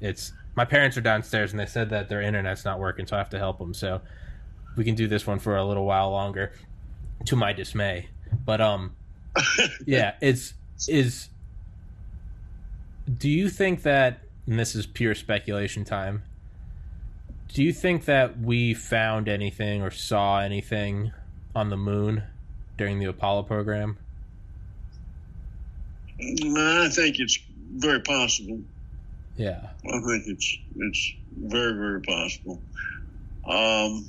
It's my parents are downstairs and they said that their internet's not working, so I have to help them. So we can do this one for a little while longer, to my dismay. But um, yeah, it's is. Do you think that? And this is pure speculation time. Do you think that we found anything or saw anything on the moon during the Apollo program? I think it's very possible. Yeah. I think it's it's very very possible. Um,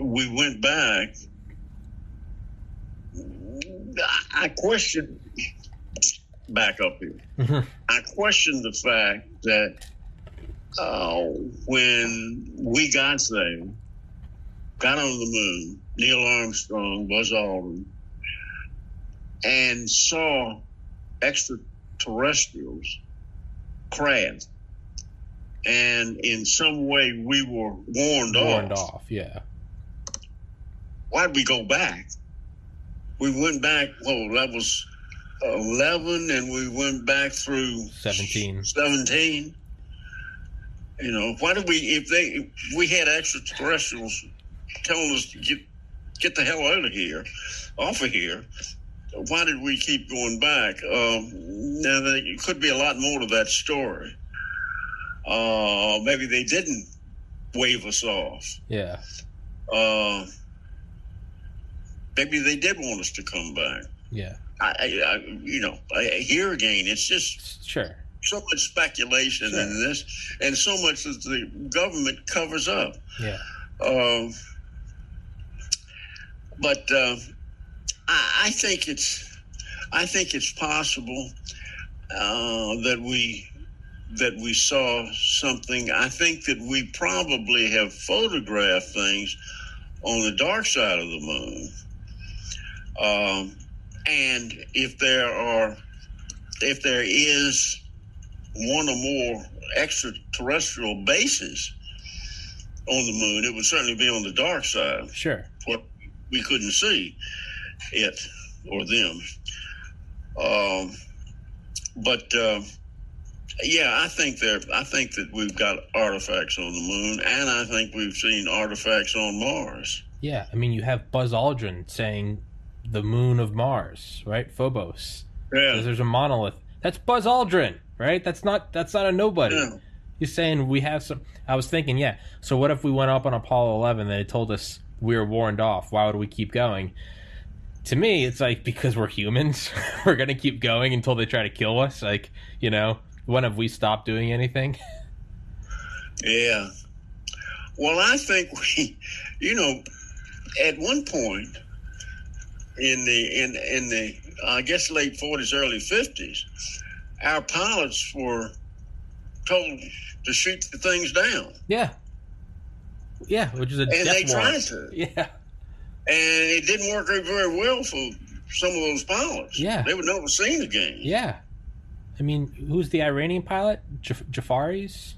we went back. I question. Back up here. Mhm. I question the fact that uh, when we got there, got on the moon, Neil Armstrong, Buzz Aldrin, and saw extraterrestrials craft, and in some way we were warned, Warned off. off. Yeah. Why'd we go back? We went back. Well, that was eleven, and we went back through 17. Seventeen. You know, why did we? If they, if we had extraterrestrials telling us to get get the hell out of here, off of here. Why did we keep going back? Um, now, there could be a lot more to that story. Uh, maybe they didn't wave us off. Yeah. Uh, maybe they did want us to come back. Yeah. I, I, you know, I, here again, it's just Sure. so much speculation Sure. in this, and so much that the government covers up. Yeah. Um, but uh, I, I think it's, I think it's possible uh, that we that we saw something. I think that we probably have photographed things on the dark side of the moon. Um, and if there are, if there is one or more extraterrestrial bases on the moon, it would certainly be on the dark side Sure. what we couldn't see it or them. Um, but uh, yeah, I think there. I think that we've got artifacts on the moon, and I think we've seen artifacts on Mars. Yeah. I mean, you have Buzz Aldrin saying the moon of Mars, right? Phobos. Yeah, there's a monolith. That's Buzz Aldrin, right? That's not that's not a nobody. yeah. He's saying we have some. I was thinking, yeah. So what if we went up on Apollo 11 and they told us we were warned off? Why would we keep going? To me, it's like because we're humans, we're gonna keep going until they try to kill us. Like you know, when have we stopped doing anything? Yeah. Well, I think we, you know, at one point in the in in the I guess late forties, early fifties, our pilots were told to shoot the things down, yeah, yeah, which is a and they tried to, Yeah, and it didn't work very well for some of those pilots. Yeah. they would never seen again. yeah. I mean, who's the Iranian pilot? Jaf- Jafaris.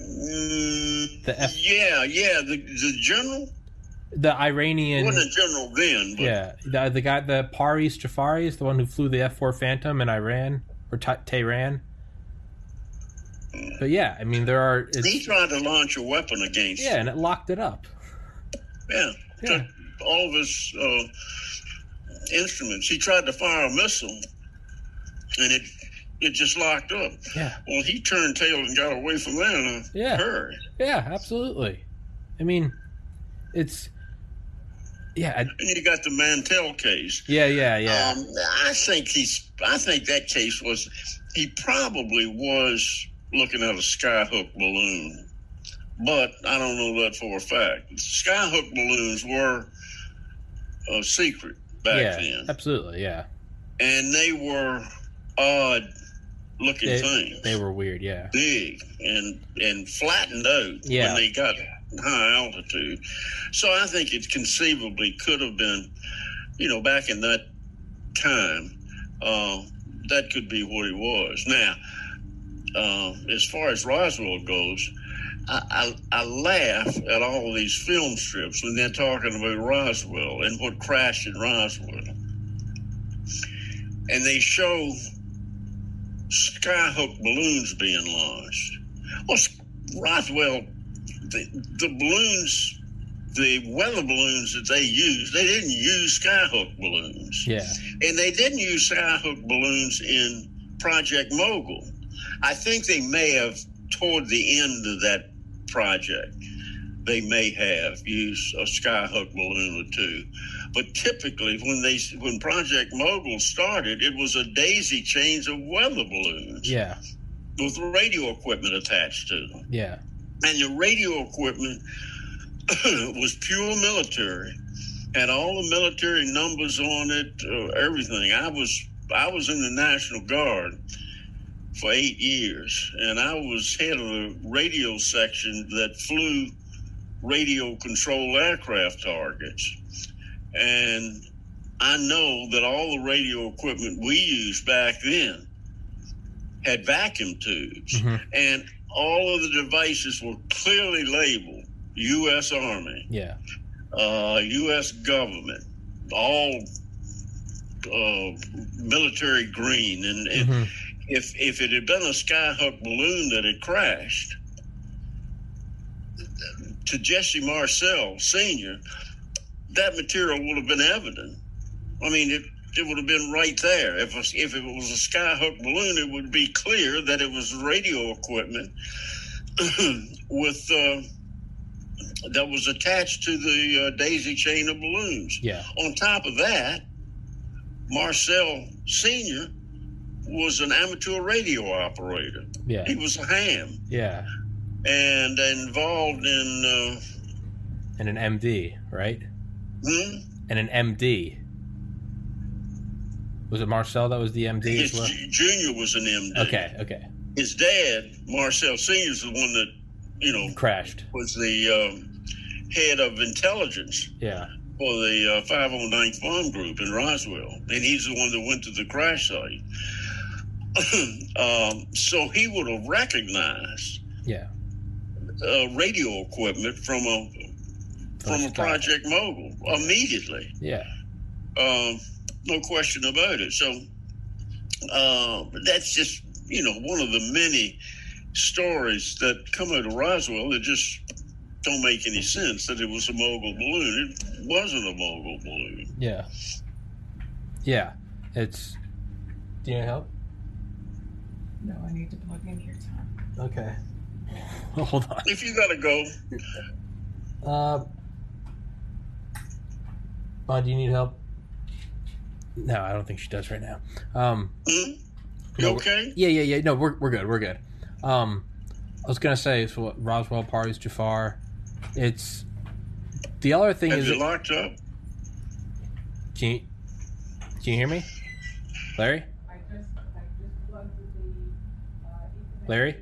Mm, The F- yeah, yeah, the the general The Iranian. wasn't a general then, but Yeah, the the guy, the Parviz Jafari is the one who flew the F four Phantom in Iran or Te- Tehran. But yeah, I mean there are. he tried to launch a weapon against. yeah, and it locked it up. Yeah, Yeah. all of his uh, instruments. He tried to fire a missile, and it it just locked up. Yeah, Well, he turned tail and got away from in a Yeah. hurry. yeah, absolutely. I mean, it's yeah, I, And you got the Mantell case. yeah, yeah, yeah. Um, I think he's. I think that case was. He probably was looking at a skyhook balloon, but I don't know that for a fact. Skyhook balloons were a secret back yeah, then. absolutely. Yeah, and they were odd looking they, things, they were weird. Yeah, big and and flattened out Yeah. when they got high altitude. So I think it conceivably could have been, you know, back in that time, uh, that could be what he was. Now, uh, as far as Roswell goes, I, I, I, laugh at all these film strips when they're talking about Roswell and what crashed in Roswell. And they show skyhook balloons being launched. Well, Roswell, the, the balloons, the weather balloons that they used, they didn't use skyhook balloons. Yeah. And they didn't use skyhook balloons in Project Mogul. I think they may have, toward the end of that project, they may have used a skyhook balloon or two. But typically, when they when Project Mogul started, it was a daisy chains of weather balloons. Yeah. With radio equipment attached to them. Yeah. And the radio equipment was pure military, had all the military numbers on it, uh, everything. I was I was in the National Guard for eight years, and I was head of the radio section that flew radio controlled aircraft targets. And I know that all the radio equipment we used back then had vacuum tubes, mm-hmm. and all of the devices were clearly labeled U.S. Army, yeah, uh, U.S. government, all uh, military green, and, mm-hmm. if if it had been a skyhook balloon that had crashed, to Jesse Marcel Senior, that material would have been evident. I mean, it it would have been right there. If if it was a skyhook balloon, it would be clear that it was radio equipment with uh, that was attached to the uh, daisy chain of balloons. Yeah. On top of that, Marcel Senior was an amateur radio operator. Yeah. He was a ham. Yeah. And involved in. Uh, and an MD, right? Hmm? And an MD. Was it Marcel that was the MD His as well? junior was an MD. Okay, okay. His dad, Marcel Senior, is the one that you know crashed. Was the um, head of intelligence. Yeah. For the uh, 509th Bomb Group in Roswell, and he's the one that went to the crash site. um, so he would have recognized. Yeah. Uh, radio equipment from a from a Project Mogul immediately. Yeah. Um, no question about it. So uh, that's just you know one of the many stories that come out of Roswell that just don't make any sense. That it was a mogul balloon. It wasn't a mogul balloon. Yeah. Yeah. It's. Do you need help? No, I need to plug in here, Tom. Okay. Hold on. If you gotta go. Uh, Bud, do you need help? No, I don't think she does right now. Um, mm-hmm. No, okay? Yeah, yeah, yeah. No, we're, we're good. We're good. Um, I was gonna say so. What, Roswell Parties Jafar. It's the other thing Have is you it, locked up. Can you, can you hear me, Larry? I just, I just plugged the, uh, Larry.